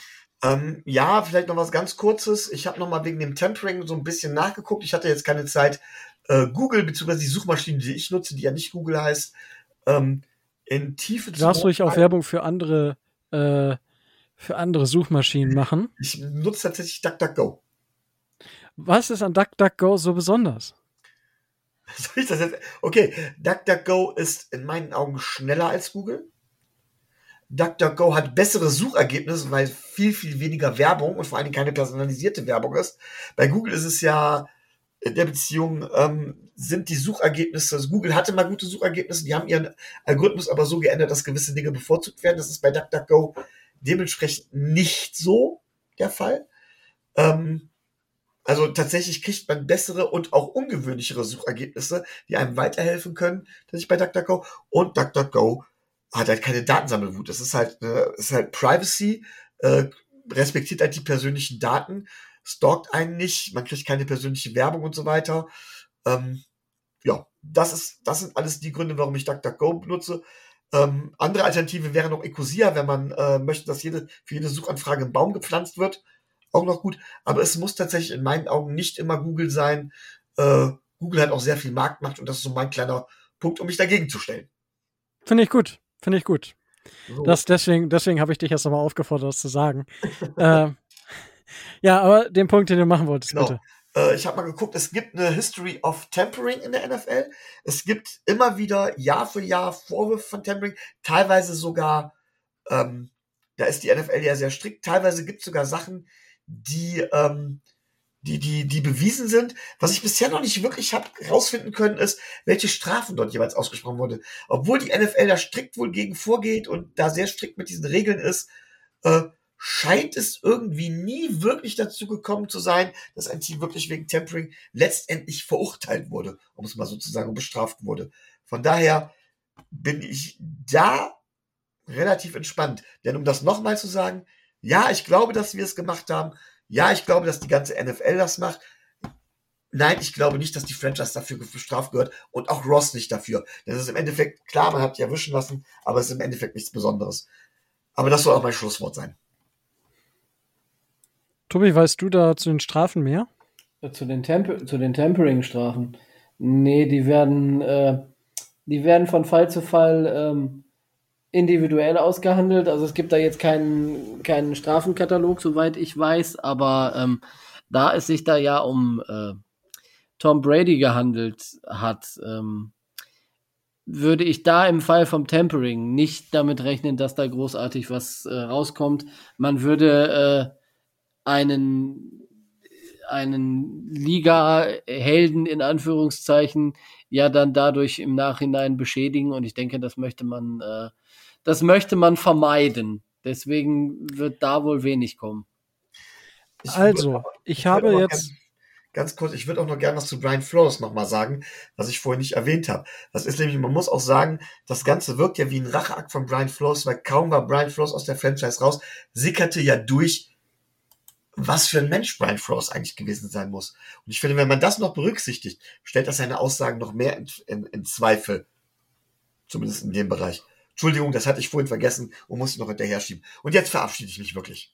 Ähm, ja, vielleicht noch was ganz Kurzes. Ich habe noch mal wegen dem Tempering so ein bisschen nachgeguckt. Ich hatte jetzt keine Zeit. Äh, Google, beziehungsweise die Suchmaschine, die ich nutze, die ja nicht Google heißt, ähm, in Tiefe zu. Darfst du ruhig auch Werbung für andere, äh, für andere Suchmaschinen machen? Ich nutze tatsächlich DuckDuckGo. Was ist an DuckDuckGo so besonders? Soll ich das jetzt? Okay, DuckDuckGo ist in meinen Augen schneller als Google. DuckDuckGo hat bessere Suchergebnisse, weil viel, viel weniger Werbung und vor allen Dingen keine personalisierte Werbung ist. Bei Google ist es ja in der Beziehung, ähm, sind die Suchergebnisse, also Google hatte mal gute Suchergebnisse, die haben ihren Algorithmus aber so geändert, dass gewisse Dinge bevorzugt werden. Das ist bei DuckDuckGo dementsprechend nicht so der Fall. Ähm, also tatsächlich kriegt man bessere und auch ungewöhnlichere Suchergebnisse, die einem weiterhelfen können, dass ich bei DuckDuckGo und DuckDuckGo hat halt keine Datensammelwut. Das ist halt, äh, ist halt Privacy, äh, respektiert halt die persönlichen Daten, stalkt einen nicht, man kriegt keine persönliche Werbung und so weiter. Ähm, ja, das ist, das sind alles die Gründe, warum ich DuckDuckGo benutze. Ähm, andere Alternative wäre noch Ecosia, wenn man äh, möchte, dass jede, für jede Suchanfrage ein Baum gepflanzt wird auch noch gut. Aber es muss tatsächlich in meinen Augen nicht immer Google sein. Äh, Google hat auch sehr viel Marktmacht und das ist so mein kleiner Punkt, um mich dagegen zu stellen. Finde ich gut. Finde ich gut. So. Das, deswegen deswegen habe ich dich jetzt nochmal aufgefordert, das zu sagen. äh, ja, aber den Punkt, den du machen wolltest, Genau. bitte. Äh, ich habe mal geguckt, es gibt eine History of Tampering in der NFL. Es gibt immer wieder Jahr für Jahr Vorwürfe von Tampering, teilweise sogar, ähm, da ist die NFL ja sehr strikt, teilweise gibt es sogar Sachen, die, ähm, die, die, die bewiesen sind. Was ich bisher noch nicht wirklich habe rausfinden können, ist, welche Strafen dort jeweils ausgesprochen wurde. Obwohl die NFL da strikt wohl gegen vorgeht und da sehr strikt mit diesen Regeln ist, äh, scheint es irgendwie nie wirklich dazu gekommen zu sein, dass ein Team wirklich wegen Tempering letztendlich verurteilt wurde, um es mal so zu sagen, und bestraft wurde. Von daher bin ich da relativ entspannt. Denn um das nochmal zu sagen, ja, ich glaube, dass wir es gemacht haben. Ja, ich glaube, dass die ganze NFL das macht. Nein, ich glaube nicht, dass die Franchise dafür bestraft gehört und auch Ross nicht dafür. Das ist im Endeffekt, klar, man hat die erwischen lassen, aber es ist im Endeffekt nichts Besonderes. Aber das soll auch mein Schlusswort sein. Tobi, weißt du da zu den Strafen mehr? Zu den, Temp den Tempering-Strafen. Nee, die werden, äh, die werden von Fall zu Fall ähm, individuell ausgehandelt. Also es gibt da jetzt keinen, keinen Strafenkatalog, soweit ich weiß, aber ähm, da es sich da ja um äh, Tom Brady gehandelt hat, ähm, würde ich da im Fall vom Tempering nicht damit rechnen, dass da großartig was äh, rauskommt. Man würde äh, einen einen Liga-Helden in Anführungszeichen ja dann dadurch im Nachhinein beschädigen und ich denke, das möchte man, äh, das möchte man vermeiden. Deswegen wird da wohl wenig kommen. Ich Also, würd- ich würd habe jetzt. Gern, ganz kurz, ich würde auch noch gerne was zu Brian Flores nochmal sagen, was ich vorhin nicht erwähnt habe. Das ist nämlich, man muss auch sagen, das Ganze wirkt ja wie ein Racheakt von Brian Flores, weil kaum war Brian Flores aus der Franchise raus, sickerte ja durch, was für ein Mensch Brian Flores eigentlich gewesen sein muss. Und ich finde, wenn man das noch berücksichtigt, stellt das seine Aussagen noch mehr in, in, in Zweifel. Zumindest in dem Bereich. Entschuldigung, das hatte ich vorhin vergessen und musste noch hinterher schieben. Und jetzt verabschiede ich mich wirklich.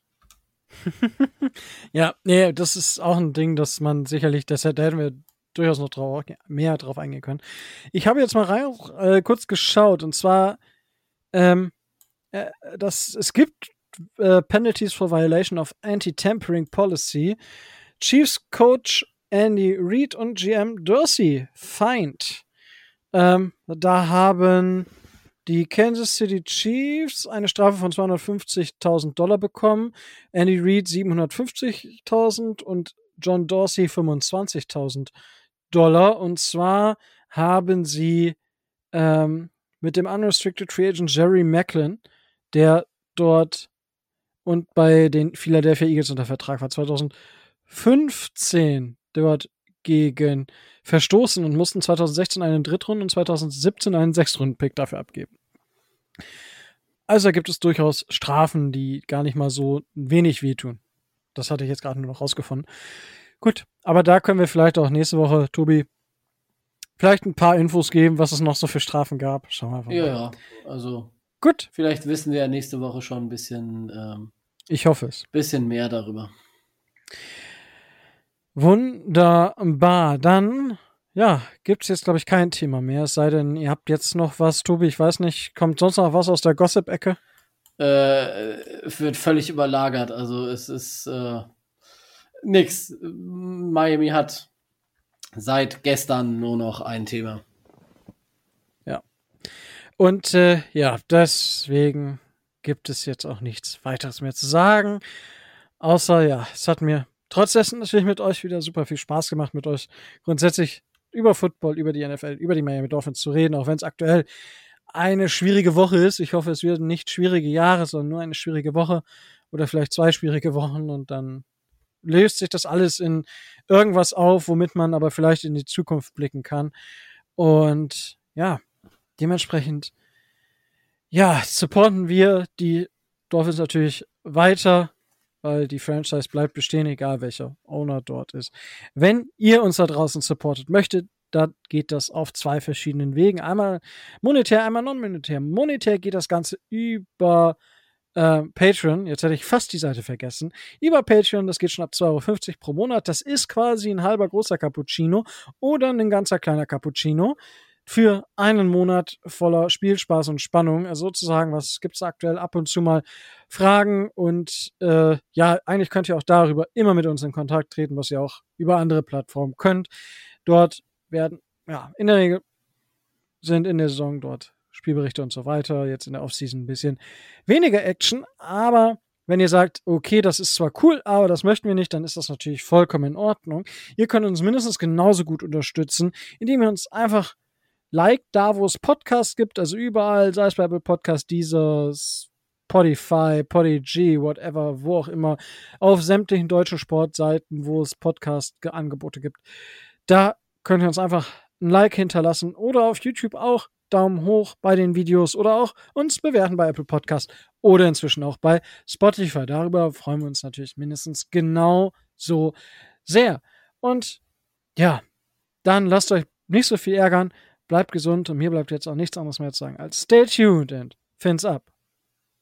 Ja, nee, das ist auch ein Ding, das man sicherlich, das da hätten wir durchaus noch drauf, mehr drauf eingehen können. Ich habe jetzt mal rein, äh, kurz geschaut und zwar, ähm, äh, das, es gibt äh, Penalties for Violation of Anti-Tampering Policy. Chiefs Coach Andy Reid und GM Dorsey fined. Ähm, da haben die Kansas City Chiefs eine Strafe von 250.000 Dollar bekommen. Andy Reid 750.000 und John Dorsey 25.000 Dollar. Und zwar haben sie ähm, mit dem Unrestricted Free Agent Jerry Macklin, der dort und bei den Philadelphia Eagles unter Vertrag war, 2015 dort gegen verstoßen und mussten 2016 einen Drittrunden und 2017 einen Sechstrunden-Pick dafür abgeben. Also gibt es durchaus Strafen, die gar nicht mal so wenig wehtun. Das hatte ich jetzt gerade nur noch rausgefunden. Gut, aber da können wir vielleicht auch nächste Woche, Tobi, vielleicht ein paar Infos geben, was es noch so für Strafen gab. Schauen wir einfach mal. Ja, ja. Also Gut, vielleicht wissen wir ja nächste Woche schon ein bisschen, ähm, ich hoffe es. bisschen mehr darüber. Wunderbar. Dann, ja, gibt es jetzt, glaube ich, kein Thema mehr. Es sei denn, ihr habt jetzt noch was, Tobi, ich weiß nicht, kommt sonst noch was aus der Gossip-Ecke? Äh, wird völlig überlagert. Also es ist äh, nix. Miami hat seit gestern nur noch ein Thema. Und äh, ja, deswegen gibt es jetzt auch nichts weiteres mehr zu sagen. Außer, ja, es hat mir trotz dessen natürlich mit euch wieder super viel Spaß gemacht, mit euch grundsätzlich über Football, über die NFL, über die Miami Dolphins zu reden, auch wenn es aktuell eine schwierige Woche ist. Ich hoffe, es werden nicht schwierige Jahre, sondern nur eine schwierige Woche oder vielleicht zwei schwierige Wochen und dann löst sich das alles in irgendwas auf, womit man aber vielleicht in die Zukunft blicken kann. Und ja, dementsprechend, ja, supporten wir die Dolphins natürlich weiter, weil die Franchise bleibt bestehen, egal welcher Owner dort ist. Wenn ihr uns da draußen supportet möchtet, dann geht das auf zwei verschiedenen Wegen. Einmal monetär, einmal non-monetär. Monetär geht das Ganze über äh, Patreon. Jetzt hätte ich fast die Seite vergessen. Über Patreon, das geht schon ab 2,50 Euro pro Monat. Das ist quasi ein halber großer Cappuccino oder ein ganzer kleiner Cappuccino. Für einen Monat voller Spielspaß und Spannung. Also sozusagen, was gibt's aktuell ab und zu mal Fragen und äh, ja, eigentlich könnt ihr auch darüber immer mit uns in Kontakt treten, was ihr auch über andere Plattformen könnt. Dort werden, ja, in der Regel sind in der Saison dort Spielberichte und so weiter. Jetzt in der Offseason ein bisschen weniger Action, aber wenn ihr sagt, okay, das ist zwar cool, aber das möchten wir nicht, dann ist das natürlich vollkommen in Ordnung. Ihr könnt uns mindestens genauso gut unterstützen, indem ihr uns einfach liked, da wo es Podcasts gibt, also überall, sei es bei Apple Podcast, dieses Spotify, Podigy, whatever, wo auch immer, auf sämtlichen deutschen Sportseiten, wo es Podcast-Angebote gibt. Da könnt ihr uns einfach ein Like hinterlassen oder auf YouTube auch Daumen hoch bei den Videos oder auch uns bewerten bei Apple Podcast oder inzwischen auch bei Spotify. Darüber freuen wir uns natürlich mindestens genau so sehr. Und ja, dann lasst euch nicht so viel ärgern, bleibt gesund und mir bleibt jetzt auch nichts anderes mehr zu sagen als stay tuned and fins up.